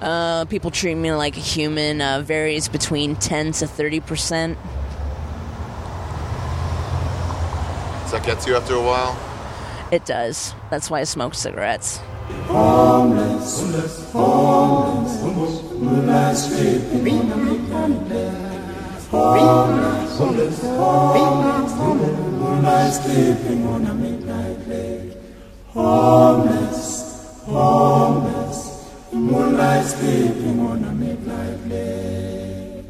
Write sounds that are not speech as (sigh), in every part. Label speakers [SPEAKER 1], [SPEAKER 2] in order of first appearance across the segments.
[SPEAKER 1] Uh, people treat me like a human. Uh, varies between 10 to 30 percent.
[SPEAKER 2] Does that get to you after a while?
[SPEAKER 1] It does. That's why I smoke cigarettes.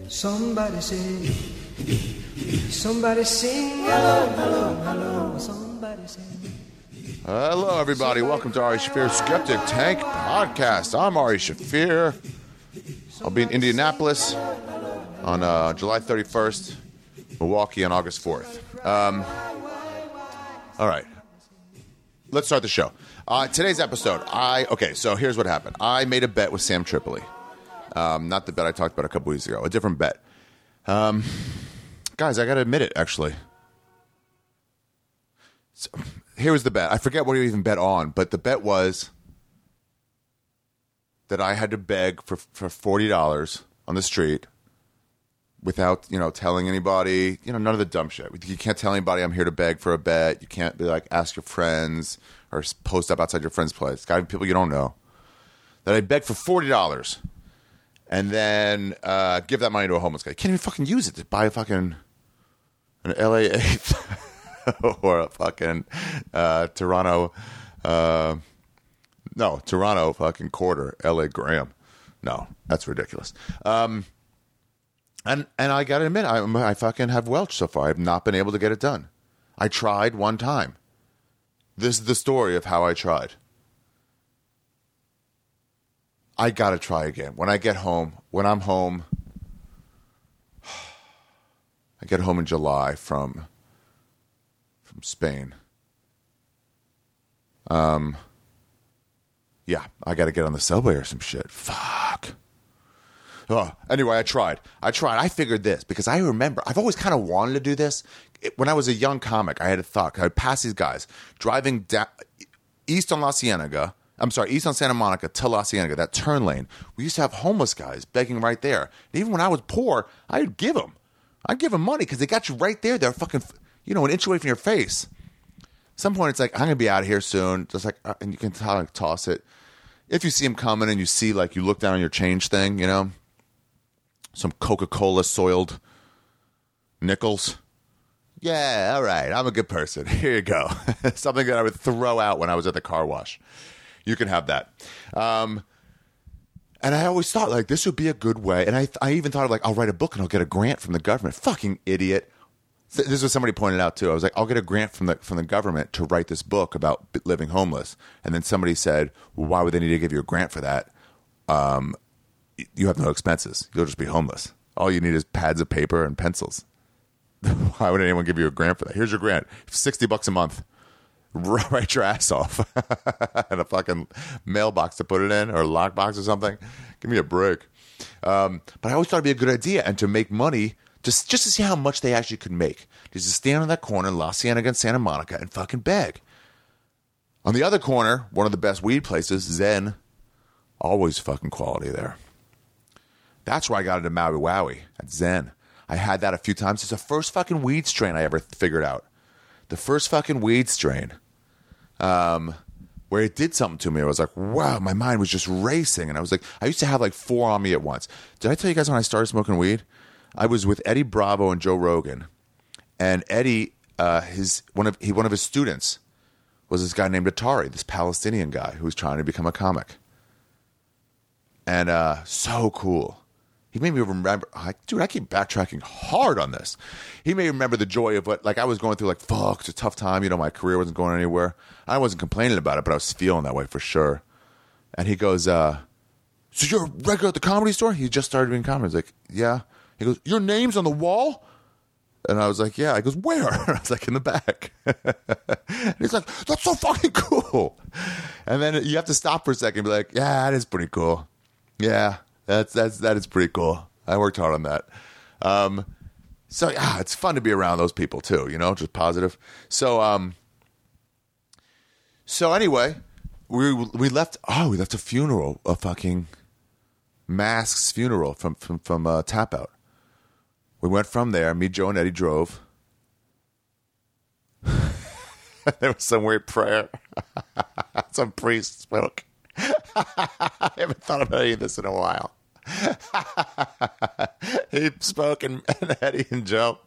[SPEAKER 3] Somebody say, somebody sing, hello, hello, hello. Somebody sing.
[SPEAKER 2] Hello, everybody. Welcome to Ari Shaffir's Skeptic Tank Podcast. I'm Ari Shaffir. I'll be in Indianapolis on uh, July 31st, Milwaukee on August 4th. Um, all right. Let's start the show. Uh, today's episode, I okay. So here's what happened. I made a bet with Sam Tripoli. Um, not the bet I talked about a couple weeks ago. A different bet. Um, guys, I got to admit it. Actually, so, here was the bet. I forget what you even bet on, but the bet was that I had to beg for for forty dollars on the street without you know telling anybody. You know, none of the dumb shit. You can't tell anybody I'm here to beg for a bet. You can't be like ask your friends or post up outside your friend's place. Got people you don't know. That I beg for forty dollars, and then uh, give that money to a homeless guy. Can't even fucking use it to buy a fucking an LA (laughs) or a fucking uh, Toronto. Uh, no, Toronto fucking quarter, LA Graham. No, that's ridiculous. Um, and and I gotta admit, I, I fucking have Welch so far. I have not been able to get it done. I tried one time. This is the story of how I tried. I gotta try again. When I get home, when I'm home, (sighs) I get home in July from from Spain. Um, yeah, I got to get on the subway or some shit. Fuck. Oh, anyway, I tried. I tried. I figured this because I remember I've always kind of wanted to do this. It- when I was a young comic, I had a thought. I'd pass these guys driving down east on La Cienega. I'm sorry, east on Santa Monica to La Cienega, that turn lane. We used to have homeless guys begging right there. And even when I was poor, I'd give them. I'd give them money because they got you right there. They're fucking, you know, an inch away from your face. At some point, it's like, I'm going to be out of here soon. Just like, uh, and you can tell, like, toss it. If you see them coming and you see, like, you look down on your change thing, you know, some Coca Cola soiled nickels. Yeah, all right. I'm a good person. (laughs) Here you go. (laughs) Something that I would throw out when I was at the car wash. You can have that. Um, and I always thought like this would be a good way. And I, I even thought of like I'll write a book and I'll get a grant from the government. Fucking idiot. Th- This was somebody pointed out too. I was like, I'll get a grant from the from the government to write this book about living homeless. And then somebody said, well, why would they need to give you a grant for that? Um, you have no expenses. You'll just be homeless. All you need is pads of paper and pencils. (laughs) Why would anyone give you a grant for that? Here's your grant, sixty bucks a month. (laughs) Write your ass off, (laughs) and a fucking mailbox to put it in, or a lockbox or something. Give me a break. Um, but I always thought it'd be a good idea, and to make money, just just to see how much they actually could make. Just to stand on that corner in La and Santa Monica and fucking beg. On the other corner, one of the best weed places, Zen, always fucking quality there. That's where I got into Maui Wowie at Zen. I had that a few times. It's the first fucking weed strain I ever figured out. The first fucking weed strain. Um, where it did something to me. I was like, wow, my mind was just racing. And I was like, I used to have like four on me at once. Did I tell you guys when I started smoking weed? I was with Eddie Bravo and Joe Rogan. And Eddie, uh, his one of he one of his students was this guy named Atari, this Palestinian guy who was trying to become a comic and uh, so cool. He made me remember, I, dude. I keep backtracking hard on this. He made me remember the joy of what, like, I was going through, like, fuck, it's a tough time. You know, my career wasn't going anywhere. I wasn't complaining about it, but I was feeling that way for sure. And he goes, uh, "So you're a regular at the comedy store?" He just started doing comedy. Was like, "Yeah." He goes, "Your name's on the wall." And I was like, yeah. He goes, where? (laughs) I was like, in the back. (laughs) he's like, that's so fucking cool. And then you have to stop for a second and be like, yeah, that is pretty cool. Yeah, that's that's that is pretty cool. I worked hard on that. Um, so yeah, it's fun to be around those people too. You know, just positive. So um, so anyway, we we left. Oh, we left a funeral. A fucking Mask's funeral from from from uh, Tap Out. We went from there. Me, Joe, and Eddie drove. (laughs) there was some weird prayer. (laughs) some priest spoke. (laughs) I haven't thought about any of this in a while. (laughs) he spoke, and, (laughs) and Eddie and Joe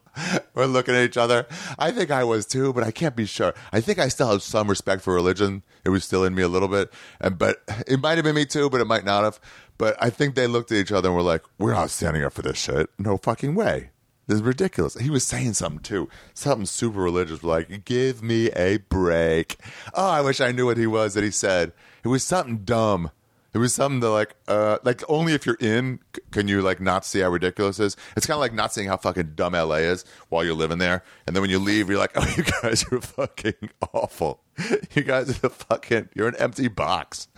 [SPEAKER 2] were looking at each other. I think I was too, but I can't be sure. I think I still have some respect for religion. It was still in me a little bit, and but it might have been me too, but it might not have. But I think they looked at each other and were like, "We're not standing up for this shit. No fucking way. This is ridiculous." He was saying something too, something super religious, like, "Give me a break." Oh, I wish I knew what he was that he said. It was something dumb. It was something that like uh like only if you're in can you like not see how ridiculous it is. It's kind of like not seeing how fucking dumb LA is while you're living there, and then when you leave, you're like, (laughs) oh, you guys are fucking awful. You guys are the fucking you're an empty box.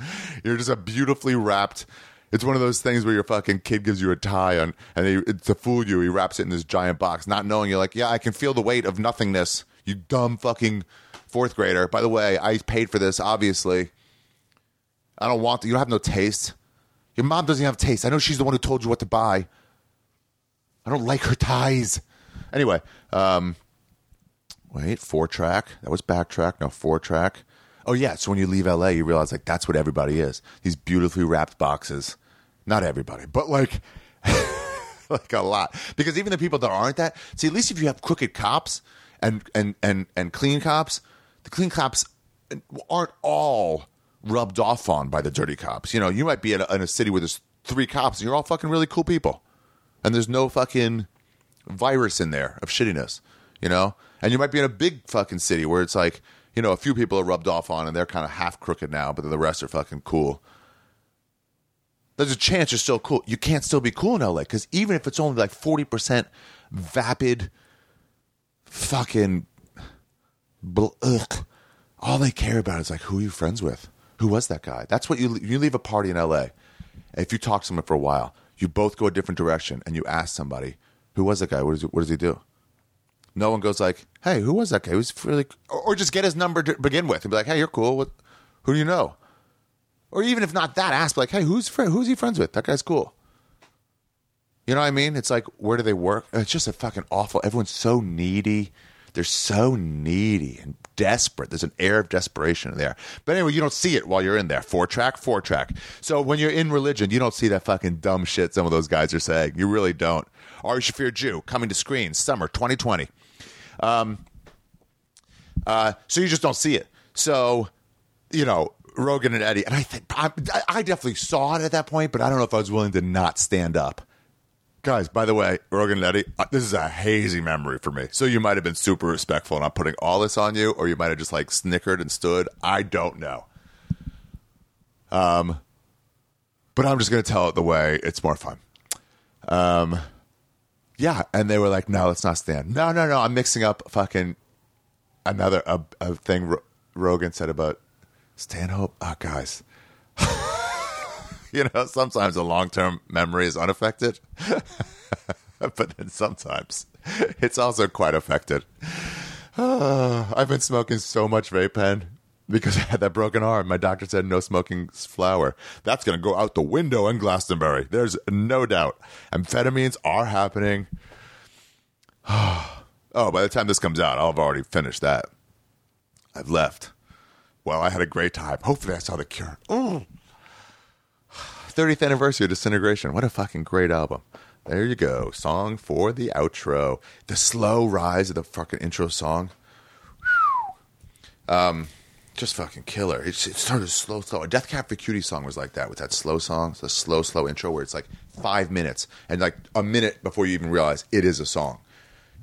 [SPEAKER 2] You're just a beautifully wrapped. It's one of those things where your fucking kid gives you a tie and and he, to fool you, he wraps it in this giant box, not knowing you're like, yeah, I can feel the weight of nothingness. You dumb fucking fourth grader. By the way, I paid for this, obviously. I don't want. You don't have no taste. Your mom doesn't have taste. I know she's the one who told you what to buy. I don't like her ties. Anyway, um, wait, four track. That was backtrack. No, four track. Oh yeah. So when you leave LA, you realize like that's what everybody is. These beautifully wrapped boxes. Not everybody, but like, (laughs) like a lot. Because even the people that aren't that. See, at least if you have crooked cops and and and and clean cops, the clean cops aren't all rubbed off on by the dirty cops. You know, you might be in a, in a city where there's three cops and you're all fucking really cool people. And there's no fucking virus in there of shittiness, you know? And you might be in a big fucking city where it's like, you know, a few people are rubbed off on and they're kind of half crooked now, but the rest are fucking cool. There's a chance you're still cool. You can't still be cool in LA because even if it's only like 40% vapid, fucking, bl- ugh, all they care about is like who are you friends with? Who was that guy? That's what you you leave a party in LA. If you talk to someone for a while, you both go a different direction, and you ask somebody, "Who was that guy? What does he, what does he do?" No one goes like, "Hey, who was that guy? Was really," or, or just get his number to begin with and be like, "Hey, you're cool. What, who do you know?" Or even if not that, ask like, "Hey, who's friend? Who's he friends with? That guy's cool." You know what I mean? It's like, where do they work? It's just a fucking awful. Everyone's so needy. They're so needy and desperate. There's an air of desperation in there. But anyway, you don't see it while you're in there. Four track, four track. So when you're in religion, you don't see that fucking dumb shit some of those guys are saying. You really don't. Ari Shaffir Jew coming to screens summer 2020. Um, uh, so you just don't see it. So, you know, Rogan and Eddie, and I think I, I definitely saw it at that point, but I don't know if I was willing to not stand up. Guys, by the way, Rogan Eddie, uh, this is a hazy memory for me. So you might have been super respectful, and I'm putting all this on you, or you might have just like snickered and stood. I don't know. Um, but I'm just going to tell it the way it's more fun. Um, yeah, and they were like, "No, let's not stand." No, no, no. I'm mixing up fucking another a, a thing Ro- Rogan said about Stanhope. Oh, guys. (laughs) you know, sometimes a long term memory is unaffected, (laughs) but then sometimes it's also quite affected. (sighs) I've been smoking so much vape pen because (laughs) I had that broken arm. My doctor said no smoking flower. That's going to go out the window in Glastonbury. There's no doubt. Amphetamines are happening. (sighs) oh, by the time this comes out, I'll have already finished that. I've left. Well, I had a great time. Hopefully, I saw the cure. Mm. 30th anniversary of Disintegration. What a fucking great album. There you go. Song for the outro. The slow rise of the fucking intro song. Um, just fucking killer. It, it started slow, slow. A Death Cab for Cutie song was like that with that slow song, the slow, slow intro where it's like five minutes and like a minute before you even realize it is a song.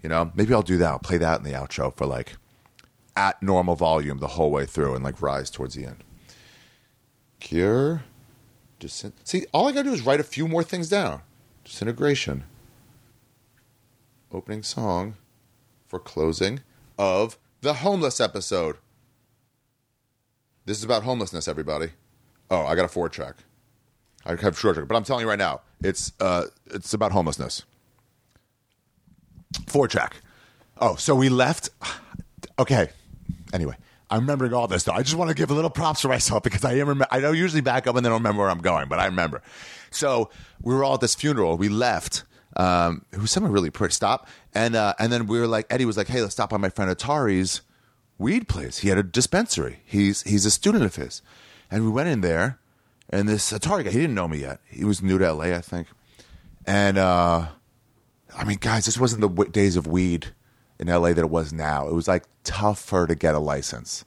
[SPEAKER 2] You know, maybe I'll do that. I'll play that in the outro for like at normal volume the whole way through and like rise towards the end. Cure. Disin- See, all I gotta do is write a few more things down. Disintegration. Opening song for closing of the homeless episode. This is about homelessness, everybody. Oh, I got a four track. I have short track, but I'm telling you right now, it's uh, it's about homelessness. Four track. Oh, so we left. (sighs) Okay. Anyway, I'm remembering all this though. I just want to give a little props to myself because I am. Rem- I don't usually back up and then don't remember where I'm going, but I remember. So we were all at this funeral. We left. Um, was someone really pretty. Stop. And uh, and then we were like, Eddie was like, hey, let's stop by my friend Atari's weed place. He had a dispensary. He's he's a student of his, and we went in there. And this Atari guy, he didn't know me yet. He was new to LA, I think. And uh, I mean, guys, this wasn't the w- days of weed in LA that it was now. It was like tougher to get a license.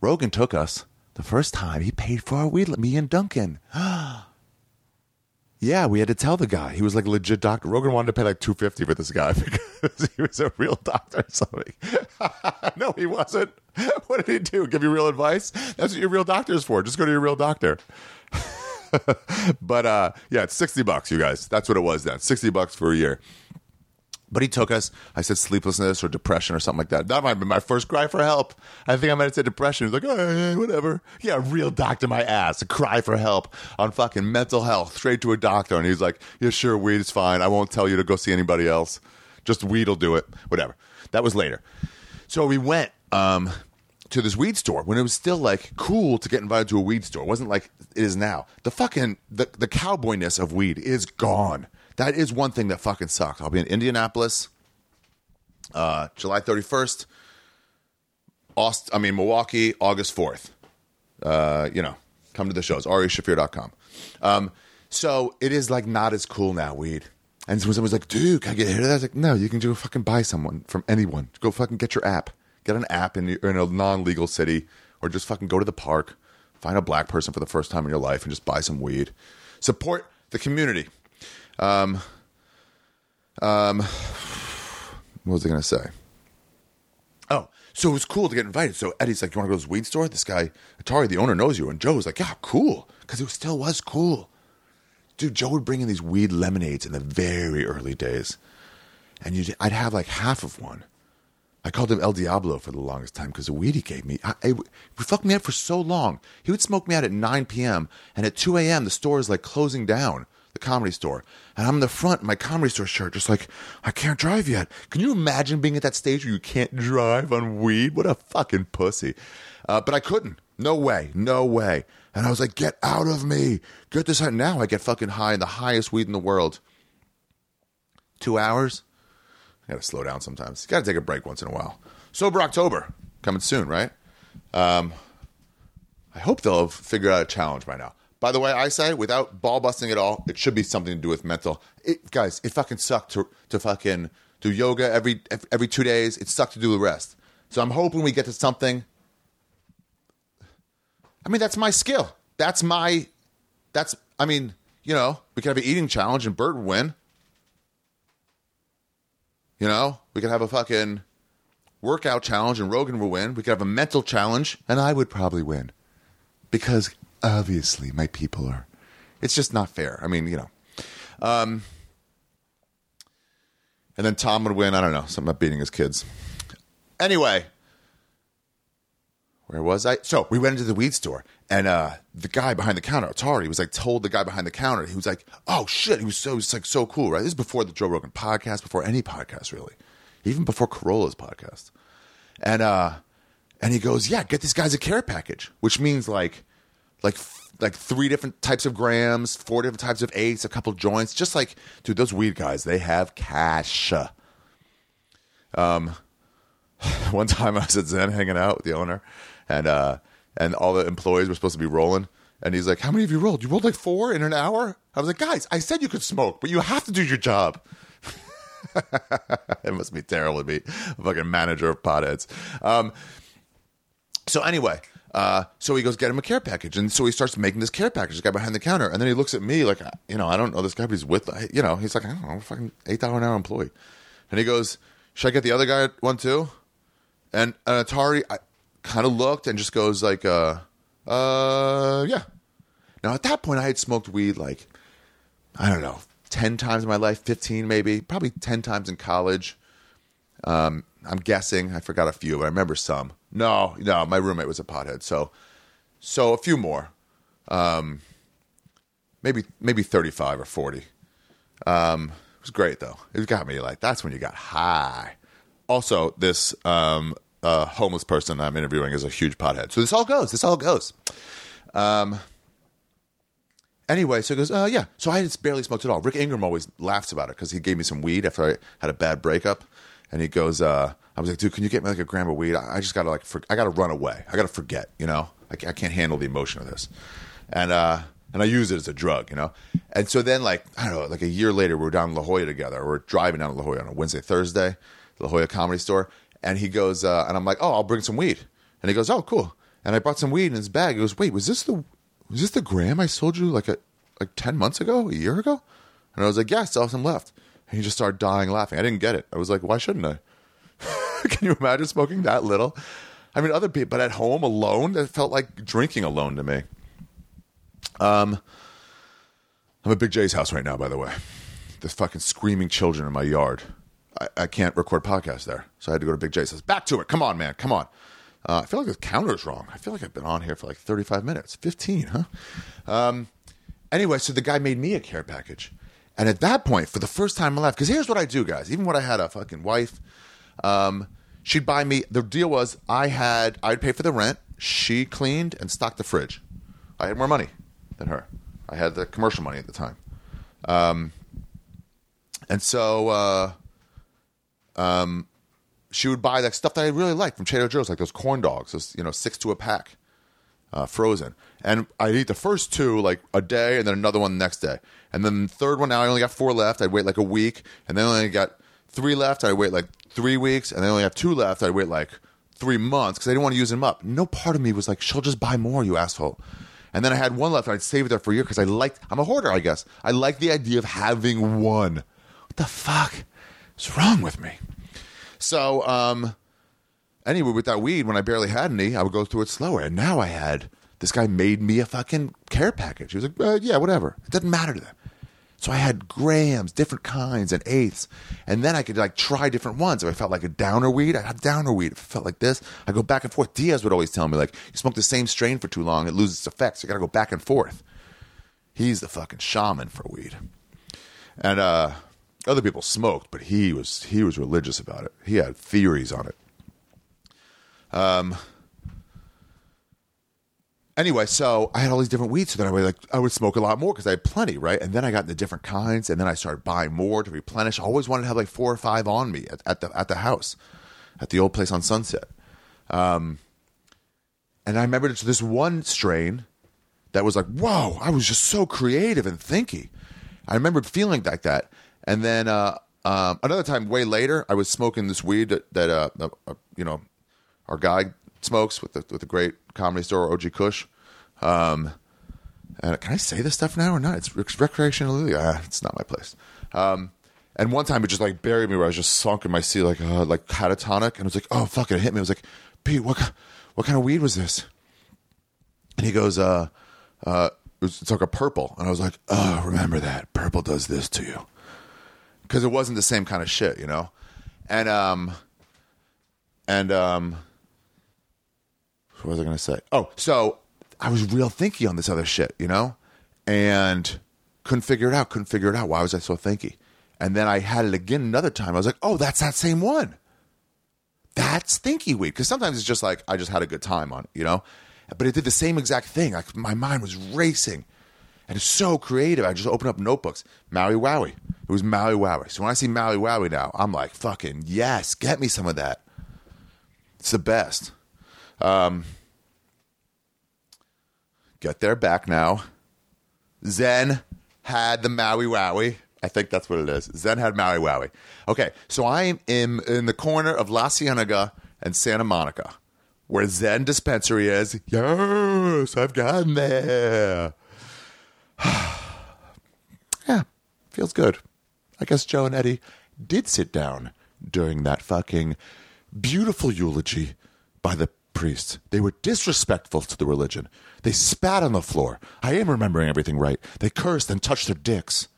[SPEAKER 2] Rogan took us the first time. He paid for our weed. Me and Duncan. (gasps) Yeah, we had to tell the guy. He was like legit doctor. Rogan wanted to pay like two fifty for this guy (laughs) because he was a real doctor or something. (laughs) no, he wasn't. (laughs) What did he do? Give you real advice? That's what your real doctor is for. Just go to your real doctor. but uh, yeah, it's sixty bucks, you guys. That's what it was then. Sixty bucks for a year. But he took us. I said sleeplessness or depression or something like that. That might have been my first cry for help. I think I might have said depression. He's like, oh, whatever. Yeah, real doctor my ass. A cry for help on fucking mental health. Straight to a doctor. And he's like, yeah, sure, weed is fine. I won't tell you to go see anybody else. Just weed will do it. Whatever. That was later. So we went um, to this weed store when it was still like cool to get invited to a weed store. It wasn't like it is now. The fucking the, the cowboyness of weed is gone. That is one thing that fucking sucks. I'll be in Indianapolis, uh, July 31st. Aust- I mean Milwaukee, August 4th. Uh, you know, come to the shows. arishaffir.com. Um, so it is like not as cool now, weed. And someone was like, dude, can I get hit of that? I was like, no, you can go fucking buy someone from anyone. Go fucking get your app. Get an app in, in a non legal city or just fucking go to the park, find a black person for the first time in your life and just buy some weed. Support the community. Um, um, what was I going to say? Oh, so it was cool to get invited. So Eddie's like, "You want to go to this weed store?" This guy, Atari, the owner, knows you, and Joe was like, "Yeah, cool," because it still was cool. Dude, Joe would bring in these weed lemonades in the very early days, and you'd I'd have like half of one. I called him El Diablo for the longest time because the weed he gave me. I, I, he fucked me up for so long. He would smoke me out at 9 p.m. and at 2 a.m. the store is like closing down the comedy store. And I'm in the front in my comedy store shirt, just like, I can't drive yet. Can you imagine being at that stage where you can't drive on weed? What a fucking pussy. Uh, but I couldn't. No way. No way. And I was like, get out of me. Get this out. Now I get fucking high in the highest weed in the world. Two hours? I gotta slow down sometimes. Gotta take a break once in a while. Sober October coming soon, right? Um, I hope they'll have figured out a challenge by now. By the way, I say without ball busting at all, it should be something to do with mental. It, guys, it fucking sucked to to fucking do yoga every every two days. It sucked to do the rest. So I'm hoping we get to something. I mean, that's my skill. That's my. That's. I mean, you know, we could have an eating challenge and Bert would win. You know, we could have a fucking workout challenge and Rogan would win. We could have a mental challenge and I would probably win. Because obviously my people are. It's just not fair. I mean, you know. Um, and then Tom would win. I don't know. Something about beating his kids. Anyway, where was I? So we went into the weed store, and uh, the guy behind the counter, Atari, was like told the guy behind the counter. He was like, "Oh shit!" He was so he was like so cool, right? This is before the Joe Rogan podcast, before any podcast really, even before Carolla's podcast, and uh, and he goes, "Yeah, get these guys a care package," which means like, like like three different types of grams, four different types of eights, a couple joints, just like dude, those weed guys, they have cash. Um, (sighs) one time I was at Zen hanging out with the owner, and uh, and all the employees were supposed to be rolling. And he's like, "How many of you rolled? You rolled like four in an hour." I was like, "Guys, I said you could smoke, but you have to do your job." (laughs) it must be terrible to be a fucking manager of potheads. Um, so anyway, uh, so he goes get him a care package, and so he starts making this care package. The guy behind the counter, and then he looks at me like, you know, I don't know this guy, but he's with, you know, he's like, I don't know, fucking eight dollar an hour employee, and he goes, "Should I get the other guy one too?" And an Atari kind of looked and just goes like, uh, uh, yeah. Now at that point, I had smoked weed like, I don't know, ten times in my life, fifteen maybe, probably ten times in college. Um, I'm guessing. I forgot a few, but I remember some. No, no, my roommate was a pothead, so so a few more. Um, maybe maybe 35 or 40. Um, it was great though. It got me like that's when you got high. Also, this um, uh, homeless person I'm interviewing is a huge pothead. So this all goes. This all goes. Um, Anyway, so he goes, uh, yeah. So I had barely smoked at all. Rick Ingram always laughs about it because he gave me some weed after I had a bad breakup. And he goes, uh, I was like, dude, can you get me like a gram of weed? I just gotta like, for, I gotta run away. I gotta forget, you know? I, I can't handle the emotion of this. And, uh, and I use it as a drug, you know? And so then like, I don't know, like a year later, we were down in La Jolla together. We're driving down to La Jolla on a Wednesday, Thursday, La Jolla Comedy Store. And he goes, uh, and I'm like, oh, I'll bring some weed. And he goes, oh, cool. And I brought some weed in his bag. He goes, wait, was this the, was this the gram I sold you like a, like 10 months ago, a year ago? And I was like, yeah, I still have some left. And he just started dying laughing. I didn't get it. I was like, why shouldn't I? (laughs) Can you imagine smoking that little? I mean, other people, but at home alone, it felt like drinking alone to me. Um, I'm at Big Jay's house right now, by the way. There's fucking screaming children in my yard. I, I can't record podcasts there, so I had to go to Big Jay. Says, back to it. Come on, man. Come on. Uh, I feel like the counter's wrong. I feel like I've been on here for like 35 minutes. 15, huh? Um, anyway, so the guy made me a care package. And at that point, for the first time in my life, because here's what I do, guys. Even when I had a fucking wife, um, she'd buy me. The deal was I had I'd pay for the rent. She cleaned and stocked the fridge. I had more money than her. I had the commercial money at the time. Um, and so uh, um, she would buy like stuff that I really liked from Trader Joe's, like those corn dogs, those, you know, six to a pack, uh, frozen. And I'd eat the first two like a day, and then another one the next day. And then the third one, now I only got four left. I'd wait like a week, and then I only got three left. I'd wait like three weeks, and then I only have two left. I'd wait like three months because I didn't want to use them up. No part of me was like, she'll just buy more, you asshole. And then I had one left, and I'd save it there for a year because I liked. I'm a hoarder, I guess. I like the idea of having one. What the fuck is wrong with me? So, um, anyway, with that weed, when I barely had any, I would go through it slower. And now I had this guy made me a fucking care package. He was like, uh, yeah, whatever. It doesn't matter to them. So I had grams, different kinds, and eighths, and then I could like try different ones. If I felt like a downer weed, I had downer weed. If it felt like this, I go back and forth. Diaz would always tell me like, you smoke the same strain for too long, it loses its effects. You got to go back and forth. He's the fucking shaman for weed, and uh, other people smoked, but he was he was religious about it. He had theories on it. Um. Anyway, so I had all these different weeds, so then I would like I would smoke a lot more because I had plenty, right? And then I got into different kinds, and then I started buying more to replenish. I always wanted to have like four or five on me at, at the at the house, at the old place on Sunset. Um, and I remember this one strain that was like, whoa, I was just so creative and thinky. I remember feeling like that. And then uh, um, another time, way later, I was smoking this weed that, that uh, uh, uh, you know, our guy smokes with the with the great comedy store OG Kush. Um, and can I say this stuff now or not? It's rec- recreational. Ah, it's not my place. Um, and one time it just like buried me where I was just sunk in my seat, like uh, like catatonic, and I was like, oh fuck it, it hit me. I was like, Pete, what what kind of weed was this? And he goes, uh, uh, it's like a purple, and I was like, oh, remember that purple does this to you, because it wasn't the same kind of shit, you know, and um, and um, what was I going to say? Oh, so I was real thinky on this other shit, you know, and couldn't figure it out. Couldn't figure it out. Why was I so thinky? And then I had it again another time. I was like, oh, that's that same one. That's thinky weed. Because sometimes it's just like I just had a good time on it, you know. But it did the same exact thing. Like my mind was racing, and it's so creative. I just opened up notebooks. Maui Wowie. It was Maui Wowie. So when I see Maui Wowie now, I'm like, fucking yes, get me some of that. It's the best. Um, get their back now. Zen had the Maui Wowie. I think that's what it is. Zen had Maui Wowie. Okay, so I am in, in the corner of La Cienega and Santa Monica, where Zen Dispensary is. Yes, I've gotten there. (sighs) yeah, feels good. I guess Joe and Eddie did sit down during that fucking beautiful eulogy by the priests. They were disrespectful to the religion. They spat on the floor. I am remembering everything right. They cursed and touched their dicks.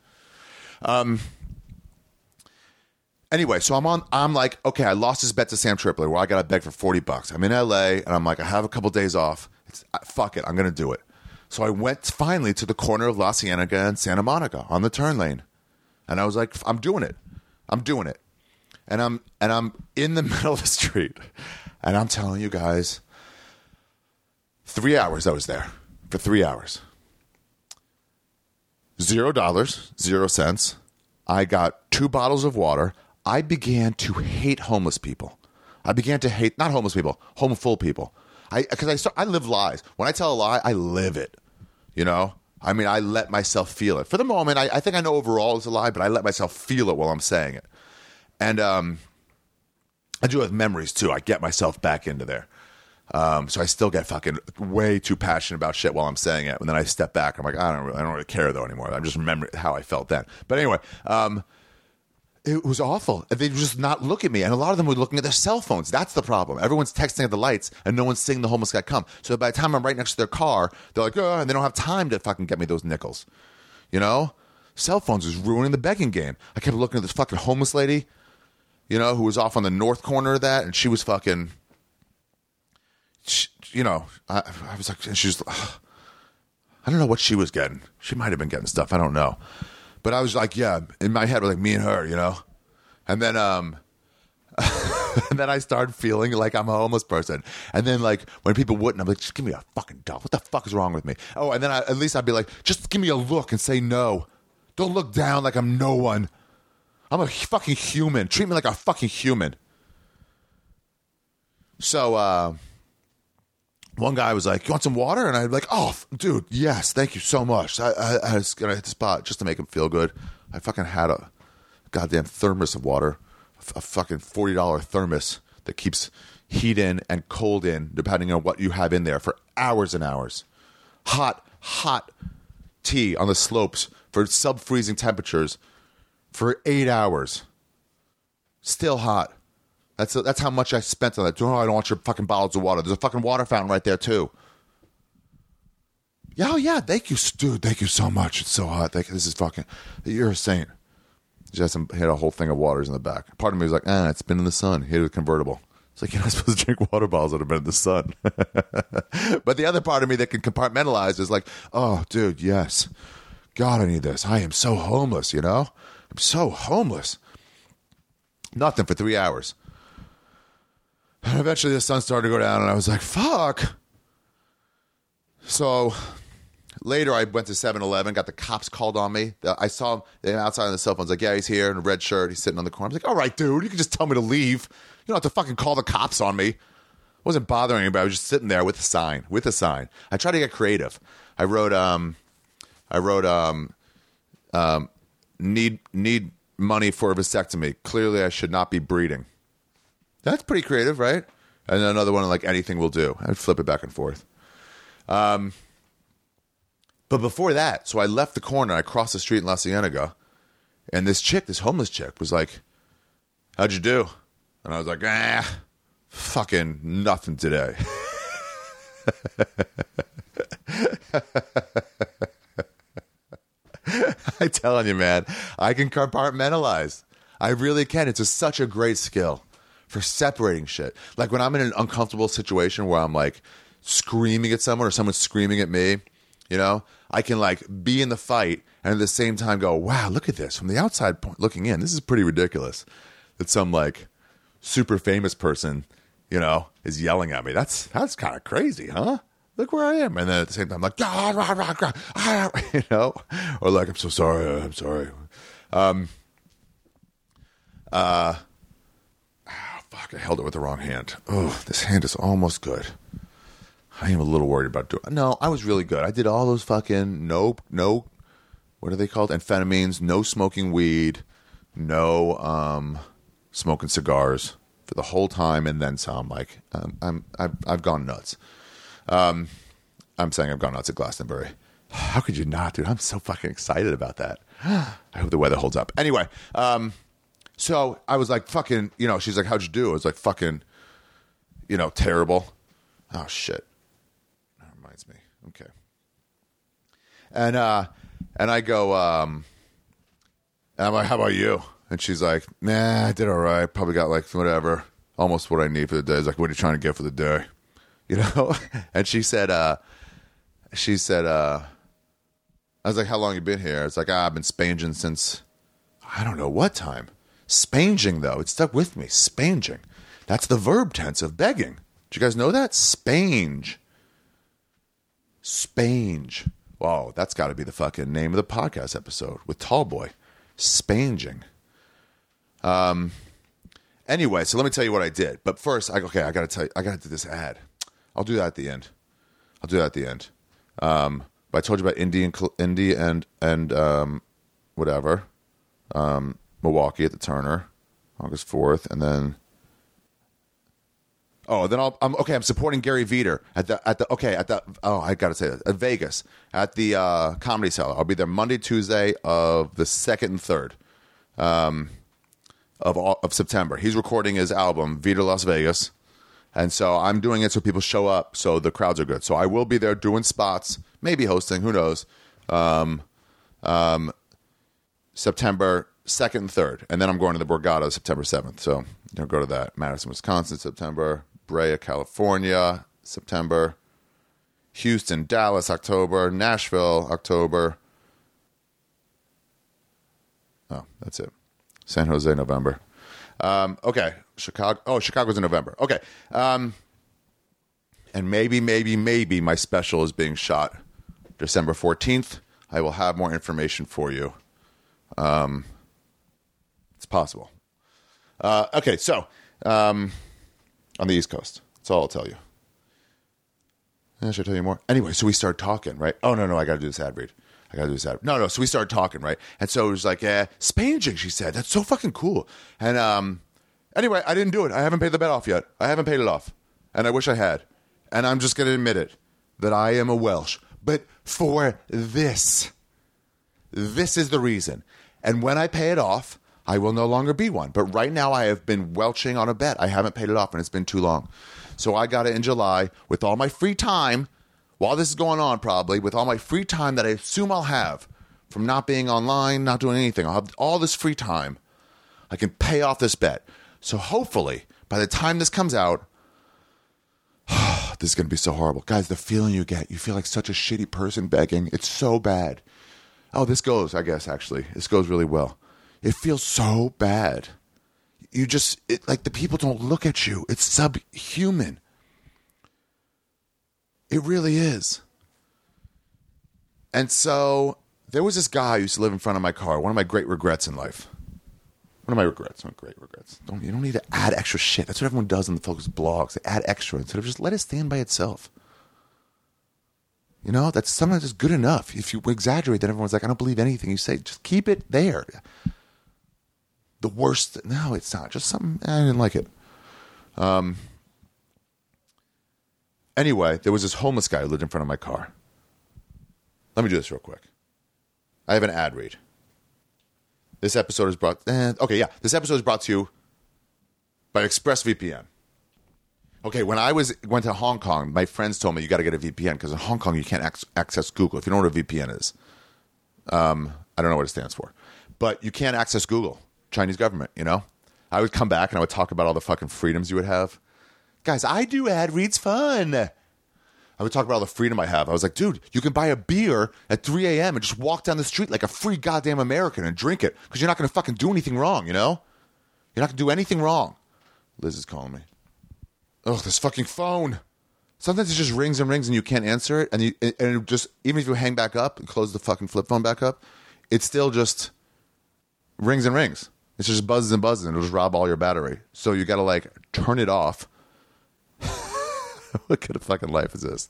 [SPEAKER 2] Um. Anyway, so I'm on. I'm like, okay, I lost this bet to Sam Tripoli. Where I got to beg for forty bucks. I'm in LA, and I'm like, I have a couple days off. It's, fuck it, I'm gonna do it. So I went finally to the corner of La Cienega and Santa Monica on the turn lane, and I was like, I'm doing it. I'm doing it and I'm and I'm in the (laughs) middle of the street, and I'm telling you guys, three hours I was there for three hours. zero dollars, zero cents. I got two bottles of water. I began to hate homeless people. I began to hate not homeless people, homeful people. I because I start, I live lies. When I tell a lie, I live it. You know. I mean, I let myself feel it. For the moment, I, I think I know overall it's a lie, but I let myself feel it while I'm saying it. And um, I do with memories too. I get myself back into there. Um, so I still get fucking way too passionate about shit while I'm saying it, and then I step back. I'm like, I don't really, I don't really care though anymore. I'm just remembering how I felt then. But anyway, um, it was awful. They just not look at me, and a lot of them were looking at their cell phones. That's the problem. Everyone's texting at the lights, and no one's seeing the homeless guy come. So by the time I'm right next to their car, they're like, oh, and they don't have time to fucking get me those nickels. You know, cell phones is ruining the begging game. I kept looking at this fucking homeless lady, you know, who was off on the north corner of that, and she was fucking she, you know, I, I was like, and she's, I don't know what she was getting. She might have been getting stuff. I don't know. But I was like, yeah, in my head, like me and her, you know? And then, um, (laughs) and then I started feeling like I'm a homeless person. And then, like, when people wouldn't, I'm like, just give me a fucking dollar. What the fuck is wrong with me? Oh, and then I, at least I'd be like, just give me a look and say no. Don't look down like I'm no one. I'm a fucking human. Treat me like a fucking human. So, uh, one guy was like, "You want some water?" And I'm like, "Oh, dude, yes, thank you so much." I, I, I was gonna hit the spot just to make him feel good. I fucking had a goddamn thermos of water, a, fucking forty dollar thermos that keeps heat in and cold in, depending on what you have in there, for hours and hours. Hot, hot tea on the slopes for sub freezing temperatures for eight hours. Still hot. That's that's how much I spent on that. Oh, I don't want your fucking bottles of water. There's a fucking water fountain right there too. Yeah, oh yeah. Thank you, dude. Thank you so much. It's so hot. Thank. This is fucking. You're a saint. He had a whole thing of waters in the back. Part of me was like, ah, it's been in the sun. Had a convertible. It's like you're not supposed to drink water bottles that have been in the sun. (laughs) but the other part of me that can compartmentalize is like, oh, dude, yes. God, I need this. I am so homeless. You know, I'm so homeless. Nothing for three hours. And (sighs) eventually the sun started to go down, and I was like, fuck. So later I went to 7 Eleven, got the cops called on me. I saw him outside on the cell phones, like, yeah, he's here in a red shirt. He's sitting on the corner. I was like, all right, dude, you can just tell me to leave. You don't have to fucking call the cops on me. I wasn't bothering anybody. I was just sitting there with a sign, with a sign. I tried to get creative. I wrote, um, I wrote, um, um, need need money for a vasectomy. Clearly, I should not be breeding. That's pretty creative, right? And then another one like anything will do. I'd flip it back and forth. Um, but before that, so I left the corner. I crossed the street in La Cienega, and this chick, this homeless chick, was like, "How'd you do?" And I was like, "Ah, fucking nothing today." (laughs) (laughs) I'm telling you, man, I can compartmentalize. I really can. It's a, such a great skill for separating shit. Like when I'm in an uncomfortable situation where I'm like screaming at someone or someone's screaming at me, you know, I can like be in the fight and at the same time go, wow, look at this from the outside point looking in. This is pretty ridiculous that some like super famous person, you know, is yelling at me. That's that's kind of crazy, huh? Look where I am, and then at the same time, like, ah, rah, rah, rah, ah, (laughs) you know, or like, I'm so sorry, I'm sorry. Um, uh, ah, fuck, I held it with the wrong hand. Oh, this hand is almost good. I am a little worried about doing. No, I was really good. I did all those fucking no, no, what are they called? Amphetamines. No smoking weed. No um, smoking cigars for the whole time, and then some. Like um, I'm, I've, I've gone nuts. Um, I'm saying I've gone out to Glastonbury. How could you not, dude? I'm so fucking excited about that. I hope the weather holds up. Anyway, um, so I was like, fucking, you know, she's like, how'd you do? I was like, fucking, you know, terrible. Oh, shit. That reminds me. Okay. And, uh, and I go, um, and I'm like, how about you? And she's like, nah, I did all right. Probably got like whatever, almost what I need for the day. It's like, what are you trying to get for the day? You know? (laughs) and she said, uh, she said, uh, I was like, how long you been here? It's like, ah, I've been spanging since, I don't know what time. Spanging, though. It stuck with me. Spanging. That's the verb tense of begging. Do you guys know that? Spange. Spange. Whoa, that's got to be the fucking name of the podcast episode with Tallboy. Spanging. Um. Anyway, so let me tell you what I did. But first, I, okay, I got to tell you, I got to do this ad. I'll do that at the end. I'll do that at the end. Um, but I told you about Indy and Indy and and um, whatever, um, Milwaukee at the Turner, August fourth, and then oh, then I'll I'm okay. I'm supporting Gary Vider at the at the okay at the oh I got to say that at Vegas at the uh, Comedy Cellar. I'll be there Monday, Tuesday of the second and third um, of all, of September. He's recording his album Vider Las Vegas. And so I'm doing it so people show up, so the crowds are good. So I will be there doing spots, maybe hosting, who knows. Um, um, September 2nd and 3rd. And then I'm going to the Borgata September 7th. So you'll go to that. Madison, Wisconsin, September. Brea, California, September. Houston, Dallas, October. Nashville, October. Oh, that's it. San Jose, November. Um, okay, Chicago. Oh, Chicago's in November. Okay, um, and maybe, maybe, maybe my special is being shot December fourteenth. I will have more information for you. Um, it's possible. Uh, okay, so um, on the East Coast, that's all I'll tell you. Eh, should I tell you more? Anyway, so we started talking, right? Oh no, no, I got to do this ad read. I gotta do this ad. No, no. So we started talking, right? And so it was like, yeah, spanging. She said that's so fucking cool. And um, anyway, I didn't do it. I haven't paid the bet off yet. I haven't paid it off, and I wish I had. And I'm just gonna admit it that I am a Welsh, but for this, this is the reason. And when I pay it off, I will no longer be one. But right now, I have been welching on a bet. I haven't paid it off, and it's been too long. So I got it in July with all my free time while this is going on, probably with all my free time that I assume I'll have from not being online, not doing anything. I'll have all this free time. I can pay off this bet. So hopefully, by the time this comes out, (sighs) this is going to be so horrible. Guys, the feeling you get, you feel like such a shitty person begging. It's so bad. Oh, this goes, I guess, actually. This goes really well. It feels so bad. You just, it, like, the people don't look at you. It's subhuman. It really is. And so there was this guy who used to live in front of my car, one of my great regrets in life. One of my regrets, not great regrets. Don't, you don't need to add extra shit. That's what everyone does in the folks' blogs. They add extra instead of just let it stand by itself. You know, that's sometimes just good enough. If you exaggerate, then everyone's like, I don't believe anything you say. Just keep it there. The worst, no, it's not. Just something, I didn't like it. Um, Anyway, there was this homeless guy who lived in front of my car. Let me do this real quick. I have an ad read. This episode is brought. Eh, okay, yeah. This episode is brought to you by ExpressVPN. Okay, when I was went to Hong Kong, my friends told me you got to get a VPN because in Hong Kong you can't ac- access Google. If you don't know what a VPN is, um, I don't know what it stands for, but you can't access Google. Chinese government, you know. I would come back and I would talk about all the fucking freedoms you would have. Guys, I do ad reads fun. I would talk about all the freedom I have. I was like, dude, you can buy a beer at 3 a.m. and just walk down the street like a free goddamn American and drink it because you're not going to fucking do anything wrong, you know? You're not going to do anything wrong. Liz is calling me. Ugh, this fucking phone. Sometimes it just rings and rings and you can't answer it. And, you, and it just, even if you hang back up and close the fucking flip phone back up, it still just rings and rings. It's just buzzes and buzzes and it'll just rob all your battery. So you got to like turn it off (laughs) what kind of fucking life is this?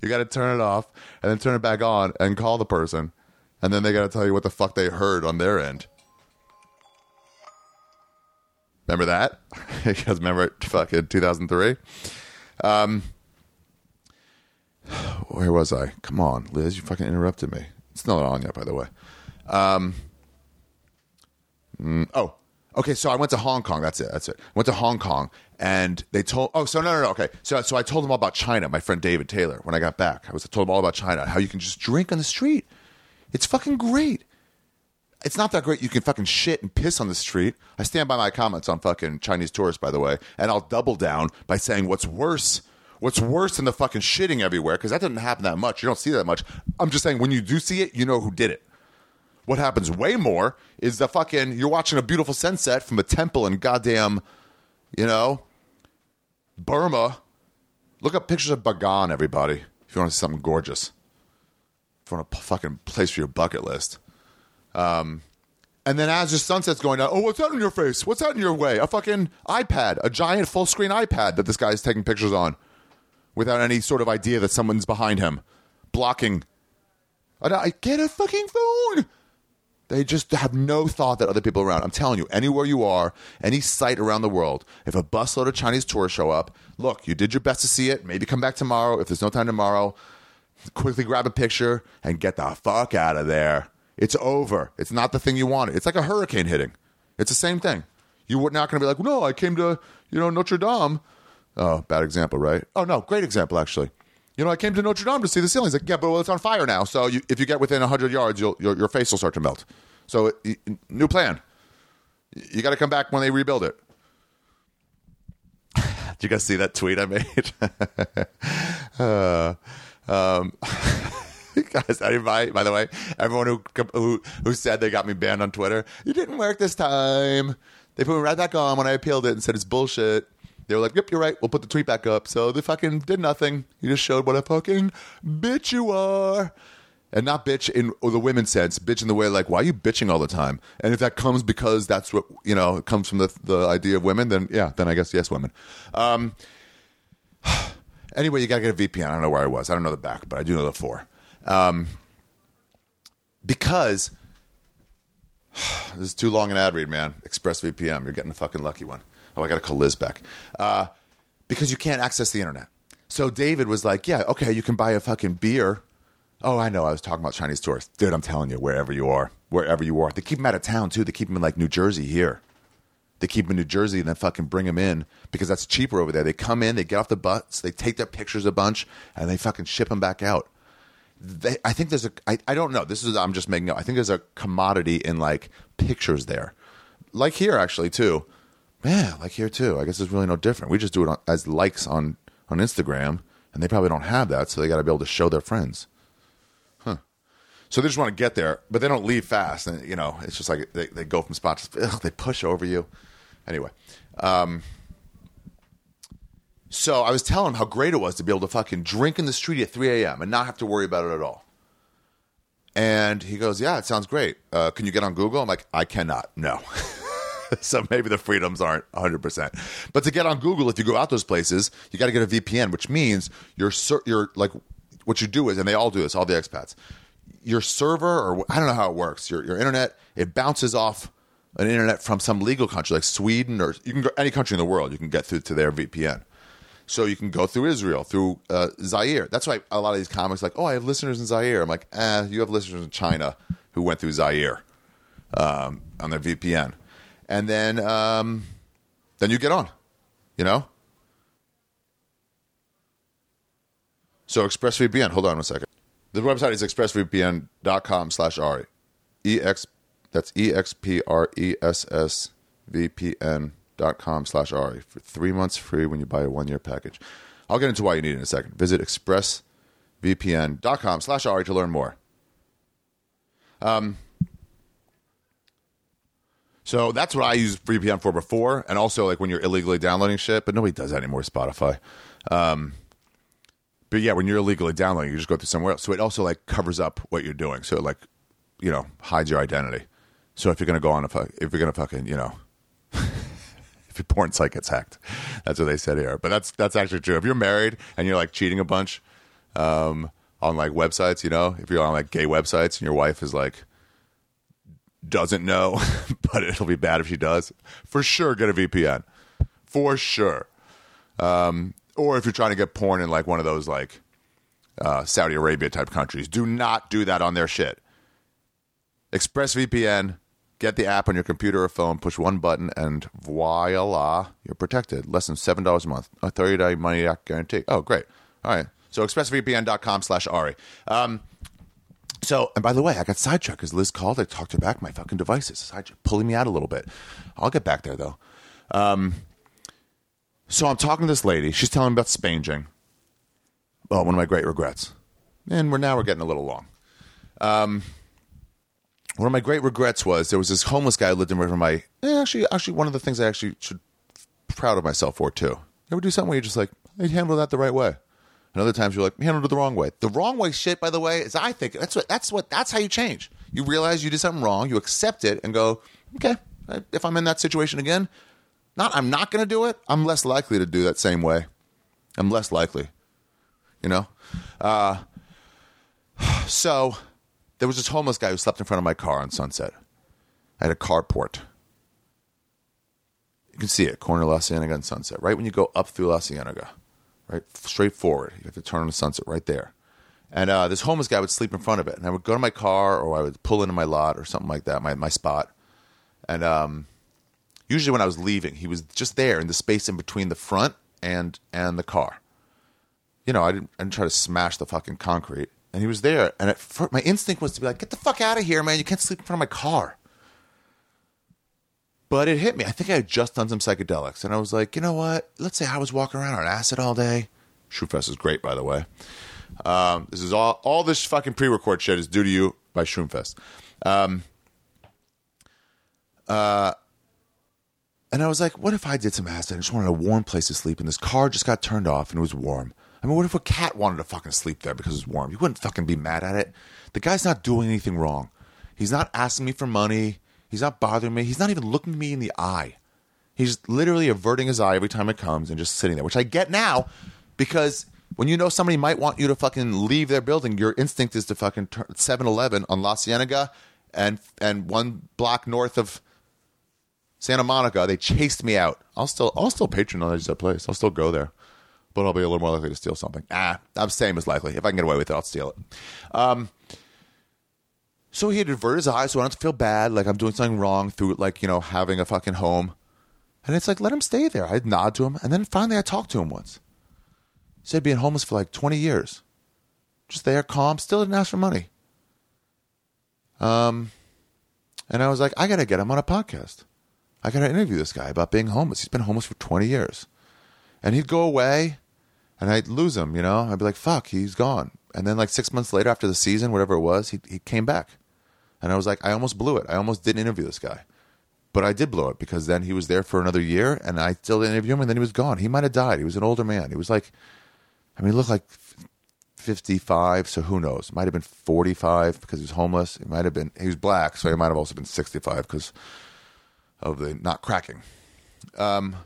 [SPEAKER 2] You got to turn it off and then turn it back on and call the person, and then they got to tell you what the fuck they heard on their end. Remember that? (laughs) guys remember? Fucking 2003. Um, (sighs) where was I? Come on, Liz, you fucking interrupted me. It's not on yet, by the way. Um, mm, oh, okay. So I went to Hong Kong. That's it. That's it. went to Hong Kong, and they told. Oh, so no, no, no. Okay. So, so I told them all about China. My friend David Taylor. When I got back, I was I told them all about China. How you can just drink on the street. It's fucking great. It's not that great. You can fucking shit and piss on the street. I stand by my comments on fucking Chinese tourists, by the way, and I'll double down by saying what's worse. What's worse than the fucking shitting everywhere? Because that doesn't happen that much. You don't see that much. I'm just saying when you do see it, you know who did it. What happens way more is the fucking you're watching a beautiful sunset from a temple in goddamn, you know, Burma. Look up pictures of Bagan, everybody, if you want to see something gorgeous. If you want a fucking place for your bucket list. Um, and then as the sunset's going down, oh, what's that in your face? What's that in your way? A fucking iPad, a giant full screen iPad that this guy's taking pictures on without any sort of idea that someone's behind him, blocking. I, I get a fucking phone. They just have no thought that other people around. I'm telling you, anywhere you are, any site around the world, if a busload of Chinese tourists show up, look, you did your best to see it. Maybe come back tomorrow. If there's no time tomorrow, quickly grab a picture and get the fuck out of there. It's over. It's not the thing you wanted. It's like a hurricane hitting. It's the same thing. You were not going to be like, no, I came to you know Notre Dame. Oh, bad example, right? Oh no, great example actually. You know, I came to Notre Dame to see the ceilings. Like, yeah, but well, it's on fire now. So you, if you get within hundred yards, you'll, your your face will start to melt. So new plan. You got to come back when they rebuild it. (laughs) Did you guys see that tweet I made? (laughs) uh, um, (laughs) guys, anybody, by the way, everyone who, who who said they got me banned on Twitter, you didn't work this time. They put me right back on when I appealed it and said it's bullshit. They were like, "Yep, you're right. We'll put the tweet back up." So they fucking did nothing. You just showed what a fucking bitch you are, and not bitch in the women's sense. Bitch in the way like, why are you bitching all the time? And if that comes because that's what you know, comes from the the idea of women, then yeah, then I guess yes, women. Um, (sighs) anyway, you gotta get a VPN. I don't know where I was. I don't know the back, but I do know the four. Um, because (sighs) this is too long an ad read, man. ExpressVPN, you're getting a fucking lucky one. Oh, I got to call Liz back. Uh, because you can't access the internet. So David was like, yeah, okay, you can buy a fucking beer. Oh, I know. I was talking about Chinese tourists. Dude, I'm telling you, wherever you are, wherever you are. They keep them out of town, too. They keep them in like New Jersey here. They keep them in New Jersey and then fucking bring them in because that's cheaper over there. They come in, they get off the bus, they take their pictures a bunch, and they fucking ship them back out. They, I think there's a, I, I don't know. This is, I'm just making up. I think there's a commodity in like pictures there. Like here, actually, too. Yeah, like here too. I guess it's really no different. We just do it on, as likes on on Instagram, and they probably don't have that, so they got to be able to show their friends. Huh. So they just want to get there, but they don't leave fast, and you know, it's just like they, they go from spot to (laughs) ugh, they push over you. Anyway, um, so I was telling him how great it was to be able to fucking drink in the street at 3 a.m. and not have to worry about it at all. And he goes, "Yeah, it sounds great. Uh, can you get on Google?" I'm like, "I cannot. No." (laughs) (laughs) so maybe the freedoms aren't 100%. But to get on Google, if you go out those places, you got to get a VPN, which means you're, you're like, what you do is, and they all do this, all the expats, your server, or I don't know how it works, your, your internet, it bounces off an internet from some legal country like Sweden or you can go any country in the world, you can get through to their VPN. So you can go through Israel, through uh, Zaire. That's why a lot of these comics like, oh, I have listeners in Zaire. I'm like, eh, you have listeners in China who went through Zaire um, on their VPN and then um, then you get on, you know. So ExpressVPN. Hold on one second. The website is expressvpn.com slash Ari. EX, that's E-X-P-R-E-S-S-V-P-N dot com slash Ari for three months free when you buy a one-year package. I'll get into why you need it in a second. Visit expressvpn.com slash Ari to learn more. Um, so that's what I use VPN for before, and also like when you're illegally downloading shit. But nobody does that anymore. Spotify. Um, but yeah, when you're illegally downloading, you just go through somewhere else. So it also like covers up what you're doing. So it like, you know, hides your identity. So if you're gonna go on a fuck, if you're gonna fucking, you know, (laughs) if your porn site gets hacked, that's what they said here. But that's that's actually true. If you're married and you're like cheating a bunch um, on like websites, you know, if you're on like gay websites and your wife is like doesn't know, (laughs) but it'll be bad if she does. For sure, get a VPN. For sure. Um, or if you're trying to get porn in like one of those like uh, Saudi Arabia type countries, do not do that on their shit. ExpressVPN, get the app on your computer or phone, push one button, and voila, you're protected. Less than $7 a month. A 30 day money back guarantee. Oh, great. All right. So expressvpn.com slash Ari. Um, so, and by the way, I got sidetracked because Liz called. I talked her back my fucking devices, sidetracked, pulling me out a little bit. I'll get back there though. Um, so I'm talking to this lady. She's telling me about spanging. Well, one of my great regrets, and we're now we're getting a little long. Um, one of my great regrets was there was this homeless guy who lived in of my. Eh, actually, actually, one of the things I actually should proud of myself for too. Ever do something where you're just like, I handled that the right way. And other times you're like, handled it the wrong way. The wrong way shit, by the way, is I think that's what that's what that's how you change. You realize you did something wrong, you accept it, and go, okay, if I'm in that situation again, not I'm not going to do it. I'm less likely to do that same way. I'm less likely, you know. Uh, (sighs) so there was this homeless guy who slept in front of my car on Sunset. I had a carport. You can see it, corner of La Cienega and Sunset. Right when you go up through La Cienega, right straight forward, you have to turn on the Sunset right there. And uh, this homeless guy would sleep in front of it, and I would go to my car or I would pull into my lot or something like that, my my spot. And um, usually when I was leaving, he was just there in the space in between the front and and the car. You know, I didn't, I didn't try to smash the fucking concrete, and he was there. And at first, my instinct was to be like, "Get the fuck out of here, man! You can't sleep in front of my car." But it hit me. I think I had just done some psychedelics, and I was like, you know what? Let's say I was walking around on acid all day. Shroomfest is great, by the way. Um, this is all all this fucking pre-record shit is due to you by Shroomfest. Um, uh, and I was like, what if I did some acid? I just wanted a warm place to sleep, and this car just got turned off and it was warm. I mean, what if a cat wanted to fucking sleep there because it's warm? You wouldn't fucking be mad at it. The guy's not doing anything wrong. He's not asking me for money. He's not bothering me. He's not even looking me in the eye. He's literally averting his eye every time it comes and just sitting there, which I get now because when you know somebody might want you to fucking leave their building, your instinct is to fucking 7 Eleven on La Cienega and, and one block north of Santa Monica. They chased me out. I'll still, I'll still patronize that place. I'll still go there, but I'll be a little more likely to steal something. Ah, I'm same as likely. If I can get away with it, I'll steal it. Um, so he had averted his eyes, so I don't feel bad, like I'm doing something wrong through, like, you know, having a fucking home. And it's like, let him stay there. I'd nod to him. And then finally I talked to him once. Said being homeless for like 20 years. Just there, calm, still didn't ask for money. Um, and I was like, I got to get him on a podcast. I got to interview this guy about being homeless. He's been homeless for 20 years. And he'd go away and I'd lose him, you know? I'd be like, fuck, he's gone. And then like six months later after the season, whatever it was, he, he came back. And I was like, I almost blew it. I almost didn't interview this guy. But I did blow it because then he was there for another year and I still didn't interview him and then he was gone. He might have died. He was an older man. He was like, I mean, he looked like 55, so who knows? Might have been 45 because he was homeless. He might have been, he was black, so he might have also been 65 because of the not cracking. Um,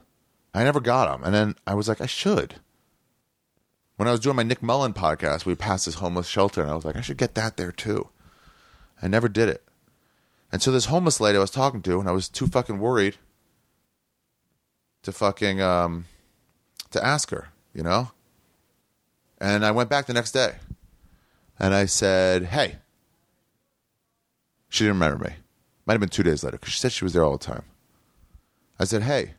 [SPEAKER 2] I never got him. And then I was like, I should. When I was doing my Nick Mullen podcast, we passed this homeless shelter and I was like, I should get that there too. I never did it. And so this homeless lady I was talking to, and I was too fucking worried to fucking um to ask her, you know? And I went back the next day. And I said, "Hey." She didn't remember me. Might have been 2 days later cuz she said she was there all the time. I said, "Hey,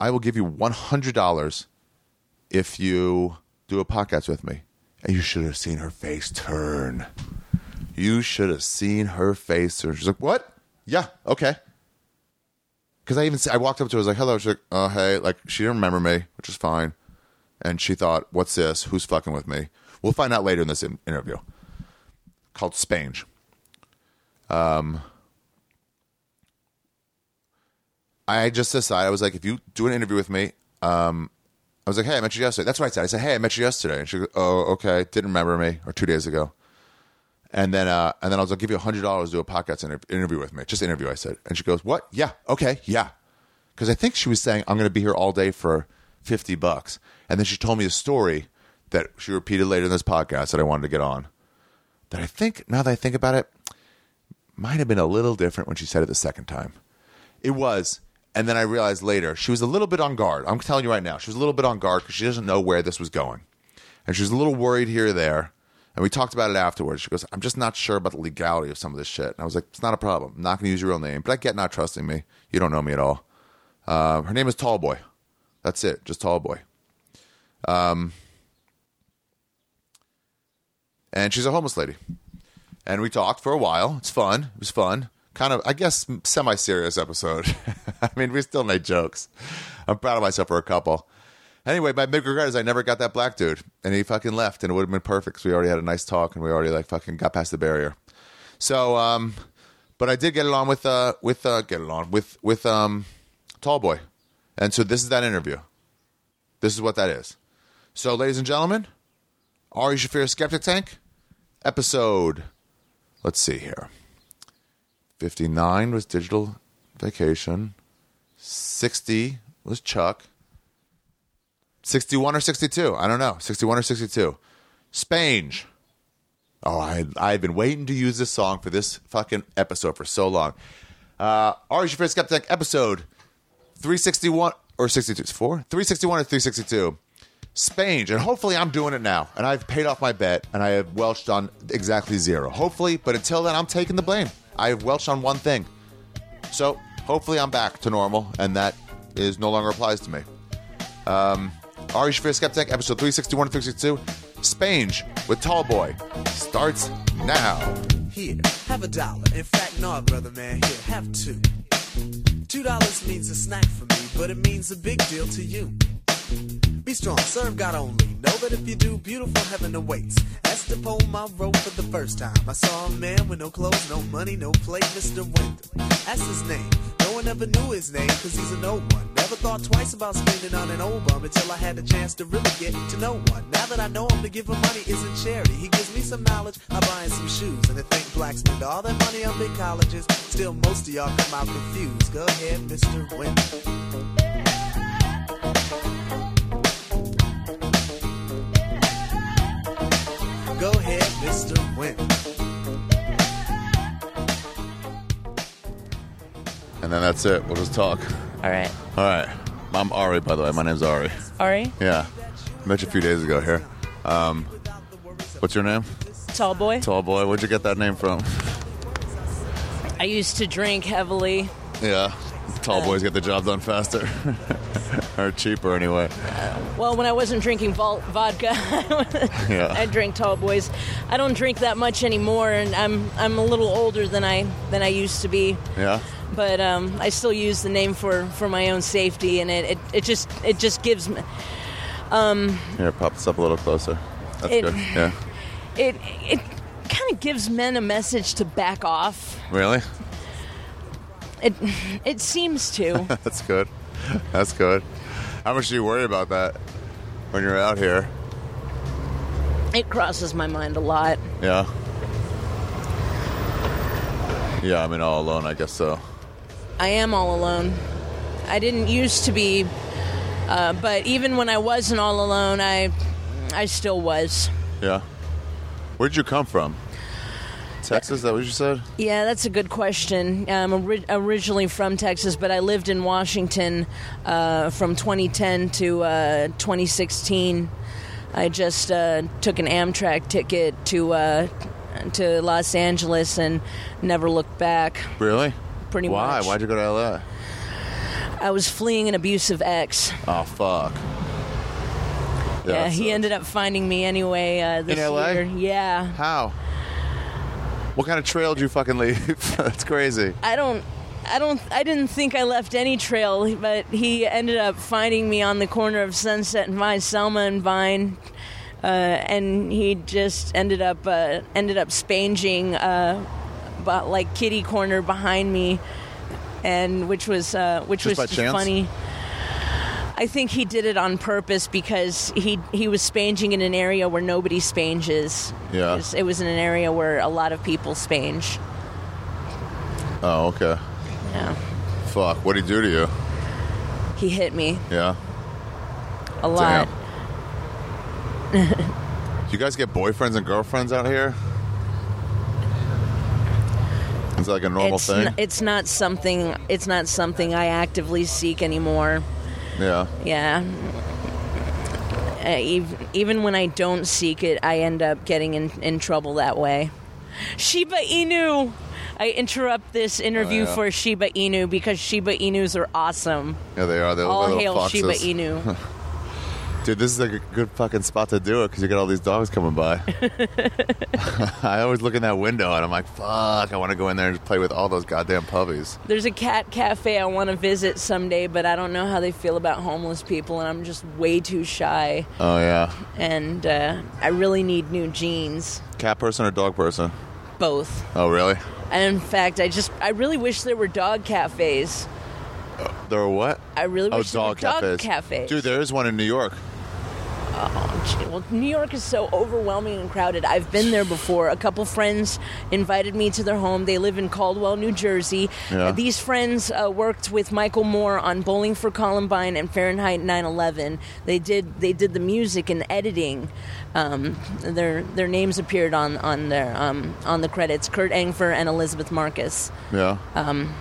[SPEAKER 2] I will give you $100 if you do a podcast with me." And you should have seen her face turn. You should have seen her face. Or she's like, "What? Yeah, okay." Because I even I walked up to her, I was like, "Hello." She's like, "Oh, hey." Like she didn't remember me, which is fine. And she thought, "What's this? Who's fucking with me?" We'll find out later in this in- interview. Called Spange. Um, I just decided I was like, if you do an interview with me, um, I was like, "Hey, I met you yesterday." That's what I said. I said, "Hey, I met you yesterday," and she goes, "Oh, okay." Didn't remember me, or two days ago. And then, uh, and then I was like, give you hundred dollars to do a podcast inter- interview with me. Just interview, I said. And she goes, what? Yeah. Okay. Yeah. Cause I think she was saying, I'm going to be here all day for 50 bucks. And then she told me a story that she repeated later in this podcast that I wanted to get on. That I think, now that I think about it, might have been a little different when she said it the second time. It was. And then I realized later, she was a little bit on guard. I'm telling you right now, she was a little bit on guard because she doesn't know where this was going. And she was a little worried here or there. And we talked about it afterwards. She goes, I'm just not sure about the legality of some of this shit. And I was like, it's not a problem. I'm not going to use your real name. But I get not trusting me. You don't know me at all. Uh, her name is Tall Boy. That's it. Just Tall Boy. Um, and she's a homeless lady. And we talked for a while. It's fun. It was fun. Kind of, I guess, semi serious episode. (laughs) I mean, we still made jokes. I'm proud of myself for a couple. Anyway, my big regret is I never got that black dude, and he fucking left, and it would have been perfect because we already had a nice talk, and we already like fucking got past the barrier. So, um, but I did get it on with uh with uh get it on with with um Tall Boy, and so this is that interview. This is what that is. So, ladies and gentlemen, Ari Shaffir Skeptic Tank episode. Let's see here. 59 was Digital Vacation. 60 was Chuck. 61 or 62. I don't know. 61 or 62. Spange. Oh, I, I've been waiting to use this song for this fucking episode for so long. Uh, Ari Shaffir Skeptic episode 361 or 62. It's four? 361 or 362. Spange, and hopefully I'm doing it now. And I've paid off my bet, and I have welched on exactly zero. Hopefully, but until then, I'm taking the blame. I have welched on one thing. So hopefully I'm back to normal, and that is no longer applies to me. Um, Ari Shaffir Skeptic, episode 361 362. Spange with Tallboy starts now.
[SPEAKER 4] Here, have a dollar. In fact, no, brother man, here, have two. Two dollars means a snack for me, but it means a big deal to you. Be strong, serve God only. Know that if you do, beautiful heaven awaits. That's the poem I wrote for the first time. I saw a man with no clothes, no money, no plate, Mr. Wendell. That's his name. No one ever knew his name, cause he's a no one. Never thought twice about spending on an old bum until I had a chance to really get to know one. Now that I know him, to give him money isn't charity. He gives me some knowledge, I buy him some shoes. And to think blacks spend all their money on big colleges, still most of y'all come out confused. Go ahead, Mr. Wendell. Go ahead, Mr. Wendell.
[SPEAKER 2] And then that's it. We'll just talk.
[SPEAKER 1] All right.
[SPEAKER 2] All right. I'm Ari, by the way. My name's Ari.
[SPEAKER 1] Ari,
[SPEAKER 2] Yeah. Met you a few days ago here. Um, what's your name?
[SPEAKER 1] tall boy.
[SPEAKER 2] Tall boy. Where'd you get that name from?
[SPEAKER 1] I used to drink heavily.
[SPEAKER 2] Yeah. Tall boys get the job done faster. (laughs) or cheaper, anyway.
[SPEAKER 1] Well, when I wasn't drinking vol- vodka, (laughs)
[SPEAKER 2] Yeah.
[SPEAKER 1] I drank tall boys. I don't drink that much anymore, and I'm I'm a little older than I than I used to be.
[SPEAKER 2] Yeah.
[SPEAKER 1] But um, I still use the name for, for my own safety, and it, it, it just it just gives me
[SPEAKER 2] Here, pop this up a little closer. That's
[SPEAKER 1] It-
[SPEAKER 2] good. Yeah.
[SPEAKER 1] it it kind of gives men a message to back off.
[SPEAKER 2] Really?
[SPEAKER 1] It it seems to. (laughs)
[SPEAKER 2] That's good. That's good. How much do you worry about that when you're out here?
[SPEAKER 1] it crosses my mind a lot.
[SPEAKER 2] Yeah. Yeah, I mean, all alone, I guess so.
[SPEAKER 1] I am all alone. I didn't used to be, uh, but even when I wasn't all alone, I I still was.
[SPEAKER 2] Yeah. Where'd you come from? Texas, that what you said?
[SPEAKER 1] Yeah, that's a good question. I'm ori- originally from Texas, but I lived in Washington uh, from 2010 to uh, 2016. I just uh, took an Amtrak ticket to uh, to Los Angeles and never looked back.
[SPEAKER 2] Really?
[SPEAKER 1] Pretty
[SPEAKER 2] Why?
[SPEAKER 1] much.
[SPEAKER 2] Why'd you go to LA?
[SPEAKER 1] I was fleeing an abusive ex.
[SPEAKER 2] Oh, fuck.
[SPEAKER 1] Yeah,
[SPEAKER 2] that
[SPEAKER 1] he ended up finding me anyway uh, this
[SPEAKER 2] In LA?
[SPEAKER 1] year. Yeah,
[SPEAKER 2] How? What kind of trail did you fucking leave? (laughs) That's crazy.
[SPEAKER 1] I don't. I don't. I didn't think I left any trail, but he ended up finding me on the corner of Sunset and Vine, Selma and Vine, uh, and he just ended up uh, ended up spanging, uh, but like kitty corner behind me, and which was uh, which
[SPEAKER 2] Just
[SPEAKER 1] was
[SPEAKER 2] chance?
[SPEAKER 1] funny. I think he did it on purpose because he he was spanging in an area where nobody spanges.
[SPEAKER 2] Yeah.
[SPEAKER 1] It was, it was in an area where a lot of people spange.
[SPEAKER 2] Oh, okay.
[SPEAKER 1] Yeah.
[SPEAKER 2] Fuck. What'd he do to you?
[SPEAKER 1] He hit me
[SPEAKER 2] Yeah.
[SPEAKER 1] a lot. (laughs)
[SPEAKER 2] You guys get boyfriends and girlfriends out here? Is it like a normal
[SPEAKER 1] it's
[SPEAKER 2] thing?
[SPEAKER 1] n- it's not something it's not something I actively seek anymore.
[SPEAKER 2] yeah.
[SPEAKER 1] Yeah. Uh, even, even when I don't seek it, I end up getting in, in trouble that way. Shiba Inu! I interrupt this interview
[SPEAKER 2] Oh, yeah.
[SPEAKER 1] for Shiba Inu because Shiba Inus are awesome.
[SPEAKER 2] Yeah, they are. They're
[SPEAKER 1] All hail
[SPEAKER 2] foxes.
[SPEAKER 1] Shiba Inu. (laughs)
[SPEAKER 2] Dude, this is like a good fucking spot to do it because you got all these dogs coming by. (laughs) (laughs) I always look in that window and I'm like, fuck, I want to go in there and play with all those goddamn puppies.
[SPEAKER 1] There's a cat cafe I want to visit someday, but I don't know how they feel about homeless people, and I'm just way too shy.
[SPEAKER 2] Oh, yeah.
[SPEAKER 1] And uh, I really need new jeans.
[SPEAKER 2] Cat person or dog person?
[SPEAKER 1] Both.
[SPEAKER 2] Oh, really?
[SPEAKER 1] And in fact, I just I really wish there were dog cafes.
[SPEAKER 2] There are what?
[SPEAKER 1] I really
[SPEAKER 2] Oh,
[SPEAKER 1] wish there were
[SPEAKER 2] dog cafes.
[SPEAKER 1] dog cafes.
[SPEAKER 2] Dude, there is one in New York.
[SPEAKER 1] Well, New York is so overwhelming and crowded. I've been there before. A couple friends invited me to their home. They live in Caldwell, New Jersey.
[SPEAKER 2] Yeah.
[SPEAKER 1] These friends uh, worked with Michael Moore on Bowling for Columbine and Fahrenheit 9/11. They did they did the music and editing. Um, their their names appeared on on their um, on the credits. Kurt Engfehr and Elizabeth Marcus.
[SPEAKER 2] Yeah. Um,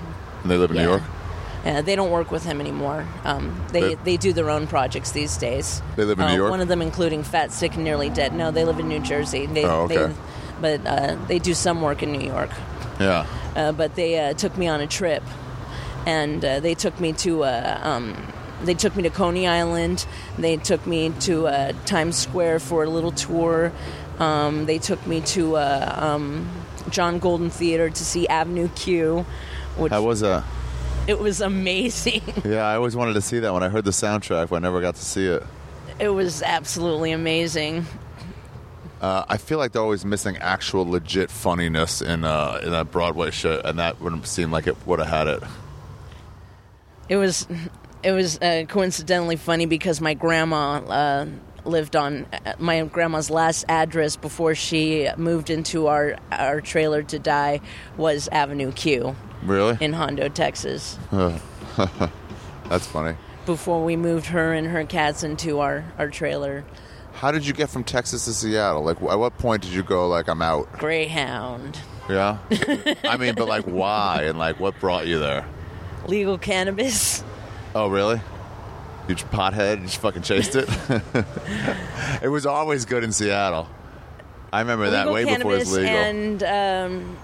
[SPEAKER 2] and they live in New. York.
[SPEAKER 1] Uh, they don't work with him anymore. Um, they,
[SPEAKER 2] They-
[SPEAKER 1] they do their own projects these days.
[SPEAKER 2] They live in
[SPEAKER 1] Uh,
[SPEAKER 2] New York?
[SPEAKER 1] One of them, including Fat, Sick, and Nearly Dead. No, they live in New Jersey. They,
[SPEAKER 2] Oh, okay.
[SPEAKER 1] They, but uh, they do some work in New York.
[SPEAKER 2] Yeah.
[SPEAKER 1] Uh, but they uh, took me on a trip, and uh, they took me to. Uh, um, they took me to Coney Island. They took me to uh, Times Square for a little tour. Um, they took me to uh, um, John Golden Theater to see Avenue Q, which
[SPEAKER 2] How was that? (laughs)
[SPEAKER 1] it was amazing. (laughs)
[SPEAKER 2] Yeah, I always wanted to see that when I heard the soundtrack, but I never got to see it.
[SPEAKER 1] It was absolutely amazing.
[SPEAKER 2] Uh, I feel like they're always missing actual legit funniness in uh, in that Broadway show, and that wouldn't seem like it would have had it.
[SPEAKER 1] It was, it was uh, coincidentally funny because my grandma uh, lived on uh, my grandma's last address before she moved into our our trailer to die was Avenue Q
[SPEAKER 2] Really?
[SPEAKER 1] in Hondo, Texas. (laughs)
[SPEAKER 2] That's funny.
[SPEAKER 1] Before we moved her and her cats into our our trailer,
[SPEAKER 2] How did you get from Texas to Seattle? Like, at what point did you go like I'm out?
[SPEAKER 1] Greyhound,
[SPEAKER 2] Yeah. I mean, but like, why and like, what brought you there?
[SPEAKER 1] legal cannabis.
[SPEAKER 2] Oh, really? Just pothead? You just fucking chased it? (laughs) it was always good in Seattle. I remember that
[SPEAKER 1] legal
[SPEAKER 2] way before it was legal.
[SPEAKER 1] and um,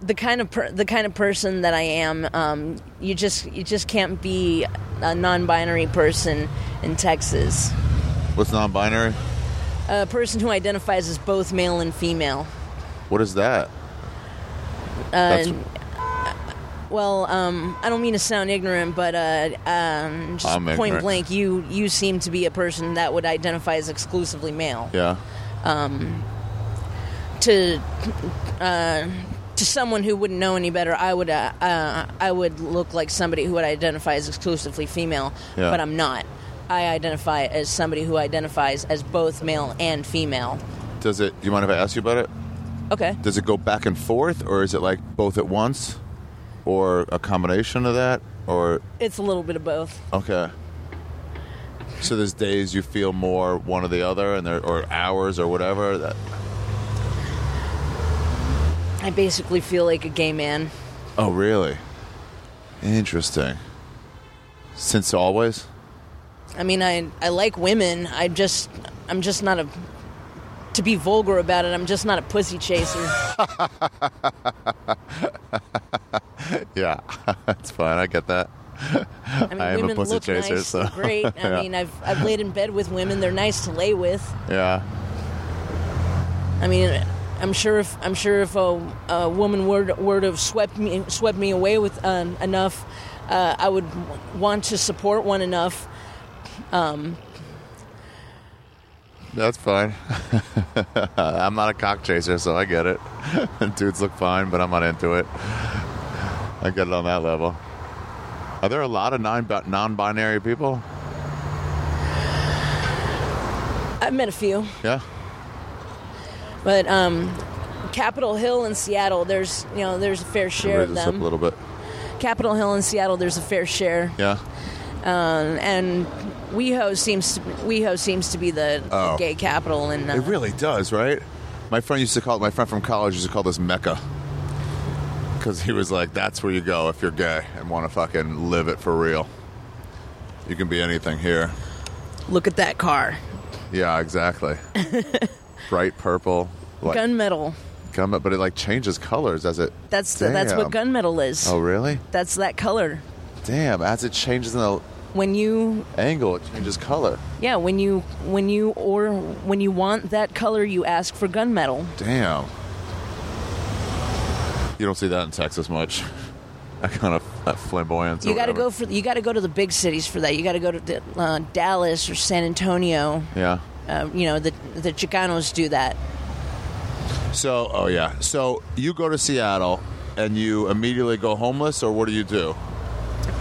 [SPEAKER 1] the kind of per- the kind of person that I am. Um, you just you just can't be a non-binary person in Texas.
[SPEAKER 2] What's non-binary?
[SPEAKER 1] A person who identifies as both male and female.
[SPEAKER 2] What is that?
[SPEAKER 1] Uh, well, um, I don't mean to sound ignorant, but uh, um, just
[SPEAKER 2] I'm
[SPEAKER 1] point
[SPEAKER 2] ignorant.
[SPEAKER 1] blank, you you seem to be a person that would identify as exclusively male.
[SPEAKER 2] Yeah.
[SPEAKER 1] to uh, to someone who wouldn't know any better, I would uh, uh, I would look like somebody who would identify as exclusively female,
[SPEAKER 2] Yeah.
[SPEAKER 1] but I'm not. I identify as somebody who identifies as both male and female.
[SPEAKER 2] Does it? Do you mind if I ask you about it?
[SPEAKER 1] Okay.
[SPEAKER 2] Does it go back and forth, or is it like both at once, or a combination of that, or
[SPEAKER 1] It's a little bit of both.
[SPEAKER 2] okay? So there's days you feel more one or the other, and there or hours or whatever. That
[SPEAKER 1] I basically feel like a gay man.
[SPEAKER 2] oh really? Interesting. Since always.
[SPEAKER 1] I mean, I I like women. I just I'm just not a to be vulgar about it. I'm just not a pussy chaser. (laughs) (laughs)
[SPEAKER 2] Yeah, (laughs) that's fine. I get that.
[SPEAKER 1] I mean, (laughs)
[SPEAKER 2] I am a pussy
[SPEAKER 1] look
[SPEAKER 2] chaser,
[SPEAKER 1] nice,
[SPEAKER 2] so-
[SPEAKER 1] great. I
[SPEAKER 2] Yeah.
[SPEAKER 1] mean, I've I've laid in bed with women. They're nice to lay with.
[SPEAKER 2] Yeah.
[SPEAKER 1] I mean, I'm sure if I'm sure if a, a woman were were to have swept me swept me away with uh, enough, uh, I would want to support one enough.
[SPEAKER 2] Um, That's fine. I'm not a cock chaser, so I get it. Dudes look fine, but I'm not into it. I get it on that level. Are there a lot of non non-binary people?
[SPEAKER 1] I've met a few,
[SPEAKER 2] Yeah.
[SPEAKER 1] but um, Capitol Hill in Seattle, there's you know there's a fair share of
[SPEAKER 2] this up a little bit.
[SPEAKER 1] Capitol Hill in Seattle, there's a fair share,
[SPEAKER 2] Yeah.
[SPEAKER 1] um, and WeHo seems to, WeHo seems to be the, the
[SPEAKER 2] Oh.
[SPEAKER 1] gay capital in. Uh,
[SPEAKER 2] It really does, right? My friend used to call it. my friend from college used to call this Mecca because he was like, "That's where you go if you're gay and want to fucking live it for real. You can be anything here."
[SPEAKER 1] look at that car,
[SPEAKER 2] Yeah, exactly. (laughs) Bright purple, like
[SPEAKER 1] gunmetal.
[SPEAKER 2] gun, but it like changes colors as it.
[SPEAKER 1] That's the, that's what gunmetal is.
[SPEAKER 2] Oh, really?
[SPEAKER 1] That's that color.
[SPEAKER 2] Damn! As it changes in the
[SPEAKER 1] When you
[SPEAKER 2] angle, it changes color.
[SPEAKER 1] Yeah, when you when you or when you want that color, you ask for gunmetal.
[SPEAKER 2] Damn. You don't see that in Texas much. (laughs) That kind of that flamboyance.
[SPEAKER 1] You got to go for you got to go to the big cities for that. You got to go to uh, Dallas or San Antonio.
[SPEAKER 2] Yeah.
[SPEAKER 1] Uh, you know the the Chicanos do that.
[SPEAKER 2] So, oh yeah. So you go to Seattle and you immediately go homeless, or what do you do?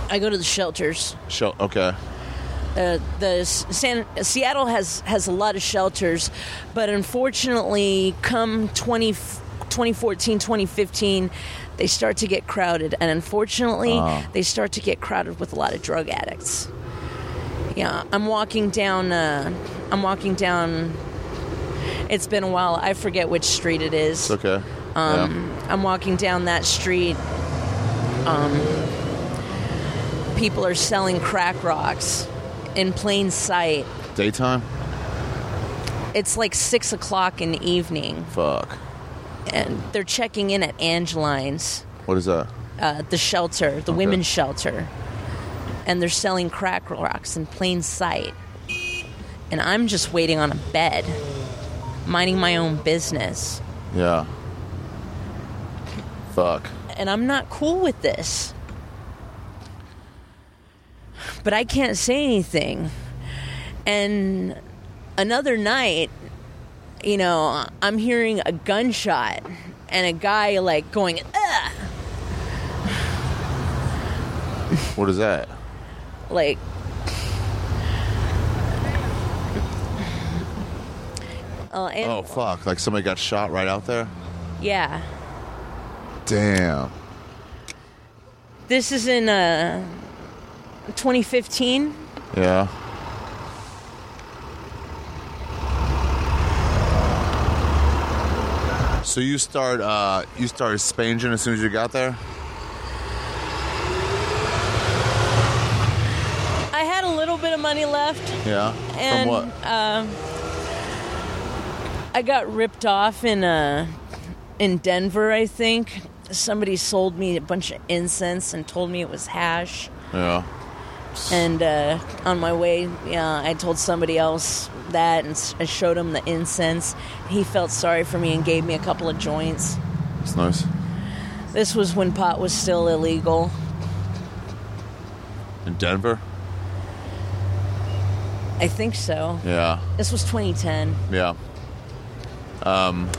[SPEAKER 1] I go to the shelters.
[SPEAKER 2] Shel- okay.
[SPEAKER 1] Uh, the San, Seattle has has a lot of shelters, but unfortunately, come 20, 2014, 2015, they start to get crowded, and unfortunately,
[SPEAKER 2] Ah.
[SPEAKER 1] they start to get crowded with a lot of drug addicts. Yeah, I'm walking down. Uh, I'm walking down. It's been a while. I forget which street it is.
[SPEAKER 2] It's okay.
[SPEAKER 1] Um, I'm walking down that street. Um, people are selling crack rocks in plain sight.
[SPEAKER 2] Daytime?
[SPEAKER 1] It's like six o'clock in the evening,
[SPEAKER 2] Fuck.
[SPEAKER 1] And they're checking in at Angeline's,
[SPEAKER 2] What is that?
[SPEAKER 1] uh, the shelter, the women's shelter, and they're selling crack rocks in plain sight. And I'm just waiting on a bed, minding my own business.
[SPEAKER 2] Yeah. Fuck.
[SPEAKER 1] and I'm not cool with this. But I can't say anything. And another night, you know, I'm hearing a gunshot and a guy like going, Ugh!
[SPEAKER 2] What is that?
[SPEAKER 1] like, uh, and,
[SPEAKER 2] Oh fuck! Like somebody got shot right out there.
[SPEAKER 1] yeah.
[SPEAKER 2] Damn.
[SPEAKER 1] This is in uh, 2015.
[SPEAKER 2] Yeah. So you start uh you started spanging as soon as you got there?
[SPEAKER 1] I had a little bit of money left.
[SPEAKER 2] Yeah.
[SPEAKER 1] and
[SPEAKER 2] From what?
[SPEAKER 1] um, I got ripped off in uh, in Denver. I think somebody sold me a bunch of incense and told me it was hash.
[SPEAKER 2] yeah.
[SPEAKER 1] And uh, on my way, yeah, I told somebody else that, and I showed him the incense. He felt sorry for me and gave me a couple of joints.
[SPEAKER 2] It's nice.
[SPEAKER 1] This was when pot was still illegal.
[SPEAKER 2] In Denver?
[SPEAKER 1] I think so.
[SPEAKER 2] Yeah.
[SPEAKER 1] This was 2010.
[SPEAKER 2] Yeah. Um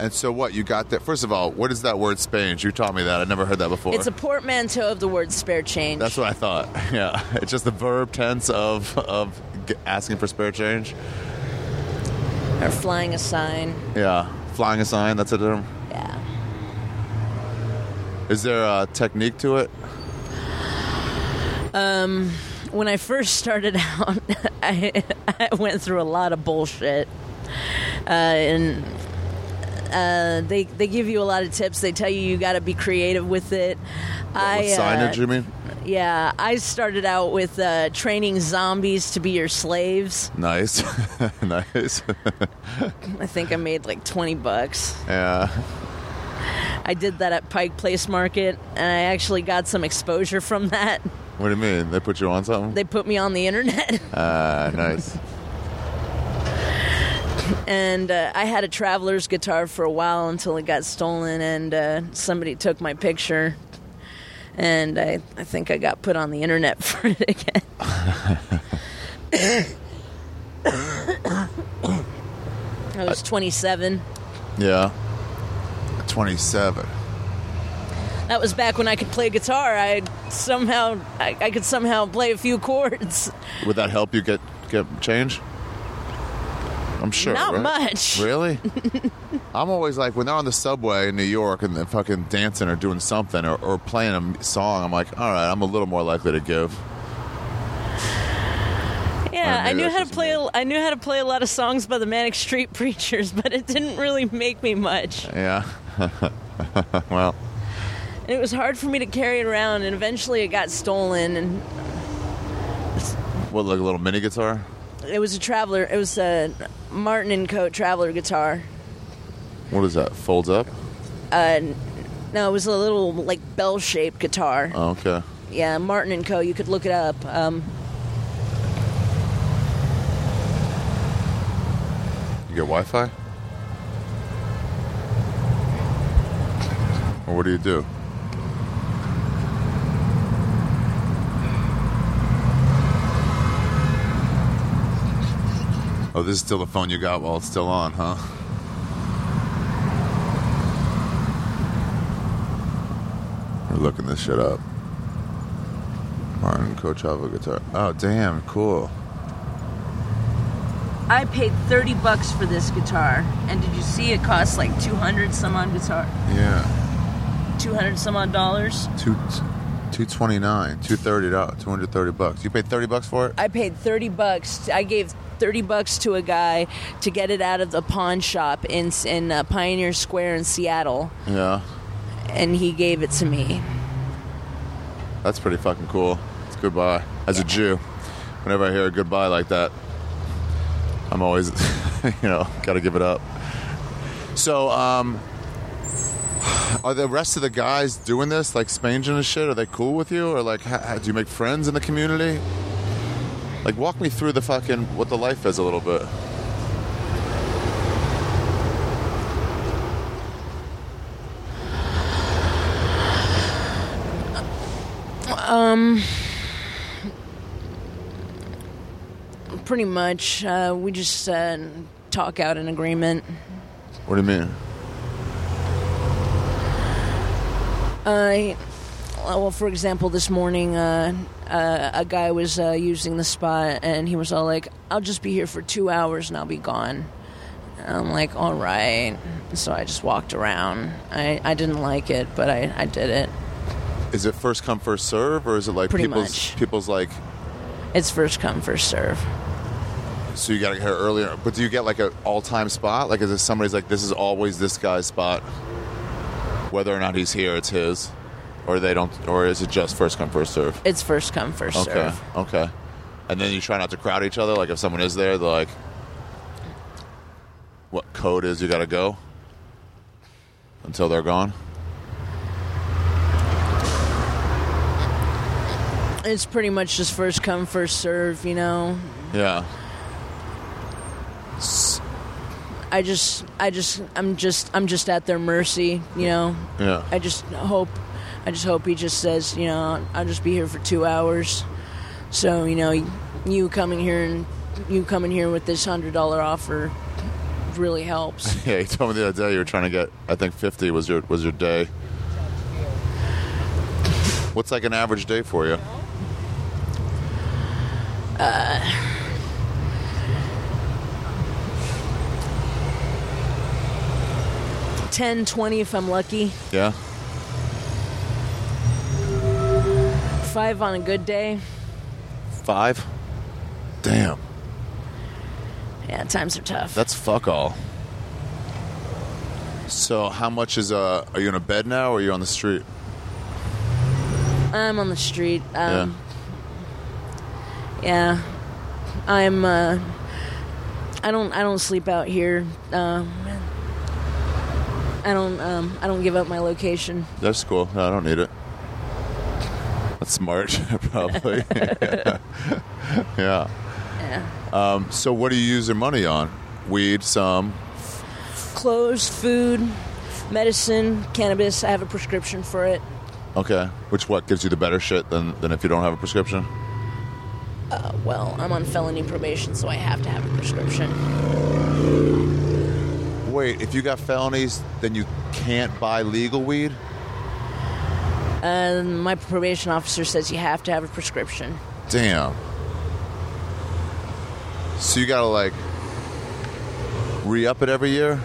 [SPEAKER 2] and so what you got that first of all, what is that word spange? You taught me that. I never heard that before.
[SPEAKER 1] It's a portmanteau of the word spare change.
[SPEAKER 2] That's what I thought. (laughs) Yeah, it's just the verb tense of of asking for spare change.
[SPEAKER 1] or flying a sign.
[SPEAKER 2] Yeah, flying a sign. That's a term.
[SPEAKER 1] Yeah.
[SPEAKER 2] Is there a technique to it?
[SPEAKER 1] Um, when I first started (laughs) out, I, I went through a lot of bullshit, uh, and uh, they they give you a lot of tips. They tell you you got to be creative with it. I
[SPEAKER 2] With signage,
[SPEAKER 1] uh,
[SPEAKER 2] you mean?
[SPEAKER 1] yeah, I started out with uh, training zombies to be your slaves.
[SPEAKER 2] Nice, (laughs) nice.
[SPEAKER 1] I think I made like twenty bucks.
[SPEAKER 2] yeah,
[SPEAKER 1] I did that at Pike Place Market, and I actually got some exposure from that.
[SPEAKER 2] what do you mean? They put you on something?
[SPEAKER 1] They put me on the internet.
[SPEAKER 2] Ah, nice.
[SPEAKER 1] And uh, I had a traveler's guitar for a while until it got stolen, and uh, somebody took my picture, and I, I think I got put on the internet (laughs) for it again. I was 27.
[SPEAKER 2] Yeah, twenty-seven.
[SPEAKER 1] That was back when I could play guitar. I somehow I, I could somehow play a few chords.
[SPEAKER 2] Would that help you get get change? I'm sure.
[SPEAKER 1] Not
[SPEAKER 2] right?
[SPEAKER 1] much.
[SPEAKER 2] Really? (laughs) I'm always like when they're on the subway in New York and they're fucking dancing or doing something or, or playing a song. I'm like, all right, I'm a little more likely to give.
[SPEAKER 1] Yeah, I knew how to play.
[SPEAKER 2] me.
[SPEAKER 1] I knew how to play a lot of songs by the Manic Street (laughs) Preachers, but it didn't really make me much.
[SPEAKER 2] Yeah. (laughs) well,
[SPEAKER 1] And it was hard for me to carry it around, and eventually it got stolen. And
[SPEAKER 2] what like a little mini guitar?
[SPEAKER 1] It was a traveler. It was a Martin and Co. traveler guitar.
[SPEAKER 2] What is that? Folds up?
[SPEAKER 1] Uh, no, it was a little like bell-shaped guitar.
[SPEAKER 2] Oh, okay.
[SPEAKER 1] Yeah, Martin and Co. You could look it up. Um,
[SPEAKER 2] You get Wi-Fi? Or what do you do? Oh, this is still the phone you got while it's still on, huh? We're looking this shit up. Martin Coachella guitar. Oh, damn, cool.
[SPEAKER 1] I paid 30 bucks for this guitar. And did you see it cost like 200 some odd guitar?
[SPEAKER 2] Yeah,
[SPEAKER 1] 200 some odd dollars?
[SPEAKER 2] two, two twenty nine, two thirty dollars, two hundred thirty bucks. You paid thirty bucks for it?
[SPEAKER 1] I paid 30 bucks. I gave 30 bucks to a guy to get it out of the pawn shop in in uh, Pioneer Square in Seattle,
[SPEAKER 2] Yeah,
[SPEAKER 1] and he gave it to me.
[SPEAKER 2] that's pretty fucking cool. It's goodbye. As a Jew, whenever I hear a goodbye like that, I'm always, (laughs) you know, got to give it up. So, um, are the rest of the guys doing this, like spanging and shit? Are they cool with you, or like, ha- do you make friends in the community? Like, walk me through the fucking what the life is a little bit.
[SPEAKER 1] Um, pretty much, uh, we just uh, talk out an agreement.
[SPEAKER 2] What do you mean?
[SPEAKER 1] Uh, well, for example, this morning, uh, uh, a guy was uh, using the spot, and he was all like, "I'll just be here for two hours, and I'll be gone." And I'm like, "All right." So I just walked around. I, I didn't like it, but I, I did it.
[SPEAKER 2] Is it first come first serve, or is it like
[SPEAKER 1] Pretty
[SPEAKER 2] people's
[SPEAKER 1] much.
[SPEAKER 2] people's like?
[SPEAKER 1] It's first come, first serve.
[SPEAKER 2] So you got to get here earlier, but do you get like an all time spot? Like, is it somebody's like this is always this guy's spot, whether or not he's here, it's his, or they don't, or is it just first come first serve?
[SPEAKER 1] It's first come, first
[SPEAKER 2] Okay,
[SPEAKER 1] serve.
[SPEAKER 2] okay. okay. And then you try not to crowd each other. Like if someone is there, they're like, what code is you got to go until they're gone.
[SPEAKER 1] It's pretty much just first come, first serve. You know,
[SPEAKER 2] Yeah.
[SPEAKER 1] I just, I just, I'm just, I'm just at their mercy. You know,
[SPEAKER 2] Yeah.
[SPEAKER 1] I just hope, I just hope he just says, you know, I'll just be here for two hours. So you know, you coming here and you coming here with this hundred dollar offer really helps. (laughs)
[SPEAKER 2] Yeah, you told me the other day you were trying to get. I think fifty was your was your day. What's like an average day for you?
[SPEAKER 1] Uh, Ten, twenty if I'm lucky.
[SPEAKER 2] Yeah,
[SPEAKER 1] Five on a good day.
[SPEAKER 2] five. Damn,
[SPEAKER 1] Yeah, times are tough.
[SPEAKER 2] that's fuck all. So, how much is uh? Are you in a bed now, or are you on the street?
[SPEAKER 1] I'm on the street. Um, yeah. I'm. Uh, I don't. I don't sleep out here. Um, I don't. Um, I don't give up my location.
[SPEAKER 2] That's cool. No, I don't need it. That's smart, (laughs) probably. (laughs) (laughs) yeah.
[SPEAKER 1] Yeah.
[SPEAKER 2] Um, so, what do you use your money on? Weed, some.
[SPEAKER 1] Clothes, food, medicine, cannabis. I have a prescription for it.
[SPEAKER 2] Okay. Which what gives you the better shit than than if you don't have a prescription?
[SPEAKER 1] Uh, well, I'm on felony probation, so I have to have a prescription.
[SPEAKER 2] Wait, if you got felonies, then you can't buy legal weed?
[SPEAKER 1] And my probation officer says you have to have a prescription.
[SPEAKER 2] Damn. So you gotta like re up it every year?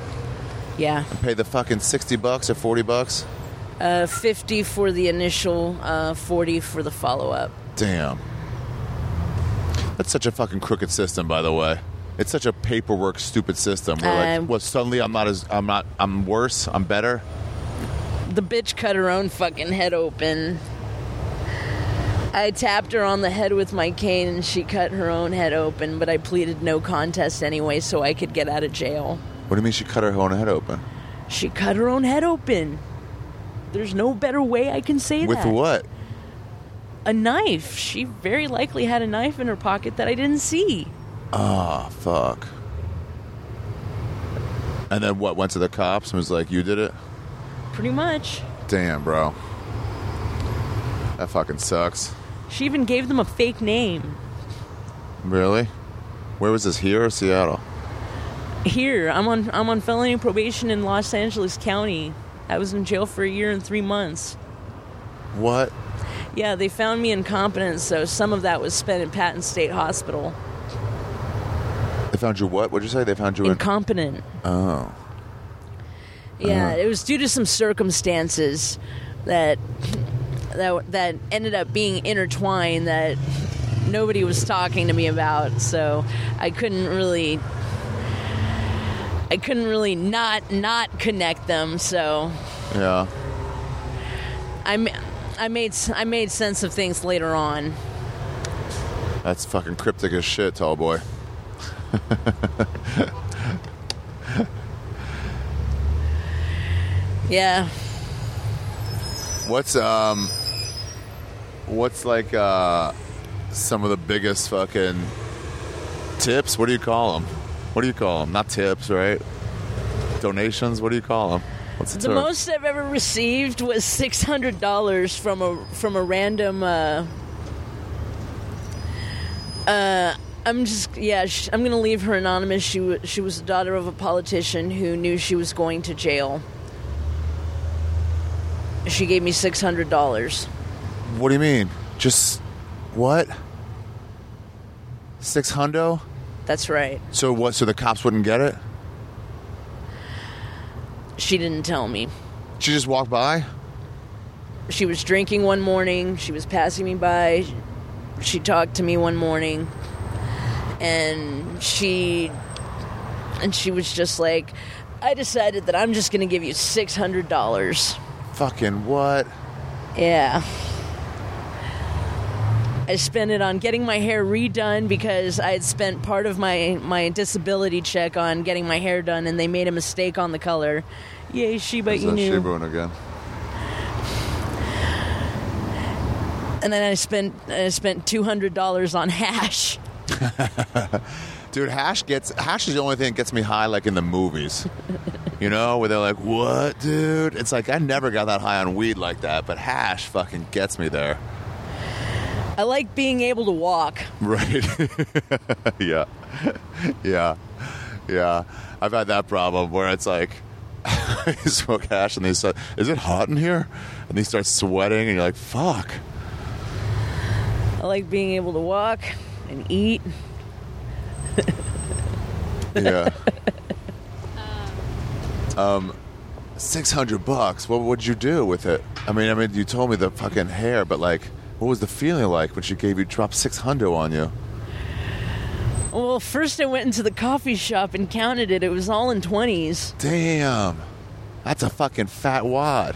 [SPEAKER 1] Yeah.
[SPEAKER 2] Pay the fucking 60 bucks or 40 bucks?
[SPEAKER 1] Uh, 50 for the initial, uh, 40 for the follow up.
[SPEAKER 2] Damn. That's such a fucking crooked system, by the way. It's such a paperwork stupid system where like,
[SPEAKER 1] Um,
[SPEAKER 2] well, suddenly I'm not as I'm not I'm worse, I'm better.
[SPEAKER 1] The bitch cut her own fucking head open. I tapped her on the head with my cane and she cut her own head open, but I pleaded no contest anyway so I could get out of jail.
[SPEAKER 2] What do you mean she cut her own head open?
[SPEAKER 1] She cut her own head open. There's no better way I can say that.
[SPEAKER 2] With
[SPEAKER 1] that.
[SPEAKER 2] what?
[SPEAKER 1] A knife. She very likely had a knife in her pocket that I didn't see.
[SPEAKER 2] Oh, fuck. And then what? Went to the cops and was like, "You did it."
[SPEAKER 1] Pretty much.
[SPEAKER 2] Damn, bro. That fucking sucks.
[SPEAKER 1] She even gave them a fake name.
[SPEAKER 2] Really? Where was this? Here or Seattle?
[SPEAKER 1] Here, I'm on I'm on felony probation in Los Angeles County. I was in jail for a year and three months.
[SPEAKER 2] What?
[SPEAKER 1] Yeah, they found me incompetent, so some of that was spent in Patton State Hospital.
[SPEAKER 2] They found you what? What'd you say? They found you in.
[SPEAKER 1] Incompetent.
[SPEAKER 2] oh.
[SPEAKER 1] Yeah,
[SPEAKER 2] Uh-huh.
[SPEAKER 1] it was due to some circumstances that that that ended up being intertwined that nobody was talking to me about. So I couldn't really I couldn't really not not connect them. So
[SPEAKER 2] Yeah.
[SPEAKER 1] I I made I made sense of things later on.
[SPEAKER 2] That's fucking cryptic as shit, tall boy. (laughs)
[SPEAKER 1] Yeah.
[SPEAKER 2] What's um what's like uh some of the biggest fucking tips? What do you call them? What do you call them? Not tips, right? Donations, what do you call them? What's the,
[SPEAKER 1] The most I've ever received was six hundred dollars from a from a random. Uh, uh, I'm just yeah. Sh- I'm gonna leave her anonymous. She she was the daughter of a politician who knew she was going to jail. She gave me six hundred dollars.
[SPEAKER 2] What do you mean? Just what? Six hundo?
[SPEAKER 1] That's right.
[SPEAKER 2] So what so the cops wouldn't get it?
[SPEAKER 1] She didn't tell me.
[SPEAKER 2] She just walked by?
[SPEAKER 1] She was drinking one morning. She was passing me by. She talked to me one morning, and she and she was just like, "I decided that I'm just going to give you six hundred dollars."
[SPEAKER 2] Fucking what?
[SPEAKER 1] Yeah. I spent it on getting my hair redone because I had spent part of my, my disability check on getting my hair done and they made a mistake on the color. Yay,
[SPEAKER 2] Shiba
[SPEAKER 1] Inu.
[SPEAKER 2] Shiba again?
[SPEAKER 1] And then I spent I spent two hundred dollars on hash. (laughs)
[SPEAKER 2] Dude, hash gets hash is the only thing that gets me high like in the movies. (laughs) you know, where they're like, "What, dude?" It's like I never got that high on weed like that, but hash fucking gets me there.
[SPEAKER 1] I like being able to walk.
[SPEAKER 2] Right. (laughs) yeah. Yeah. Yeah. I've had that problem where it's like you smoke hash and they say, "Is it hot in here?" And they start sweating and you're like, "Fuck."
[SPEAKER 1] I like being able to walk and eat.
[SPEAKER 2] Yeah. (laughs) um, six hundred bucks. What would you do with it? I mean, I mean, you told me the fucking hair, but like, what was the feeling like when she gave you dropped six hundred on you?
[SPEAKER 1] Well, first I went into the coffee shop and counted it. It was all in twenties.
[SPEAKER 2] Damn, that's a fucking fat wad.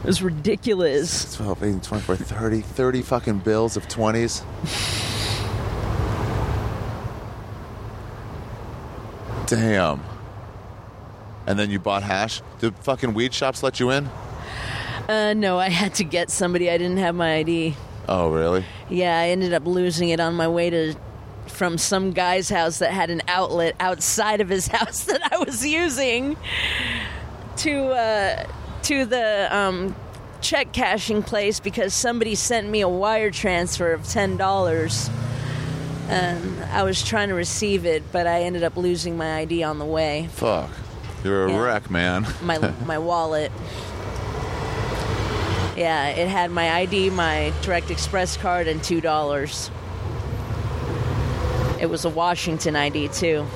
[SPEAKER 1] It was ridiculous.
[SPEAKER 2] 12, 18, 24, 30, 30 fucking bills of 20s. (laughs) Damn. And then you bought hash? Did fucking weed shops let you in?
[SPEAKER 1] Uh, no, I had to get somebody. I didn't have my ID.
[SPEAKER 2] Oh, really?
[SPEAKER 1] Yeah, I ended up losing it on my way to from some guy's house that had an outlet outside of his (laughs) house that I was using to uh, to the um, check cashing place because somebody sent me a wire transfer of ten dollars. And I was trying to receive it, but I ended up losing my ID on the way.
[SPEAKER 2] Fuck. You're a
[SPEAKER 1] Yeah.
[SPEAKER 2] wreck, man. (laughs)
[SPEAKER 1] My my wallet. Yeah, it had my ID, my Direct Express card, and two dollars. It was a Washington ID too.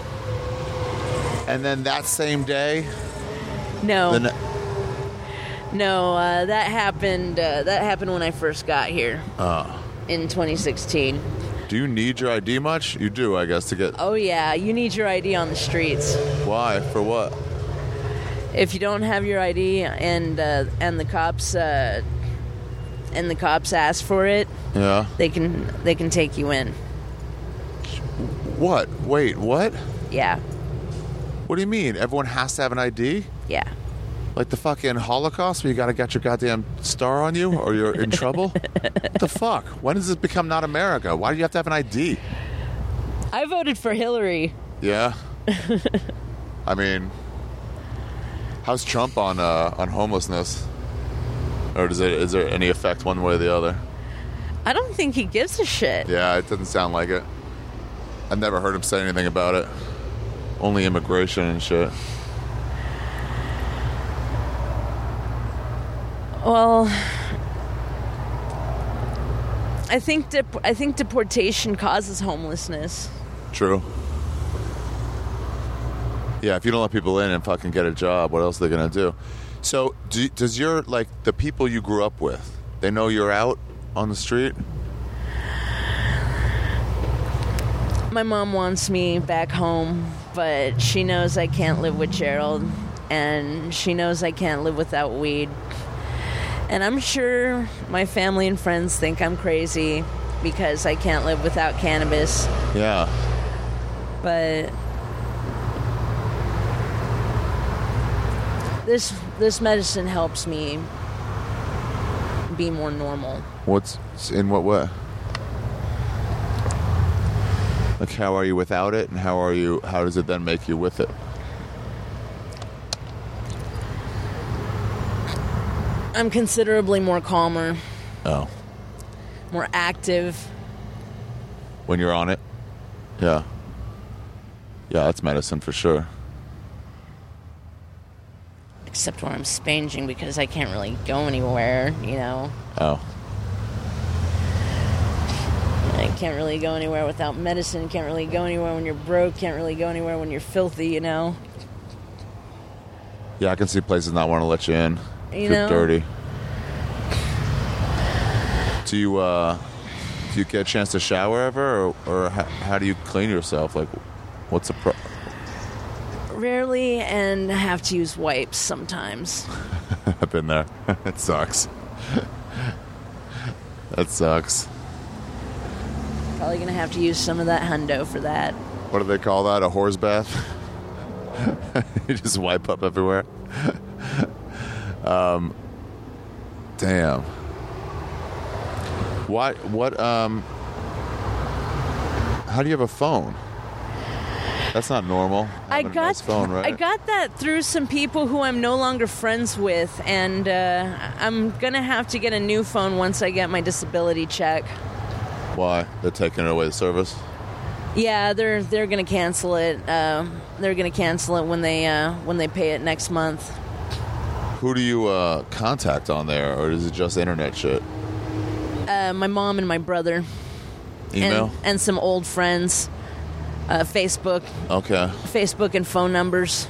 [SPEAKER 2] And then that same day,
[SPEAKER 1] No,
[SPEAKER 2] ne-
[SPEAKER 1] no, uh, that happened. Uh, that happened when I first got here
[SPEAKER 2] oh.
[SPEAKER 1] in 2016.
[SPEAKER 2] Do you need your ID much? You do, I guess, to get.
[SPEAKER 1] Oh yeah, you need your ID on the streets.
[SPEAKER 2] Why? For what?
[SPEAKER 1] If you don't have your ID and uh, and the cops uh, and the cops ask for it,
[SPEAKER 2] Yeah.
[SPEAKER 1] they can they can take you in.
[SPEAKER 2] What? Wait, what?
[SPEAKER 1] Yeah,
[SPEAKER 2] What do you mean? Everyone has to have an ID?
[SPEAKER 1] yeah.
[SPEAKER 2] Like the fucking Holocaust where you gotta get your goddamn star on you or you're in trouble? (laughs) what the fuck? When does this become not America? Why do you have to have an ID?
[SPEAKER 1] I voted for Hillary.
[SPEAKER 2] Yeah. I mean, how's Trump on uh, on homelessness? Or does it is there any effect one way or the other?
[SPEAKER 1] I don't think he gives a shit.
[SPEAKER 2] Yeah, it doesn't sound like it. I've never heard him say anything about it. Only immigration and shit.
[SPEAKER 1] Well, I think dep- I think deportation causes homelessness.
[SPEAKER 2] True. Yeah, if you don't let people in and fucking get a job, what else are they gonna do? So, do, does your like the people you grew up with? They know you're out on the street.
[SPEAKER 1] My mom wants me back home, but she knows I can't live with Gerald, and she knows I can't live without weed. And I'm sure my family and friends think I'm crazy because I can't live without cannabis,
[SPEAKER 2] Yeah.
[SPEAKER 1] but this this medicine helps me be more normal.
[SPEAKER 2] What's in what way? Like, how are you without it, and how are you? How does it then make you with it?
[SPEAKER 1] I'm considerably more calmer,
[SPEAKER 2] Oh,
[SPEAKER 1] more active.
[SPEAKER 2] when you're on it. Yeah. Yeah, that's medicine for sure.
[SPEAKER 1] except when I'm spanging because I can't really go anywhere, you know.
[SPEAKER 2] Oh,
[SPEAKER 1] I can't really go anywhere without medicine, can't really go anywhere when you're broke, can't really go anywhere when you're filthy, you know.
[SPEAKER 2] yeah, I can see places not want to let you in.
[SPEAKER 1] You
[SPEAKER 2] You're
[SPEAKER 1] know?
[SPEAKER 2] dirty. Do you uh, do you get a chance to shower ever, or, or how, how do you clean yourself? Like, what's the pro?
[SPEAKER 1] Rarely and have to use wipes sometimes. (laughs)
[SPEAKER 2] I've been there. (laughs) it sucks. that sucks.
[SPEAKER 1] Probably gonna have to use some of that hundo for that.
[SPEAKER 2] What do they call that? A horse bath? (laughs) you just wipe up everywhere. Um, damn. What? What? Um. How do you have a phone? That's not normal.
[SPEAKER 1] I got
[SPEAKER 2] nice phone, right?
[SPEAKER 1] I got that through some people who I'm no longer friends with, and uh, I'm gonna have to get a new phone once I get my disability check.
[SPEAKER 2] Why? They're taking away the service.
[SPEAKER 1] Yeah, they're they're gonna cancel it. Um they're gonna cancel it when they uh, when they pay it next month.
[SPEAKER 2] Who do you uh, contact on there, or is it just internet shit?
[SPEAKER 1] Uh, my mom and my brother
[SPEAKER 2] Email.
[SPEAKER 1] and and some old friends. Uh, Facebook,
[SPEAKER 2] okay.
[SPEAKER 1] Facebook and phone numbers.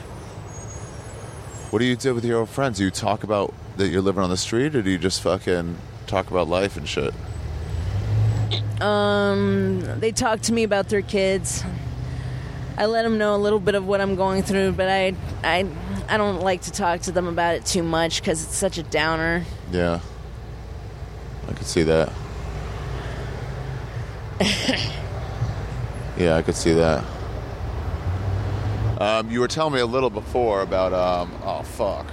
[SPEAKER 2] What do you do with your old friends? Do you talk about that you're living on the street, or do you just fucking talk about life and shit?
[SPEAKER 1] Um, they talk to me about their kids. I let them know a little bit of what I'm going through, but I I I don't like to talk to them about it too much because it's such a downer.
[SPEAKER 2] Yeah. I could see that. (laughs) yeah, I could see that. Um, you were telling me a little before about um, oh fuck.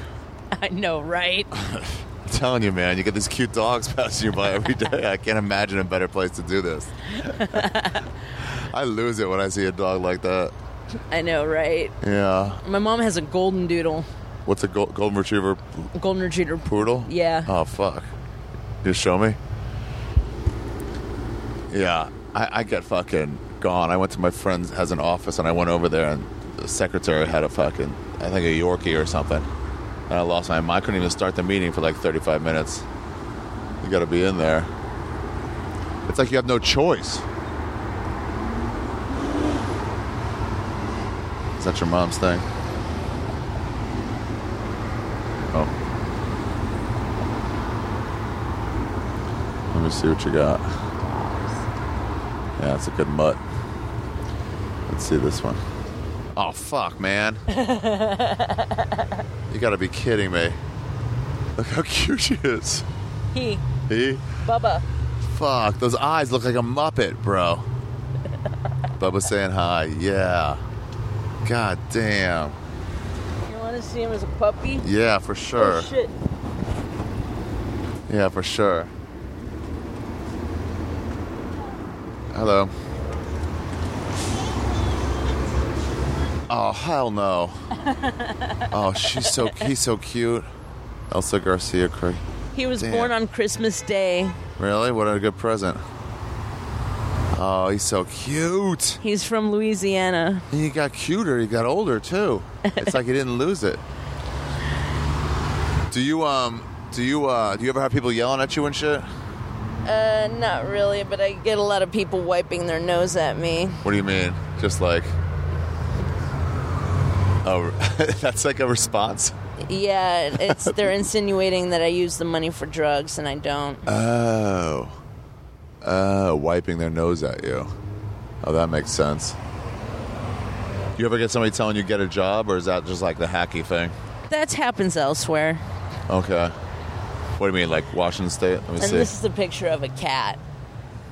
[SPEAKER 1] I know, right? (laughs)
[SPEAKER 2] I'm telling you, man, you get these cute dogs (laughs) passing you by every day. I can't imagine a better place to do this. (laughs) I lose it when I see a dog like that.
[SPEAKER 1] I know, right?
[SPEAKER 2] Yeah.
[SPEAKER 1] My mom has a golden doodle,
[SPEAKER 2] What's a gol- golden retriever
[SPEAKER 1] golden retriever.
[SPEAKER 2] poodle?
[SPEAKER 1] Yeah.
[SPEAKER 2] Oh fuck! Just show me. Yeah, I, I get fucking gone. I went to my friend's has an office, and I went over there, and the secretary had a fucking I think a Yorkie or something, and I lost my mind. I couldn't even start the meeting for like thirty five minutes. You got to be in there. It's like you have no choice. Is that your mom's thing? Oh. Let me see what you got. Yeah, it's a good mutt. Let's see this one. Oh fuck, man! (laughs) you gotta be kidding me! Look how cute she is.
[SPEAKER 1] He,
[SPEAKER 2] He?
[SPEAKER 1] Bubba.
[SPEAKER 2] Fuck, those eyes look like a muppet, bro. (laughs) Bubba saying hi. Yeah. God damn.
[SPEAKER 1] You want to see him as a puppy?
[SPEAKER 2] Yeah, for oh, sure.
[SPEAKER 1] Oh shit!
[SPEAKER 2] Yeah, for sure. Hello. Oh hell no! (laughs) oh, she's so he's so cute. Elsa Garcia Craig.
[SPEAKER 1] He was
[SPEAKER 2] Damn.
[SPEAKER 1] born on Christmas Day.
[SPEAKER 2] Really? What a good present. Oh, he's so cute.
[SPEAKER 1] He's from Louisiana.
[SPEAKER 2] He got cuter. He got older too. It's like he didn't lose it. Do you um? Do you uh? Do you ever have people yelling at you and shit?
[SPEAKER 1] Uh, not really, but I get a lot of people wiping their nose at me.
[SPEAKER 2] What do you mean? Just like. Oh, (laughs) that's like a response?
[SPEAKER 1] Yeah, it's they're insinuating that I use the money for drugs and I don't.
[SPEAKER 2] Oh. Oh, wiping their nose at you. Oh, that makes sense. You ever get somebody telling you get a job, or is that just like the hacky thing?
[SPEAKER 1] That happens elsewhere.
[SPEAKER 2] Okay. What do you mean, like Washington State? Let me
[SPEAKER 1] And
[SPEAKER 2] see.
[SPEAKER 1] this is a picture of a cat.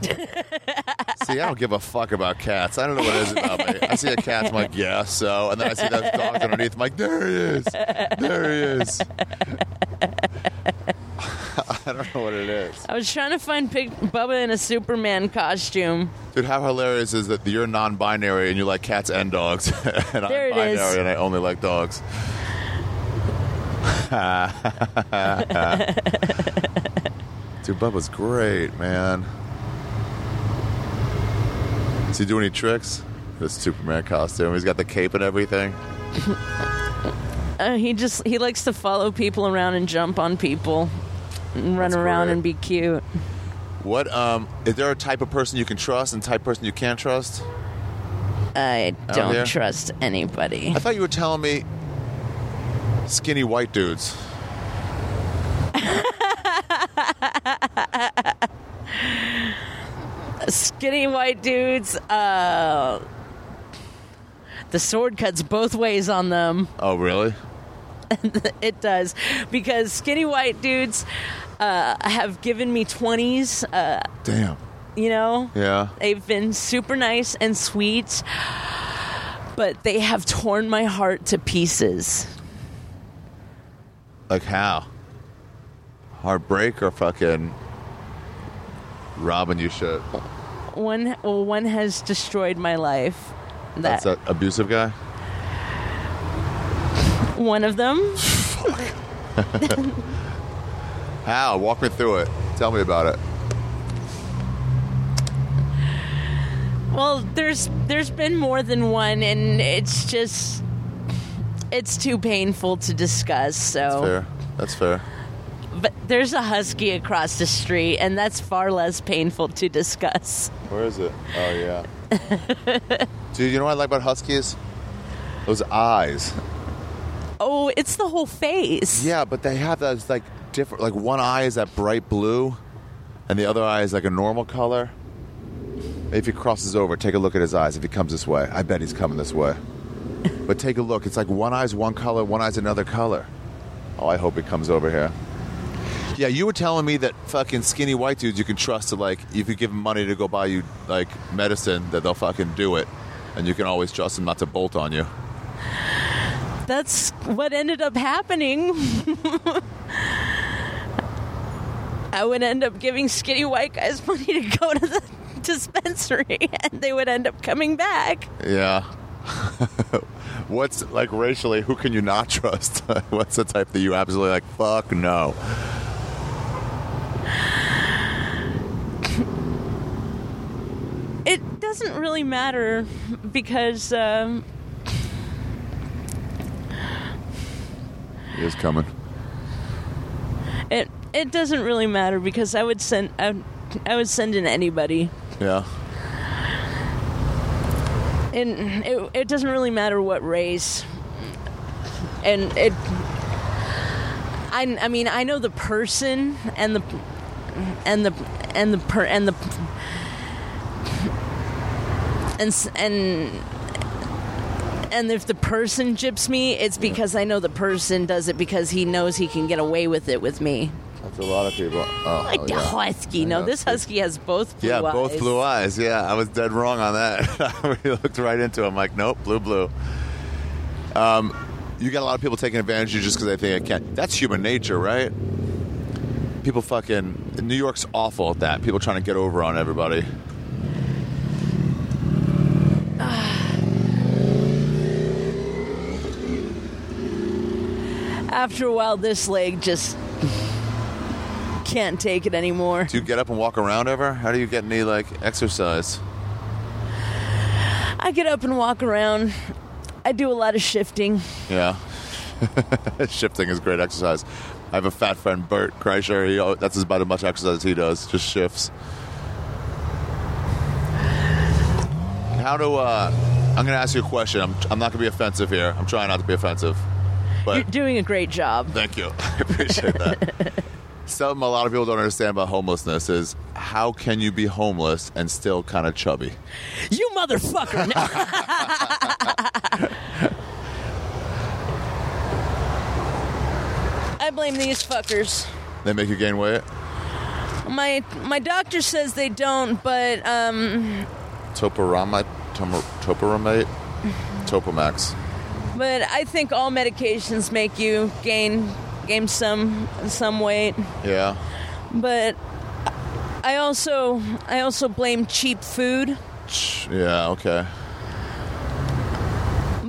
[SPEAKER 1] (laughs)
[SPEAKER 2] See, I don't give a fuck about cats. I don't know what it is about me. I see a cat, I'm like, yeah, so. And then I see those dogs underneath, I'm like, there he is. There he is. (laughs) I don't know what it is.
[SPEAKER 1] I was trying to find pic- Bubba in a Superman costume.
[SPEAKER 2] Dude, how hilarious is that you're non binary and you like cats and dogs? (laughs) and
[SPEAKER 1] There
[SPEAKER 2] I'm
[SPEAKER 1] it is.
[SPEAKER 2] binary and I only like dogs. Dude, Bubba's great, man. He do any tricks? This Superman costume. He's got the cape and everything. (laughs)
[SPEAKER 1] Uh, he just he likes to follow people around and jump on people and run
[SPEAKER 2] That's
[SPEAKER 1] around
[SPEAKER 2] great.
[SPEAKER 1] and be cute.
[SPEAKER 2] What um is there a type of person you can trust and type of person you can't trust?
[SPEAKER 1] I don't trust anybody.
[SPEAKER 2] I thought you were telling me skinny white dudes. (laughs)
[SPEAKER 1] Skinny white dudes. Uh, the sword cuts both ways on them.
[SPEAKER 2] Oh, really? (laughs)
[SPEAKER 1] It does because skinny white dudes uh, have given me twenties. Uh,
[SPEAKER 2] Damn.
[SPEAKER 1] you know,
[SPEAKER 2] Yeah.
[SPEAKER 1] They've been super nice and sweet, but they have torn my heart to pieces.
[SPEAKER 2] Like how? Heartbreak or fucking robbing you shit?
[SPEAKER 1] One, well, one has destroyed my life. That,
[SPEAKER 2] That's that abusive guy?
[SPEAKER 1] one of them. (laughs)
[SPEAKER 2] How? Walk me through it. Tell me about it.
[SPEAKER 1] Well, there's there's been more than one, and it's just it's too painful to discuss. So,
[SPEAKER 2] Fair. That's fair.
[SPEAKER 1] There's a husky across the street, and that's far less painful to discuss.
[SPEAKER 2] Where is it? Oh yeah. (laughs) Dude, you know what I like about huskies? Those eyes.
[SPEAKER 1] Oh, it's the whole face.
[SPEAKER 2] Yeah, but they have those like different. Like one eye is that bright blue, and the other eye is like a normal color. If he crosses over, take a look at his eyes. If he comes this way, I bet he's coming this way. (laughs) but take a look. It's like one eye's one color, one eye's another color. Oh, I hope he comes over here. Yeah, you were telling me that fucking skinny white dudes you can trust to like if you give them money to go buy you like medicine that they'll fucking do it, and you can always trust them not to bolt on you.
[SPEAKER 1] That's what ended up happening. (laughs) I would end up giving skinny white guys (laughs) money to go to the (laughs) dispensary, and they would end up coming back.
[SPEAKER 2] Yeah. What's like racially? Who can you not trust? What's the type that you absolutely like? Fuck no.
[SPEAKER 1] It doesn't really matter because um,
[SPEAKER 2] He is coming.
[SPEAKER 1] it it doesn't really matter because I would send I, would- I would send in anybody,
[SPEAKER 2] Yeah.
[SPEAKER 1] and it it doesn't really matter what race, and it. I, I mean I know the person and the and the and the per and the and and and if the person gyps me, it's because I know the person does it because he knows he can get away with it with me.
[SPEAKER 2] That's a lot of people. Oh,
[SPEAKER 1] Like the
[SPEAKER 2] yeah.
[SPEAKER 1] husky.
[SPEAKER 2] I
[SPEAKER 1] No,
[SPEAKER 2] know,
[SPEAKER 1] this husky has both blue
[SPEAKER 2] Yeah,
[SPEAKER 1] eyes.
[SPEAKER 2] both blue eyes. Yeah, I was dead wrong on that. (laughs) we looked right into him like, nope, blue, blue. Um, you got a lot of people taking advantage of you just because they think I can't. That's human nature, right? People fucking. New York's awful at that. People trying to get over on everybody. (sighs)
[SPEAKER 1] After a while, this leg just can't take it anymore.
[SPEAKER 2] Do you get up and walk around ever? How do you get any like exercise?
[SPEAKER 1] I get up and walk around. I do a lot of shifting.
[SPEAKER 2] Yeah. (laughs) Shifting is great exercise. I have a fat friend, Bert Kreischer. He, that's about as much exercise as he does, just shifts. How do, uh, I'm going to ask you a question. I'm, I'm not going to be offensive here. I'm trying not to be offensive. But
[SPEAKER 1] You're doing a great job.
[SPEAKER 2] Thank you. (laughs) I appreciate that. (laughs) Something a lot of people don't understand about homelessness is how can you be homeless and still kind of chubby?
[SPEAKER 1] You motherfucker! (laughs) I blame these fuckers.
[SPEAKER 2] They make you gain weight?
[SPEAKER 1] My my doctor says they don't, but um,
[SPEAKER 2] Topiramate? Tomo- Topiramate? Topamax.
[SPEAKER 1] but I think all medications make you gain gain some some weight.
[SPEAKER 2] Yeah.
[SPEAKER 1] But I also I also blame cheap food.
[SPEAKER 2] Yeah, okay.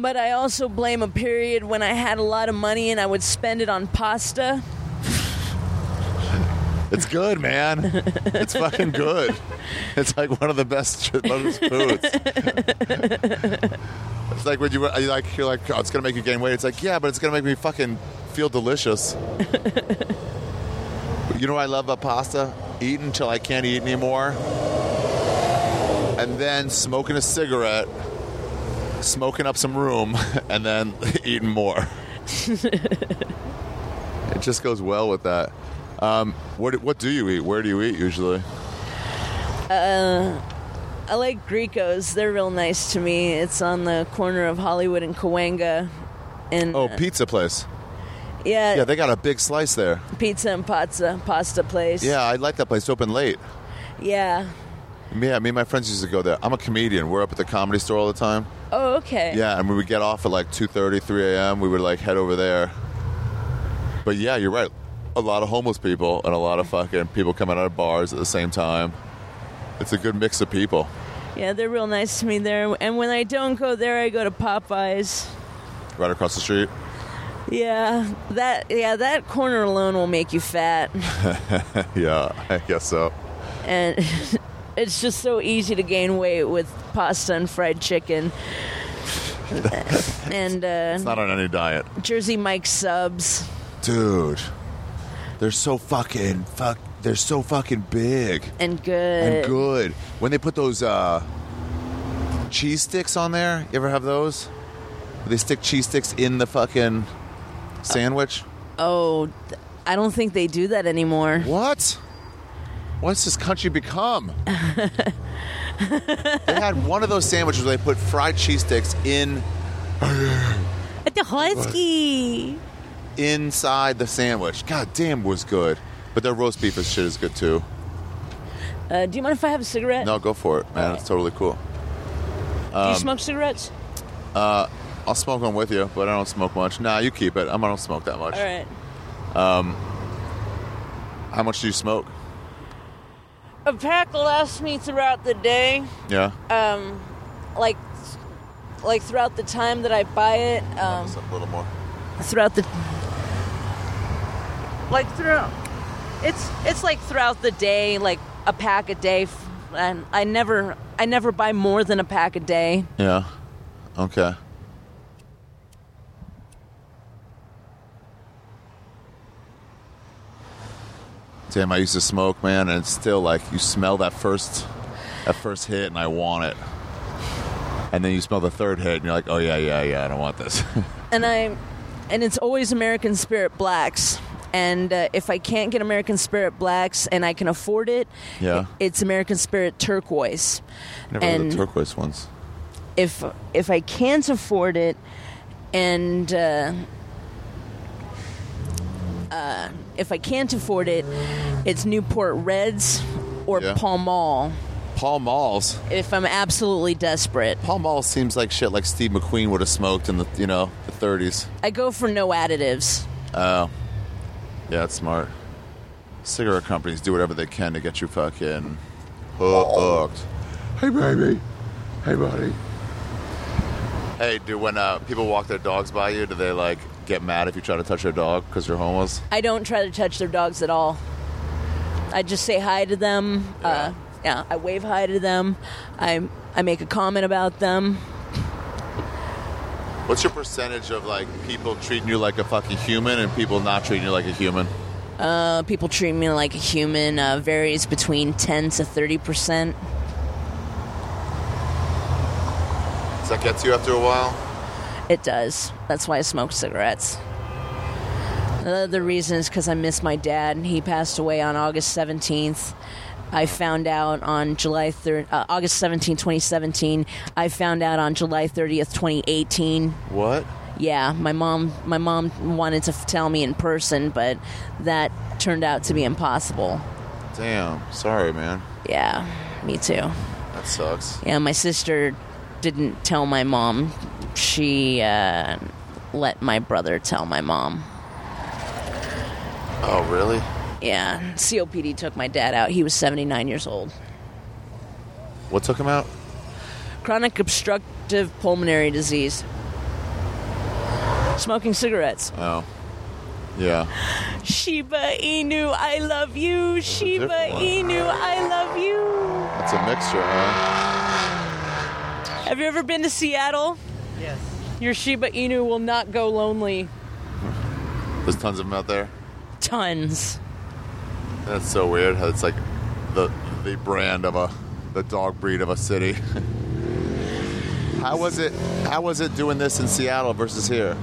[SPEAKER 1] But I also blame a period when I had a lot of money and I would spend it on pasta.
[SPEAKER 2] It's good, man. It's fucking good. It's like one of the best foods. It's like when you you like you're like oh, it's gonna make you gain weight. It's like yeah, but it's gonna make me fucking feel delicious. you know what I love about pasta? Eating until I can't eat anymore, and then smoking a cigarette, smoking up some room, (laughs) and then (laughs) eating more. (laughs) it just goes well with that. Um, what what do you eat? Where do you eat usually?
[SPEAKER 1] I like Greco's. They're real nice to me. It's on the corner of Hollywood and Cahuenga. And
[SPEAKER 2] Oh, pizza place.
[SPEAKER 1] yeah,
[SPEAKER 2] Yeah, they got a big slice there.
[SPEAKER 1] pizza and pizza pasta place.
[SPEAKER 2] Yeah, I like that place. It's open late.
[SPEAKER 1] Yeah.
[SPEAKER 2] Yeah, me and my friends used to go there. I'm a comedian. We're up at the comedy store all the time.
[SPEAKER 1] Oh, okay.
[SPEAKER 2] Yeah, and we get off at like 2:30, 3 a.m., we would like head over there. But yeah, you're right. A lot of homeless people and a lot of fucking people coming out of bars at the same time. It's a good mix of people.
[SPEAKER 1] Yeah, they're real nice to me there. And when I don't go there, I go to Popeyes.
[SPEAKER 2] Right across the street.
[SPEAKER 1] Yeah, that yeah that corner alone will make you fat, (laughs)
[SPEAKER 2] yeah, I guess so.
[SPEAKER 1] and (laughs) it's just so easy to gain weight with pasta and fried chicken. (laughs) and uh,
[SPEAKER 2] It's not on any diet.
[SPEAKER 1] Jersey Mike subs.
[SPEAKER 2] Dude, they're so fucking fuck. They're so fucking big
[SPEAKER 1] and good.
[SPEAKER 2] and good. When they put those uh, cheese sticks on there, you ever have those? They stick cheese sticks in the fucking sandwich.
[SPEAKER 1] Oh, I don't think they do that anymore.
[SPEAKER 2] What? What's this country become? (laughs) they had one of those sandwiches where they put fried cheese sticks in
[SPEAKER 1] At the husky.
[SPEAKER 2] inside the sandwich. God damn, was good. But their roast beef and shit is good too.
[SPEAKER 1] Uh, do you mind if I have a cigarette?
[SPEAKER 2] No, go for it, man. It's totally cool.
[SPEAKER 1] Do
[SPEAKER 2] Um,
[SPEAKER 1] you smoke cigarettes?
[SPEAKER 2] I'll smoke one with you, but I don't smoke much. Nah, you keep it. I don't smoke that much.
[SPEAKER 1] All right.
[SPEAKER 2] How much do you smoke?
[SPEAKER 1] A pack lasts me throughout the day.
[SPEAKER 2] Yeah.
[SPEAKER 1] Um, like, like throughout the time that I buy it. Um,
[SPEAKER 2] a little more.
[SPEAKER 1] throughout the, like throughout. It's it's like throughout the day, like a pack a day, and I never I never buy more than a pack a day.
[SPEAKER 2] Yeah. Okay. Damn, I used to smoke, man, and it's still like you smell that first, that first hit, and I want it. And then you smell the third hit, and you're like, oh yeah, yeah, yeah, I don't want this. (laughs)
[SPEAKER 1] and I and it's always American Spirit Blacks. And uh, if I can't get American Spirit Blacks and I can afford it,
[SPEAKER 2] Yeah.
[SPEAKER 1] it's American Spirit Turquoise.
[SPEAKER 2] Never
[SPEAKER 1] And-
[SPEAKER 2] the turquoise ones.
[SPEAKER 1] If if I can't afford it, and uh, uh, if I can't afford it, it's Newport Reds or
[SPEAKER 2] Yeah.
[SPEAKER 1] Pall Mall.
[SPEAKER 2] Pall Malls.
[SPEAKER 1] If I'm absolutely desperate,
[SPEAKER 2] Pall Mall seems like shit like Steve McQueen would have smoked in the you know the 30s.
[SPEAKER 1] I go for no additives.
[SPEAKER 2] Oh, yeah, that's smart. Cigarette companies do whatever they can to get you fucking hooked. Hey, baby. Hey, buddy. Hey, do when uh, people walk their dogs by you, do they like get mad if you try to touch their dog because you're homeless?
[SPEAKER 1] I don't try to touch their dogs at all. I just say hi to them. Uh, yeah, I wave hi to them. I I make a comment about them.
[SPEAKER 2] What's your percentage of like people treating you like a fucking human and people not treating you like a human?
[SPEAKER 1] Uh, people treat me like a human uh, varies between 10 to 30 percent.
[SPEAKER 2] Does that get to you after a while?
[SPEAKER 1] It does. That's why I smoke cigarettes. The other reason is because I miss my dad. and He passed away on August 17th. I found out on July 3rd, uh, August 17, 2017. I found out on July 30th, 2018.
[SPEAKER 2] What?
[SPEAKER 1] Yeah, my mom my mom wanted to f- tell me in person, but that turned out to be impossible.
[SPEAKER 2] Damn. Sorry, man.
[SPEAKER 1] Yeah, me too.
[SPEAKER 2] That sucks.
[SPEAKER 1] Yeah, my sister didn't tell my mom. She uh, let my brother tell my mom.
[SPEAKER 2] Oh, really?
[SPEAKER 1] Yeah, COPD took my dad out. He was 79 years old.
[SPEAKER 2] What took him out?
[SPEAKER 1] Chronic obstructive pulmonary disease. Smoking cigarettes.
[SPEAKER 2] Oh. Yeah.
[SPEAKER 1] Shiba Inu, I love you. Shiba. Inu, I love you.
[SPEAKER 2] That's a mixture, huh?
[SPEAKER 1] Have you ever been to Seattle?
[SPEAKER 3] Yes.
[SPEAKER 1] Your Shiba Inu will not go lonely.
[SPEAKER 2] There's tons of them out there.
[SPEAKER 1] Tons.
[SPEAKER 2] That's so weird. How it's like the the brand of a the dog breed of a city. how was it? How was it doing this in Seattle versus here?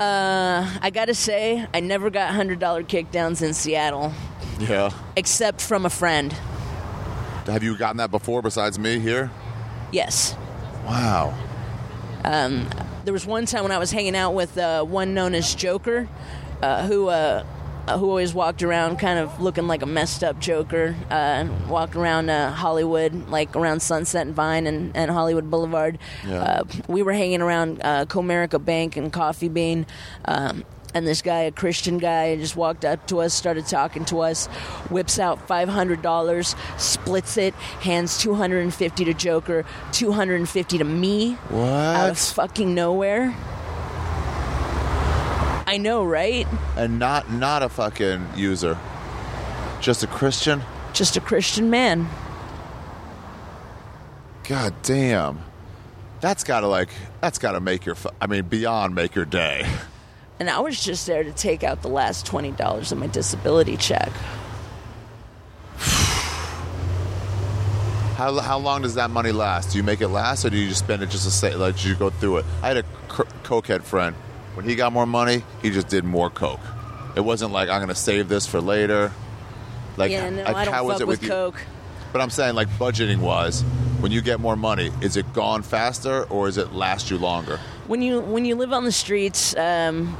[SPEAKER 1] Uh, I gotta say, I never got $100 kickdowns in Seattle,
[SPEAKER 2] Yeah.
[SPEAKER 1] except from a friend.
[SPEAKER 2] Have you gotten that before besides me here?
[SPEAKER 1] Yes.
[SPEAKER 2] Wow.
[SPEAKER 1] There was one time when I was hanging out with uh, one known as Joker, uh, who uh, who always walked around kind of looking like a messed up Joker, uh, walked around uh, Hollywood, like around Sunset and Vine and, and Hollywood Boulevard.
[SPEAKER 2] Yeah.
[SPEAKER 1] Uh, we were hanging around uh, Comerica Bank and Coffee Bean. Um, and this guy, a Christian guy, just walked up to us, started talking to us, whips out five hundred dollars, splits it, hands two hundred and fifty to Joker, two hundred and fifty to me What? out of fucking nowhere. I know, right?
[SPEAKER 2] And not not a fucking user. Just a Christian?
[SPEAKER 1] Just a Christian man.
[SPEAKER 2] God damn. That's got to like that's got to make your I mean beyond make your day. (laughs)
[SPEAKER 1] And I was just there to take out the last $20 of my disability check.
[SPEAKER 2] How, how long does that money last? Do you make it last, or do you just spend it just to say, like, you go through it? I had a cr- cokehead friend. When he got more money, he just did more coke. It wasn't like I'm going to save this for later. Like,
[SPEAKER 1] yeah, no,
[SPEAKER 2] like,
[SPEAKER 1] I don't
[SPEAKER 2] how
[SPEAKER 1] fuck
[SPEAKER 2] is it
[SPEAKER 1] with
[SPEAKER 2] with you? But I'm saying, like, budgeting wise, when you get more money, is it gone faster, or is it last you longer?
[SPEAKER 1] When you when you live on the streets, um,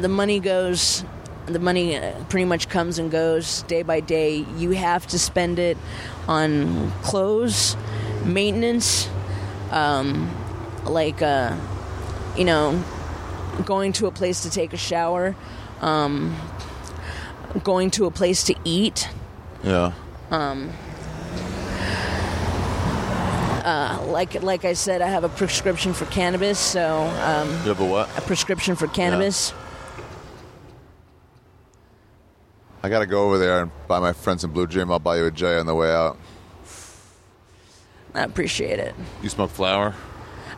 [SPEAKER 1] the money goes. The money uh, pretty much comes and goes day by day. You have to spend it on clothes, maintenance, um, like uh, you know, going to a place to take a shower, um, going to a place to eat.
[SPEAKER 2] Yeah.
[SPEAKER 1] Like like I said, I have a prescription for cannabis, so um,
[SPEAKER 2] You have a what?
[SPEAKER 1] a prescription for cannabis.
[SPEAKER 2] I got to go over there and buy my friend some Blue Dream. I'll buy you a J on the way out.
[SPEAKER 1] I appreciate it.
[SPEAKER 2] You smoke flower?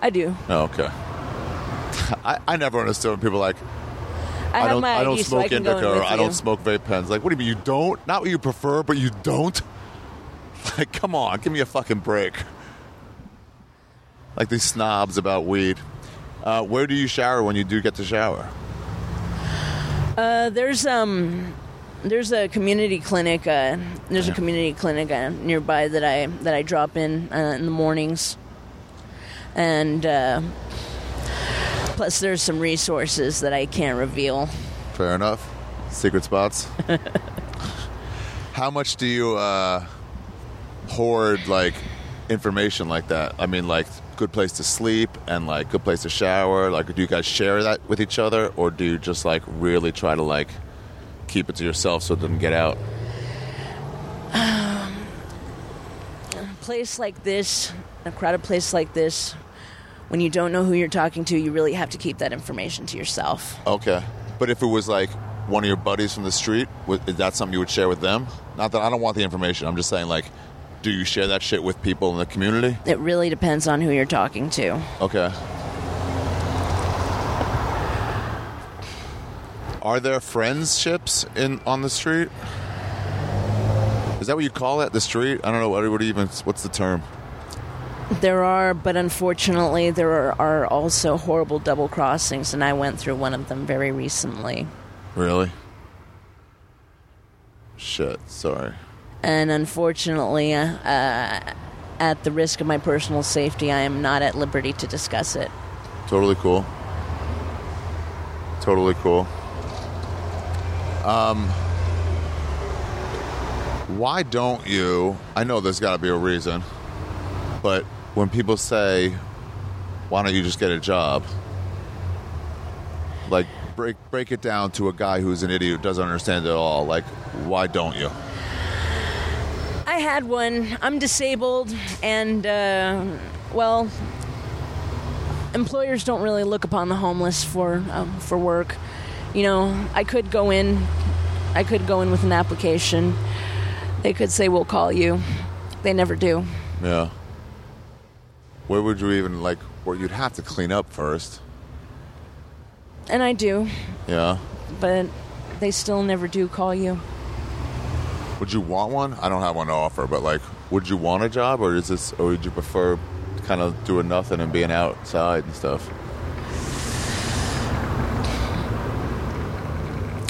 [SPEAKER 1] I do.
[SPEAKER 2] Oh, okay. (laughs) I, I never understood when people are like,
[SPEAKER 1] I, have
[SPEAKER 2] don't, I don't smoke
[SPEAKER 1] so I can go in
[SPEAKER 2] indica or I don't smoke vape pens. Like, what do you mean you don't? Not what you prefer, but you don't? (laughs) Like, come on, give me a fucking break. Like these snobs about weed. Uh, where do you shower when you do get to shower?
[SPEAKER 1] Uh, there's um, there's a community clinic. Uh, there's a community clinic uh, nearby that I that I drop in uh, in the mornings, and uh, plus there's some resources that I can't reveal.
[SPEAKER 2] Fair enough. Secret spots. (laughs) How much do you uh, hoard like information like that? I mean, like good place to sleep and like good place to shower. Like, do you guys share that with each other, or do you just like really try to like keep it to yourself so it doesn't get out?
[SPEAKER 1] Um, a place like this, a crowded place like this, when you don't know who you're talking to, you really have to keep that information to yourself.
[SPEAKER 2] Okay, but if it was like one of your buddies from the street, is that something you would share with them? Not that I don't want the information. I'm just saying like. Do you share that shit with people in the community?
[SPEAKER 1] It really depends on who you're talking to.
[SPEAKER 2] Okay. Are there friendships in on the street? Is that what you call it? The street? I don't know. What, what even? What's the term?
[SPEAKER 1] There are, but unfortunately, there are, are also horrible double crossings, and I went through one of them very recently.
[SPEAKER 2] Really? Shit. Sorry.
[SPEAKER 1] And unfortunately, uh, uh, at the risk of my personal safety, I am not at liberty to discuss it.
[SPEAKER 2] Totally cool. Totally cool. Um, why don't you? I know there's got to be a reason, but when people say, "Why don't you just get a job?" Like break break it down to a guy who's an idiot who doesn't understand it at all. Like, why don't you?
[SPEAKER 1] I had one. I'm disabled, and uh, well, employers don't really look upon the homeless for um, for work. You know, I could go in, I could go in with an application. They could say we'll call you. They never do.
[SPEAKER 2] Yeah. Where would you even like? Where you'd have to clean up first.
[SPEAKER 1] And I do,
[SPEAKER 2] Yeah.
[SPEAKER 1] but they still never do call you.
[SPEAKER 2] Would you want one? I don't have one to offer, but like, would you want a job, or is this, or would you prefer kind of doing nothing and being outside and stuff?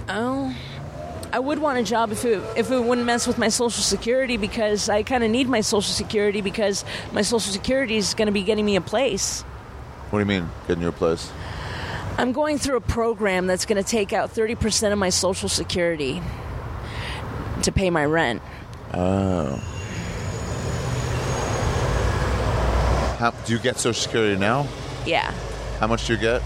[SPEAKER 1] Oh, I would want a job if it if it wouldn't mess with my social security because I kind of need my social security because my social security is going to be getting me a place.
[SPEAKER 2] What do you mean, getting your place?
[SPEAKER 1] I'm going through a program that's going to take out 30% of my social security to pay my rent.
[SPEAKER 2] Oh. How do you get Social Security now?
[SPEAKER 1] Yeah.
[SPEAKER 2] How much do you get?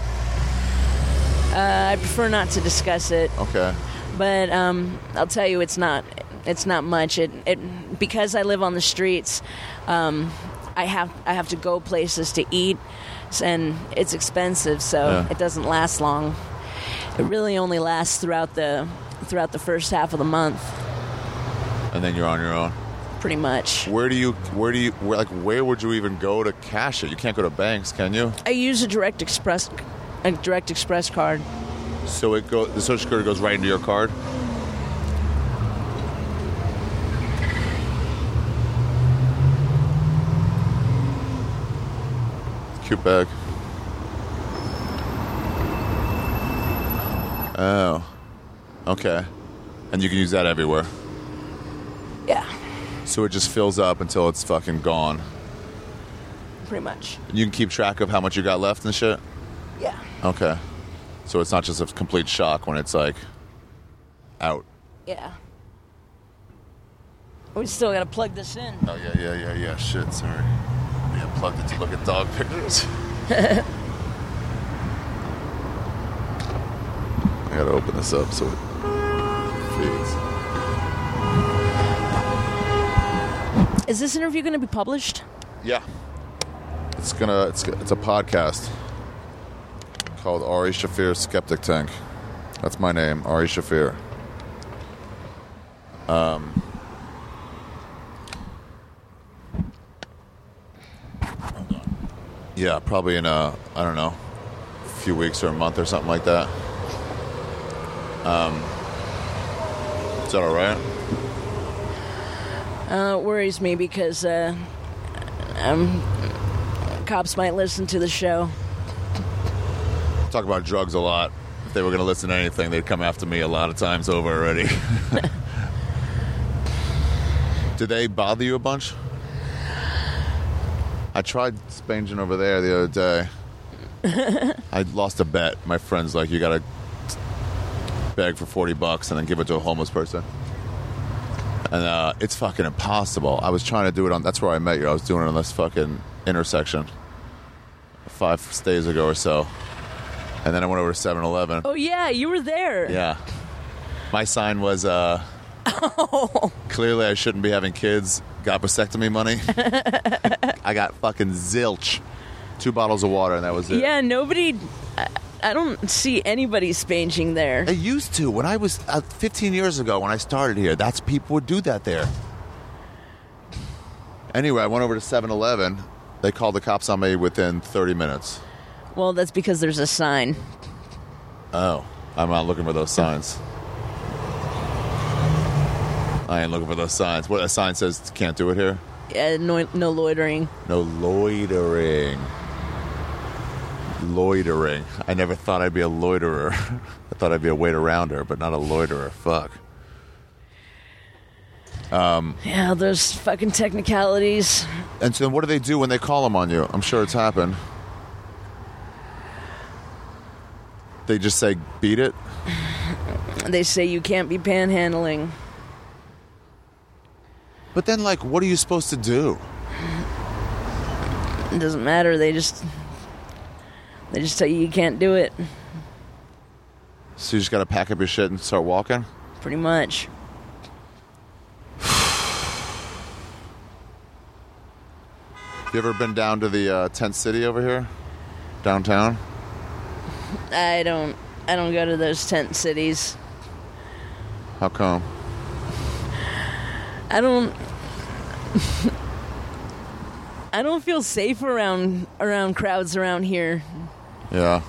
[SPEAKER 1] Uh, I prefer not to discuss it,
[SPEAKER 2] Okay.
[SPEAKER 1] But um, I'll tell you it's not it's not much. It it because I live on the streets, um, I have I have to go places to eat, and it's expensive, so
[SPEAKER 2] Yeah.
[SPEAKER 1] it doesn't last long. It really only lasts throughout the throughout the first half of the month,
[SPEAKER 2] And then you're on your own.
[SPEAKER 1] pretty much.
[SPEAKER 2] Where do you? Where do you? Where, like, where would you even go to cash it? You can't go to banks, can you?
[SPEAKER 1] I use a direct express a direct express card.
[SPEAKER 2] So it go. The Social Security goes right into your card. Cute bag. Oh. Okay. And you can use that everywhere.
[SPEAKER 1] Yeah,
[SPEAKER 2] So it just fills up until it's fucking gone.
[SPEAKER 1] pretty much.
[SPEAKER 2] You can keep track of how much you got left and shit.
[SPEAKER 1] Yeah.
[SPEAKER 2] Okay. So it's not just a complete shock when it's like out.
[SPEAKER 1] Yeah. We still gotta plug this in.
[SPEAKER 2] Oh yeah, yeah, yeah, yeah. Shit, sorry. Yeah, plugged it to look at dog pictures. (laughs) I gotta open this up so it feeds.
[SPEAKER 1] Is this interview gonna be published?
[SPEAKER 2] Yeah. It's gonna. It's it's a podcast called Ari Shaffir Skeptic Tank. That's my name, Ari Shaffir. Um. Yeah, probably in a I don't know, a few weeks or a month or something like that. Um. Is that all right?
[SPEAKER 1] Uh, it worries me because uh, um, cops might listen to the show.
[SPEAKER 2] Talk about drugs a lot. If they were going to listen to anything, they'd come after me a lot of times over already. (laughs) Did they bother you a bunch? I tried spanging over there the other day. (laughs) I lost a bet. My friend's like, you got to beg for 40 bucks and then give it to a homeless person. And uh, it's fucking impossible. I was trying to do it on, that's where I met you. I was doing it on this fucking intersection five days ago or so. And then I went over to 7 Eleven.
[SPEAKER 1] Oh yeah, you were there.
[SPEAKER 2] Yeah. My sign was uh (laughs) clearly I shouldn't be having kids. Got vasectomy money. (laughs) I got fucking zilch. Two bottles of water and that was it.
[SPEAKER 1] Yeah, nobody. I, I don't see anybody spanging there.
[SPEAKER 2] I used to when I was uh, 15 years ago when I started here. That's people would do that there. Anyway, I went over to 7-Eleven. They called the cops on me within 30 minutes.
[SPEAKER 1] Well, that's because there's a sign.
[SPEAKER 2] Oh, I'm not looking for those signs. I ain't looking for those signs. What a sign says can't do it here.
[SPEAKER 1] Yeah, no, no loitering.
[SPEAKER 2] No loitering. Loitering. I never thought I'd be a loiterer. (laughs) I thought I'd be a wait around her, but not a loiterer. Fuck. Um.
[SPEAKER 1] Yeah, those fucking technicalities.
[SPEAKER 2] And so, then what do they do when they call them on you? I'm sure it's happened. They just say, "Beat it." (laughs)
[SPEAKER 1] They say you can't be panhandling.
[SPEAKER 2] But then, like, what are you supposed to do?
[SPEAKER 1] It doesn't matter. They just they just tell you you can't do it.
[SPEAKER 2] So you just got to pack up your shit and start walking.
[SPEAKER 1] Pretty much.
[SPEAKER 2] You ever been down to the uh, tent city over here, downtown?
[SPEAKER 1] I don't I don't go to those tent cities.
[SPEAKER 2] How come?
[SPEAKER 1] I don't I don't feel safe around around crowds around here.
[SPEAKER 2] Yeah.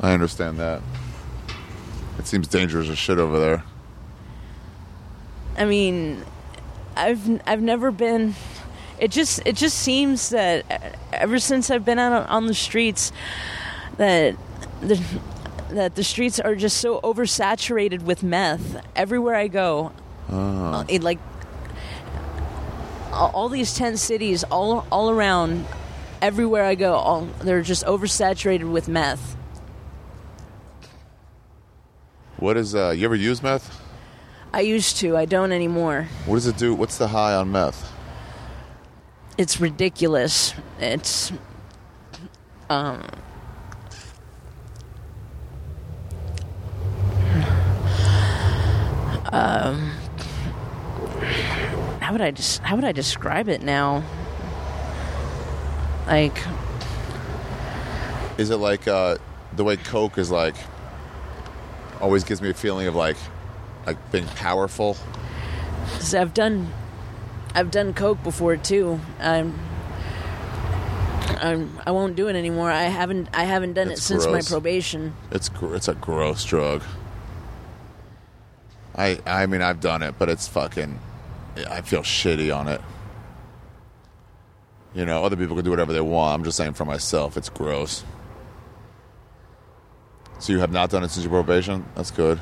[SPEAKER 2] I understand that. It seems dangerous as shit over there.
[SPEAKER 1] I mean, I've I've never been. It just it just seems that ever since I've been out on the streets, that the that the streets are just so oversaturated with meth. Everywhere I go, uh, it like all, these tent cities, all all around, everywhere I go, all they're just oversaturated with meth.
[SPEAKER 2] What is uh you ever use meth?
[SPEAKER 1] I used to, I don't anymore.
[SPEAKER 2] What does it do? What's the high on meth?
[SPEAKER 1] It's ridiculous. It's um um how would I just how would I describe it now? Like
[SPEAKER 2] Is it like uh the way Coke is like always gives me a feeling of like like being powerful?
[SPEAKER 1] 'cause I've done I've done coke before too. I'm I'm I won't do it anymore. I haven't I haven't done
[SPEAKER 2] It's
[SPEAKER 1] it since my probation.
[SPEAKER 2] It's gr- it's a gross drug. I I mean I've done it, but it's fucking. I feel shitty on it. You know, other people can do whatever they want. I'm just saying for myself, it's gross. So you have not done it since your probation. That's good.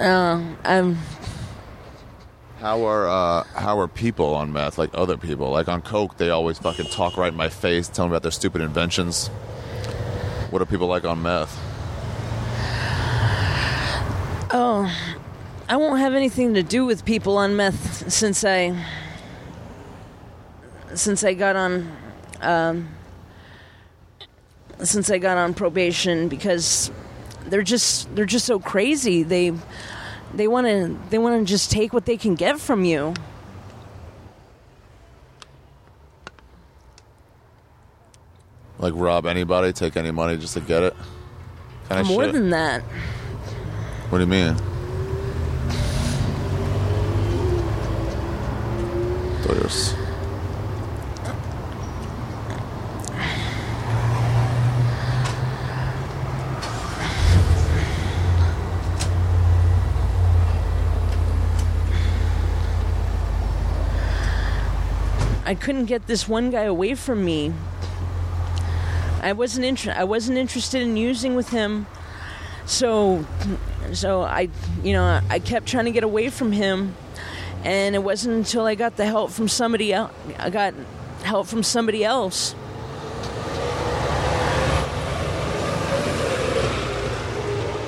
[SPEAKER 1] I'm
[SPEAKER 2] How are uh, how are people on meth like other people? Like on coke, they always fucking talk right in my face, tell me about their stupid inventions. What are people like on meth?
[SPEAKER 1] Oh, I won't have anything to do with people on meth since I since I got on um, since I got on probation because they're just they're just so crazy. They they want to they want to just take what they can get from you.
[SPEAKER 2] Like rob anybody, take any money just to get it? Kind of
[SPEAKER 1] More
[SPEAKER 2] shit?
[SPEAKER 1] than that.
[SPEAKER 2] What do you mean? Doyers.
[SPEAKER 1] I couldn't get this one guy away from me. I wasn't inter- I wasn't interested in using with him. So so I you know, I kept trying to get away from him and it wasn't until I got the help from somebody else I got help from somebody else.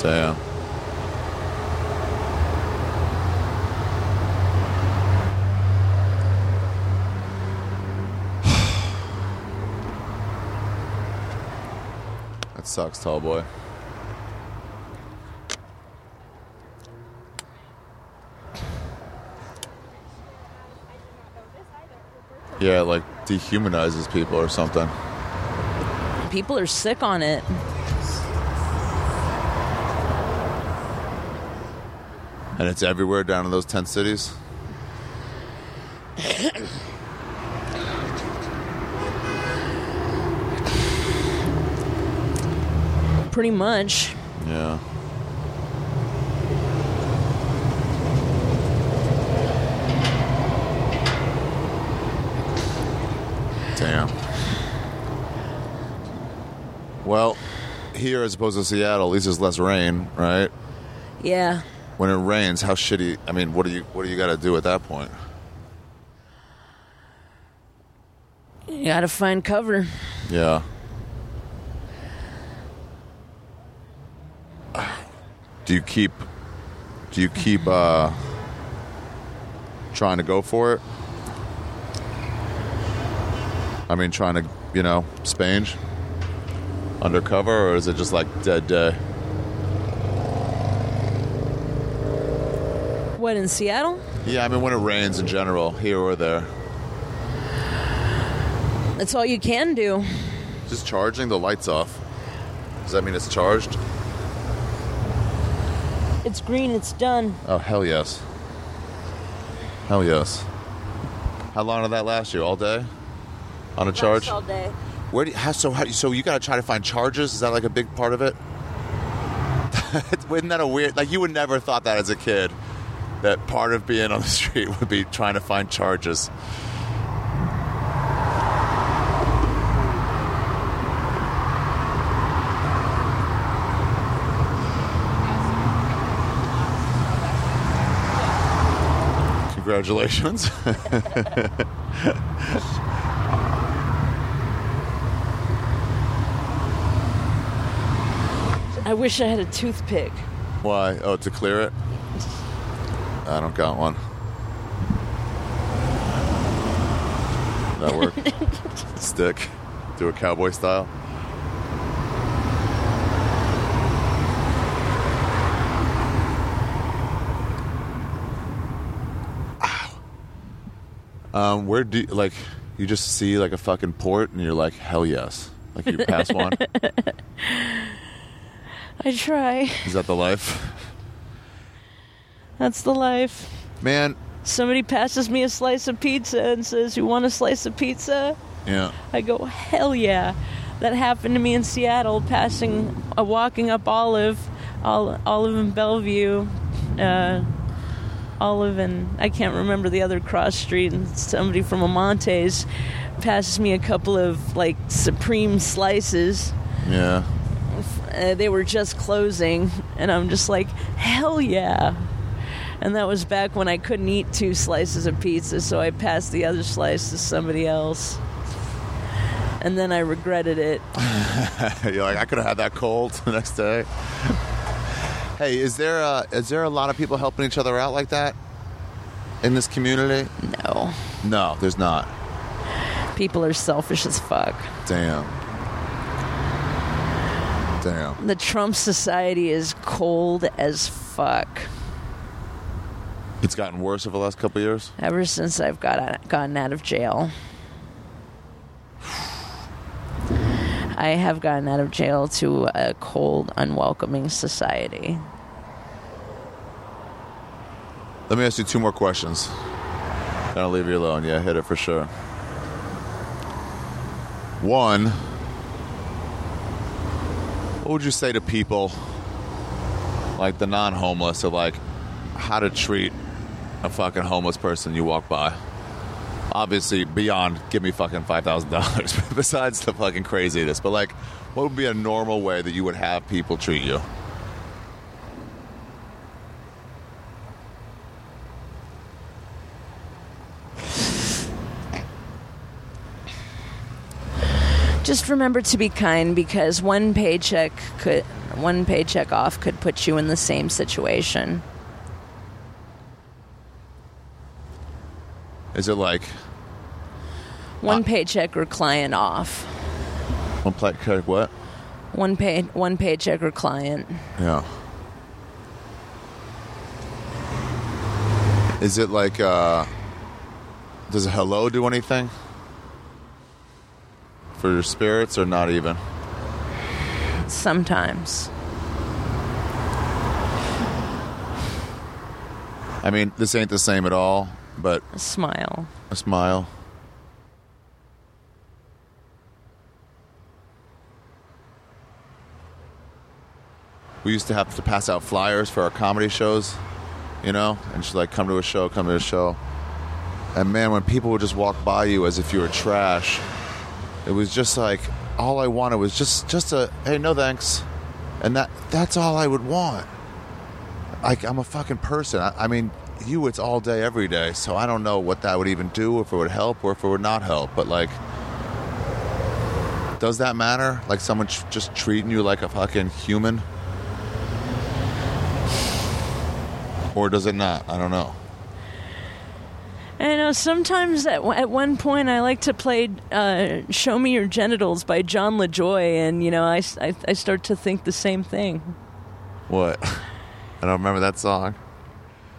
[SPEAKER 2] Damn. That sucks, tall boy. Yeah, it, like dehumanizes people or something.
[SPEAKER 1] People are sick on it.
[SPEAKER 2] And it's everywhere down in those tent cities. (coughs)
[SPEAKER 1] Pretty much.
[SPEAKER 2] Yeah. Damn. Well, here as opposed to Seattle, at least there's less rain, right?
[SPEAKER 1] Yeah.
[SPEAKER 2] When it rains, how shitty? I mean, what do you what do you got to do at that point?
[SPEAKER 1] You gotta find cover.
[SPEAKER 2] Yeah. Do you keep do you keep uh trying to go for it? I mean trying to, you know, spange undercover or is it just like dead day?
[SPEAKER 1] What, in Seattle?
[SPEAKER 2] Yeah, I mean when it rains in general, here or there.
[SPEAKER 1] That's all you can do.
[SPEAKER 2] Just charging the lights off. Does that mean it's charged?
[SPEAKER 1] It's green, it's done.
[SPEAKER 2] Oh hell yes. Hell yes. How long did that last you? All day? On a charge?
[SPEAKER 1] all day.
[SPEAKER 2] Where do you, how, so how, so you got to try to find charges? Is that like a big part of it? (laughs) Isn't that a weird? Like you would never thought that as a kid. That part of being on the (laughs) street would be trying to find charges. Congratulations. (laughs)
[SPEAKER 1] I wish I had a toothpick.
[SPEAKER 2] Why? Oh, to clear it? I don't got one. That work? (laughs) Stick. Do a cowboy style. Um, where do you, like you just see like a fucking port and you're like hell yes, like you pass one. (laughs)
[SPEAKER 1] I try.
[SPEAKER 2] Is that the life,
[SPEAKER 1] That's the life.
[SPEAKER 2] man?
[SPEAKER 1] Somebody passes me a slice of pizza and says, You want a slice of pizza?
[SPEAKER 2] Yeah.
[SPEAKER 1] I go, Hell yeah. That happened to me in Seattle, passing, uh, walking up Olive, Ol- Olive and Bellevue, uh, Olive and I can't remember the other cross street, and somebody from Amontes passes me a couple of like supreme slices.
[SPEAKER 2] Yeah.
[SPEAKER 1] Uh, they were just closing, and I'm just like, hell yeah. And that was back when I couldn't eat two slices of pizza, so I passed the other slice to somebody else. And then I regretted it. (laughs)
[SPEAKER 2] You're like, I could have had that cold the next day. Hey, is there a, is there a lot of people helping each other out like that in this community?
[SPEAKER 1] No.
[SPEAKER 2] No, there's not.
[SPEAKER 1] People are selfish as fuck.
[SPEAKER 2] Damn. Damn.
[SPEAKER 1] The Trump society is cold as fuck.
[SPEAKER 2] It's gotten worse over the last couple of years.
[SPEAKER 1] Ever since I've got gotten out of jail. (sighs) I have gotten out of jail to a cold, unwelcoming society.
[SPEAKER 2] Let me ask you two more questions. Then I'll leave you alone. Yeah, hit it for sure. One, what would you say to people like the non homeless of like how to treat a fucking homeless person you walk by? Obviously, beyond give me fucking $5,000, (laughs) besides the fucking craziness, but like, what would be a normal way that you would have people treat you?
[SPEAKER 1] Just remember to be kind because one paycheck could one paycheck off could put you in the same situation.
[SPEAKER 2] Is it like
[SPEAKER 1] One
[SPEAKER 2] Uh,
[SPEAKER 1] paycheck or client off.
[SPEAKER 2] one paycheck what?
[SPEAKER 1] One pay one paycheck or client.
[SPEAKER 2] Yeah. Is it like uh does a hello do anything? For your spirits or not even?
[SPEAKER 1] Sometimes.
[SPEAKER 2] I mean, this ain't the same at all, but
[SPEAKER 1] A smile.
[SPEAKER 2] a smile. We used to have to pass out flyers for our comedy shows, you know, and she's like, "Come to a show, come to a show." And man, when people would just walk by you as if you were trash, it was just like all I wanted was just just a hey, no thanks, and that that's all I would want. Like I'm a fucking person. I, I mean, you it's all day, every day. So I don't know what that would even do, if it would help or if it would not help. But like, does that matter? Like someone tr- just treating you like a fucking human, or does it not? I don't know.
[SPEAKER 1] Know sometimes at, at one point I like to play uh, "Show Me Your Genitals" by John LaJoy, and you know I, I- I start to think the same thing.
[SPEAKER 2] What? (laughs) I don't remember that song.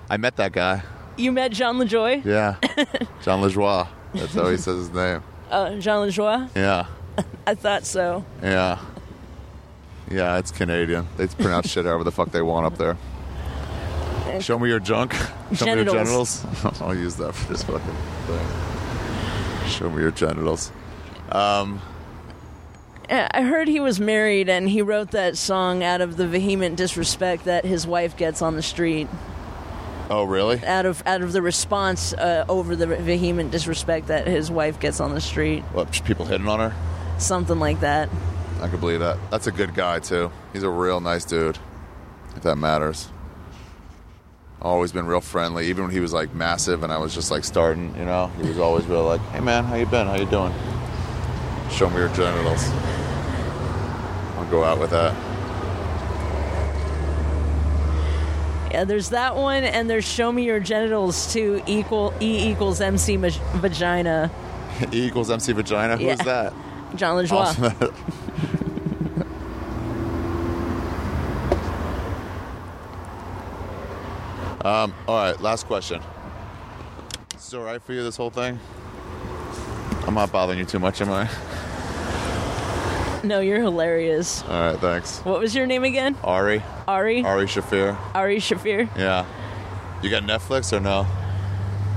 [SPEAKER 2] I met that guy.
[SPEAKER 1] You met John LaJoy?
[SPEAKER 2] Yeah, (laughs) Jon Lajoie. That's how he says his name.
[SPEAKER 1] Uh, Jean LaJoie?
[SPEAKER 2] Yeah, (laughs)
[SPEAKER 1] I thought so.
[SPEAKER 2] yeah, yeah. It's Canadian. They pronounce shit however the fuck they want up there. Show me your junk. (laughs) Show me your
[SPEAKER 1] Genitals.
[SPEAKER 2] genitals. (laughs) I'll use that for this fucking thing. Show me your genitals.
[SPEAKER 1] Uh, I heard he was married, and he wrote that song out of the vehement disrespect that his wife gets on the street.
[SPEAKER 2] Oh, really?
[SPEAKER 1] Out of out of the response uh, over the vehement disrespect that his wife gets on the street,
[SPEAKER 2] What? People hitting on her?
[SPEAKER 1] something like that.
[SPEAKER 2] I can believe that. That's a good guy too. He's a real nice dude. If that matters. Always been real friendly, even when he was like massive and I was just like starting. You know, he was always real like, "Hey man, how you been? How you doing? Show me your genitals." I'll go out with that.
[SPEAKER 1] Yeah, there's that one, and there's "Show Me Your Genitals" too. Equal E equals MC ma- vagina. (laughs)
[SPEAKER 2] E equals MC vagina. Who is
[SPEAKER 1] Yeah.
[SPEAKER 2] that?
[SPEAKER 1] Jon Lajoie.
[SPEAKER 2] Awesome. (laughs) um, all right, last question. Is this all right for you, this whole thing? I'm not bothering you too much, am I?
[SPEAKER 1] No, you're hilarious.
[SPEAKER 2] All right, thanks.
[SPEAKER 1] What was your name again?
[SPEAKER 2] Ari,
[SPEAKER 1] Ari.
[SPEAKER 2] Ari Shaffir.
[SPEAKER 1] Ari Shaffir.
[SPEAKER 2] Yeah. You got Netflix or no?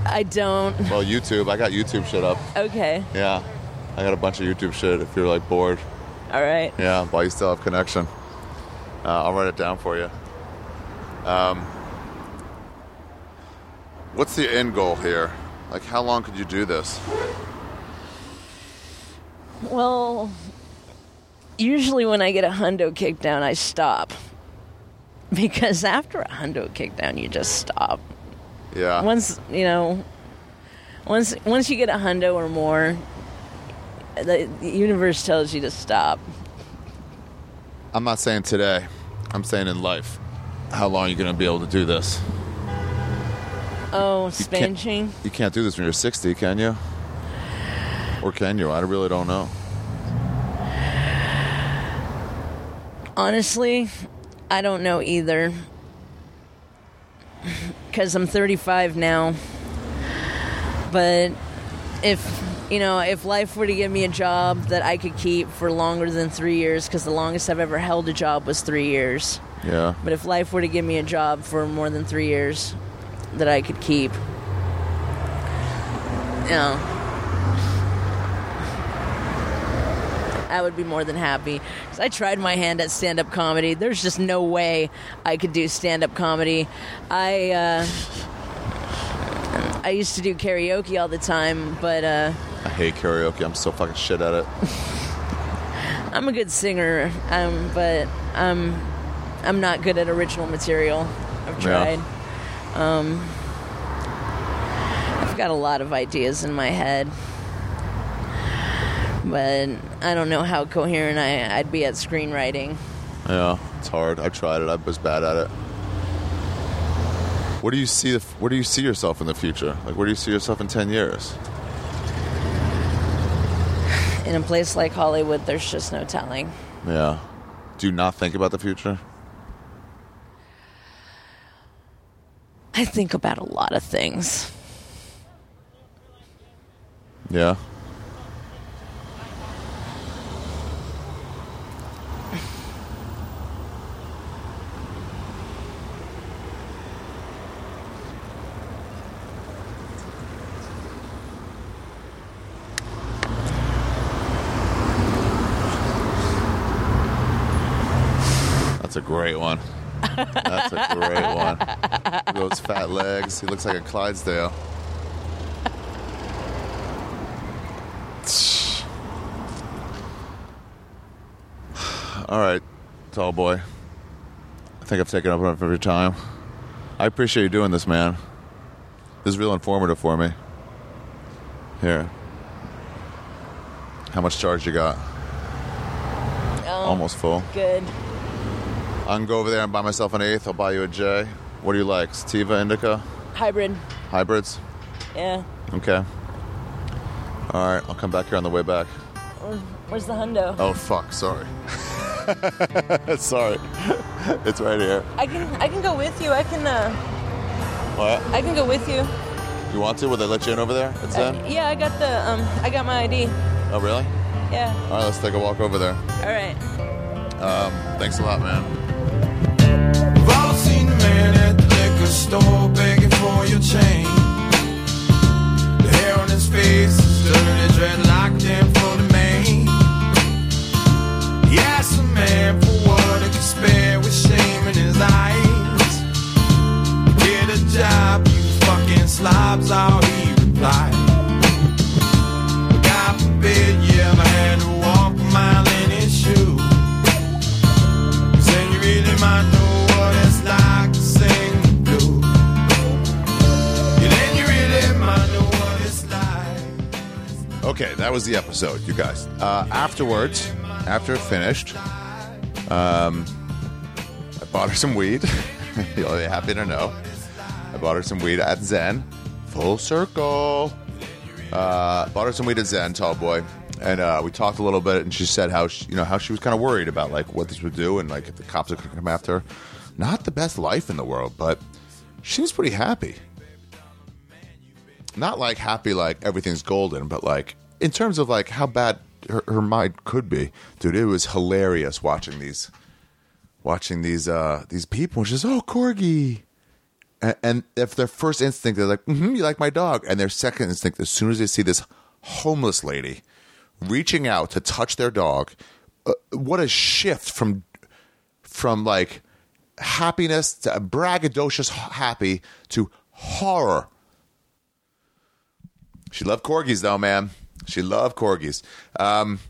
[SPEAKER 1] I don't.
[SPEAKER 2] Well, YouTube. I got YouTube shit up.
[SPEAKER 1] Okay.
[SPEAKER 2] Yeah. I got a bunch of YouTube shit if you're like bored.
[SPEAKER 1] All right.
[SPEAKER 2] Yeah, while you still have connection. Uh, I'll write it down for you. Um, what's the end goal here? Like, how long could you do this?
[SPEAKER 1] Well, usually when I get a hundo kick down, I stop. Because after a hundo kick down, you just stop.
[SPEAKER 2] Yeah.
[SPEAKER 1] Once, you know, once once you get a hundo or more, the, the universe tells you to stop.
[SPEAKER 2] I'm not saying today. I'm saying in life. How long are you going to be able to do this?
[SPEAKER 1] Oh,
[SPEAKER 2] You can't- You can't do this when you're 60, can you? Or can you? I really don't know.
[SPEAKER 1] Honestly, I don't know either. Because I'm 35 now. But if, you know, if life were to give me a job that I could keep for longer than three years, because the longest I've ever held a job was three years.
[SPEAKER 2] Yeah.
[SPEAKER 1] But if life were to give me a job for more than three years that I could keep, you know, I would be more than happy. Cause I tried my hand at stand up comedy. There's just no way I could do stand up comedy. I, uh, I used to do karaoke all the time, but uh,
[SPEAKER 2] I hate karaoke. I'm so fucking shit at it. (laughs)
[SPEAKER 1] I'm a good singer, um, but I'm I'm not good at original material. I've
[SPEAKER 2] Yeah.
[SPEAKER 1] Um, I've got a lot of ideas in my head, but I don't know how coherent I, I'd be at screenwriting.
[SPEAKER 2] Yeah, it's hard. I tried it. I was bad at it. Where do you see the? Where do you see yourself in the future? Like, where do you see yourself in ten years?
[SPEAKER 1] In a place like Hollywood, there's just no telling.
[SPEAKER 2] Yeah. Do you not think about the future?
[SPEAKER 1] I think about a lot of things.
[SPEAKER 2] Yeah. That's a great one. That's a great one. Those fat legs. He looks like a Clydesdale. (sighs) All right, tall boy. I think I've taken up enough of your time. I appreciate you doing this, man. This is real informative for me. Here. How much charge you got?
[SPEAKER 1] Um,
[SPEAKER 2] Almost full.
[SPEAKER 1] Good.
[SPEAKER 2] I can go over there and buy myself an eighth. I'll buy you a J. What do you like? Sativa, indica,
[SPEAKER 1] Hybrid.
[SPEAKER 2] hybrids?
[SPEAKER 1] Yeah.
[SPEAKER 2] Okay. All right, I'll come back here on the way back.
[SPEAKER 1] Where's the hundo?
[SPEAKER 2] Oh fuck, sorry. (laughs) sorry. it's right here.
[SPEAKER 1] I can I can go with you. I can uh
[SPEAKER 2] What?
[SPEAKER 1] I can go with you.
[SPEAKER 2] You want to? Will they let you in over there? It's
[SPEAKER 1] Uh,
[SPEAKER 2] in?
[SPEAKER 1] yeah, I got the um I got my ID.
[SPEAKER 2] Oh really?
[SPEAKER 1] Yeah.
[SPEAKER 2] All right, let's take a walk over there.
[SPEAKER 1] All right.
[SPEAKER 2] Um, thanks a lot, man.
[SPEAKER 5] We've all seen the man at the liquor store begging for your change. The hair on his face is dirty, dreadlocked in for the main. He asked man for spare with shame in his eyes. Get a job, you fucking all he replied. God forbid you ever had to walk a mile in his shoes. Then you really might
[SPEAKER 2] Okay, that was the episode, you guys. Uh, afterwards, after it finished, um, I bought her some weed. (laughs) You'll be happy to know. I bought her some weed at Zen. Full circle. Uh, bought her some weed at Zen, tall boy, and uh, we talked a little bit. And she said how she, you know how she was kind of worried about like what this would do and like if the cops are going to come after her. Not the best life in the world, but she was pretty happy not like happy like everything's golden, but like in terms of like how bad her, her mind could be, dude. It was hilarious watching these, watching these uh these people. She's oh corgi, and, and if their first instinct they're like, mm-hmm, you like my dog, and their second instinct as soon as they see this homeless lady reaching out to touch their dog, uh, what a shift from from like happiness to braggadocious happy to horror. She loved corgis, though, man. She loved corgis. Um,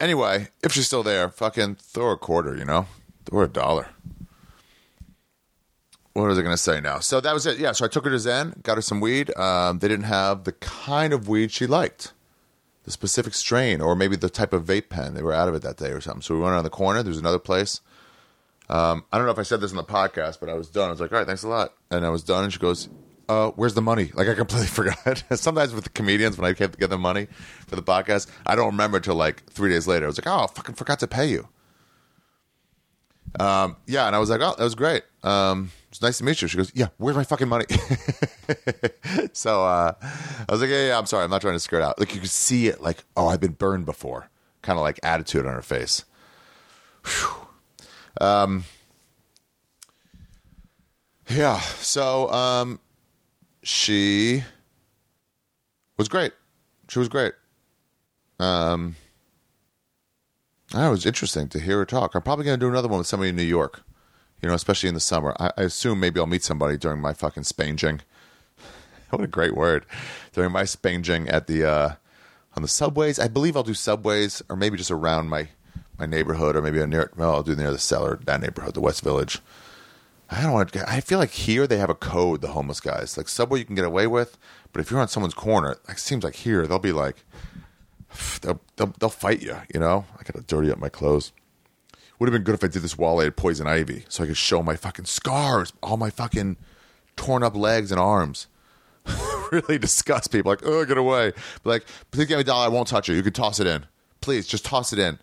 [SPEAKER 2] anyway, if she's still there, fucking throw a quarter, you know? Throw a dollar. What was I going to say now? So that was it. Yeah, so I took her to Zen, got her some weed. Um, they didn't have the kind of weed she liked, the specific strain, or maybe the type of vape pen. They were out of it that day or something. So we went around the corner. There's another place. Um, I don't know if I said this in the podcast, but I was done. I was like, all right, thanks a lot. And I was done. And she goes, uh, where's the money? Like, I completely (laughs) forgot. Sometimes with the comedians, when I get them money for the podcast, I don't remember till like three days later. I was like, oh, I fucking forgot to pay you. Um, yeah. And I was like, oh, that was great. Um, it's nice to meet you. She goes, yeah, where's my fucking money? (laughs) so uh, I was like, yeah, yeah, I'm sorry. I'm not trying to skirt out. Like, you could see it, like, oh, I've been burned before. Kind of like attitude on her face. Um, yeah. So um, she was great. She was great. Um, that was interesting to hear her talk. I'm probably going to do another one with somebody in New York. You know, especially in the summer. I, I assume maybe I'll meet somebody during my fucking spanging. (laughs) what a great word! During my spanging at the uh, on the subways. I believe I'll do subways, or maybe just around my my neighborhood, or maybe near. Well, I'll do near the cellar, that neighborhood, the West Village. I don't want. to I feel like here they have a code. The homeless guys, like subway, you can get away with, but if you're on someone's corner, it seems like here they'll be like, they'll they'll, they'll fight you. You know, I gotta dirty up my clothes. Would have been good if I did this while I had poison ivy, so I could show my fucking scars, all my fucking torn up legs and arms. (laughs) really disgust people. Like, oh, get away. But like, please give me a dollar. I won't touch it. You can toss it in. Please, just toss it in.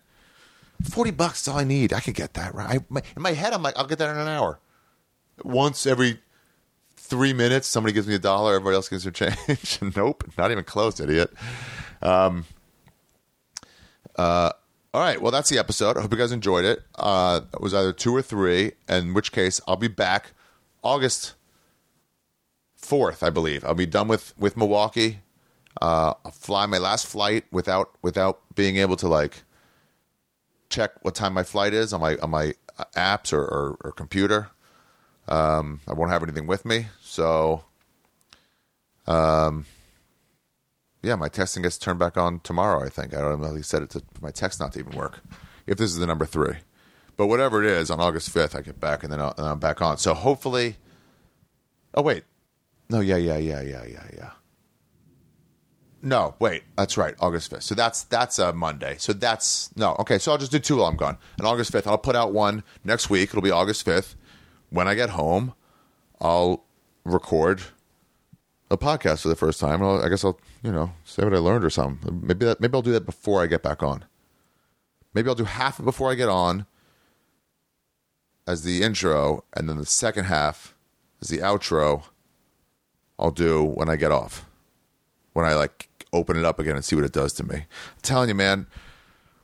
[SPEAKER 2] Forty bucks is all I need. I can get that right. I, my, in my head, I'm like, I'll get that in an hour. Once every three minutes, somebody gives me a dollar. Everybody else gives their change. (laughs) nope, not even close, idiot. Um, uh, all right, well, that's the episode. I hope you guys enjoyed it. Uh, it was either two or three, in which case I'll be back August fourth, I believe. I'll be done with with Milwaukee. Uh, I'll fly my last flight without without being able to like check what time my flight is on my on my apps or, or, or computer. Um, I won't have anything with me, so um, yeah, my testing gets turned back on tomorrow. I think I don't know. He said it to my text not to even work. If this is the number three, but whatever it is, on August fifth, I get back and then, and I'm back on. So hopefully, oh wait, no, yeah, yeah, yeah, yeah, yeah, yeah. No, wait, that's right, August fifth. So that's that's a Monday. So that's no, okay. So I'll just do two while I'm gone. And August fifth, I'll put out one next week. It'll be August fifth. When I get home, I'll record a podcast for the first time. I guess I'll you know say what I learned or something. Maybe that maybe I'll do that before I get back on. Maybe I'll do half it before I get on as the intro, and then the second half as the outro. I'll do when I get off, when I like open it up again and see what it does to me. I'm telling you, man.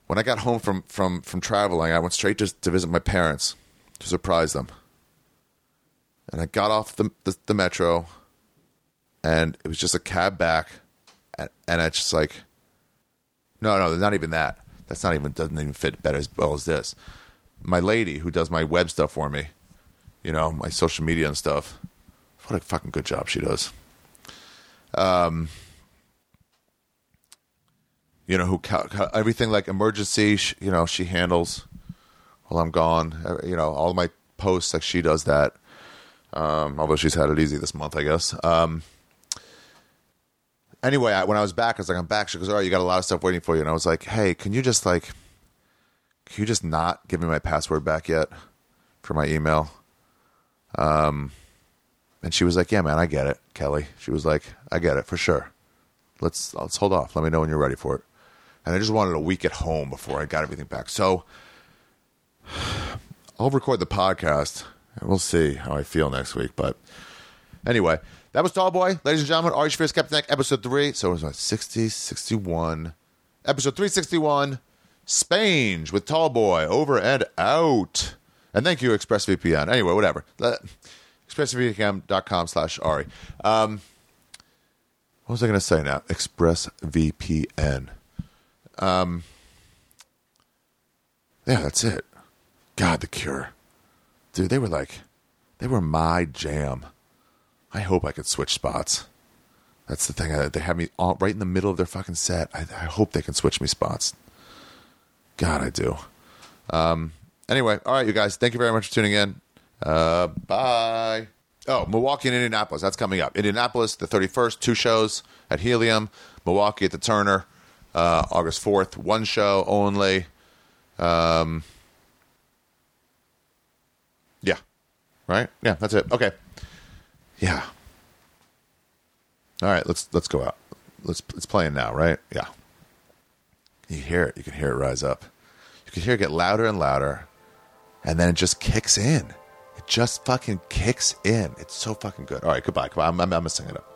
[SPEAKER 2] When I got home from from from traveling, I went straight just to visit my parents to surprise them. And I got off the the, the metro, and it was just a cab back, and, and it's just like, no, no, not even that. That's not even doesn't even fit better as well as this. My lady who does my web stuff for me, you know, my social media and stuff. What a fucking good job she does. Um, you know, who everything like emergency, you know, she handles while I'm gone. Uh, You know, all my posts like she does that. Um, although she's had it easy this month, I guess. Um, anyway, I, when I was back, I was like, I'm back. She goes, All right, you got a lot of stuff waiting for you. And I was like, Hey, can you just like, can you just not give me my password back yet for my email? Um, and she was like, Yeah, man, I get it, Kelly. She was like, I get it for sure. Let's let's hold off. Let me know when you're ready for it. And I just wanted a week at home before I got everything back. So (sighs) I'll record the podcast we'll see how I feel next week. But anyway, that was Tall Boy. Ladies and gentlemen, Ari Captain Skeptic, episode three. So it was what, 60, 61. Episode 361, Spange with Tall Boy, over and out. And thank you, ExpressVPN. Anyway, whatever. ExpressVPN.com slash Ari. Um, what was I going to say now? ExpressVPN. Um, yeah, that's it. God, The Cure. Dude, they were like, they were my jam. I hope I could switch spots. That's the thing. They have me all, right in the middle of their fucking set. I, I hope they can switch me spots. God, I do. Um, anyway, all right, you guys. Thank you very much for tuning in. Uh, bye. Oh, Milwaukee and Indianapolis. That's coming up. Indianapolis, the 31st, two shows at Helium. Milwaukee at the Turner, uh, August 4th, one show only. Um, yeah. Right? Yeah, that's it. Okay. Yeah. All right, let's let's go out. Let's it's playing now, right? Yeah. You hear it. You can hear it rise up. You can hear it get louder and louder, and then it just kicks in. It just fucking kicks in. It's so fucking good. All right, goodbye. Goodbye. I'm, I'm, I'm messing it up.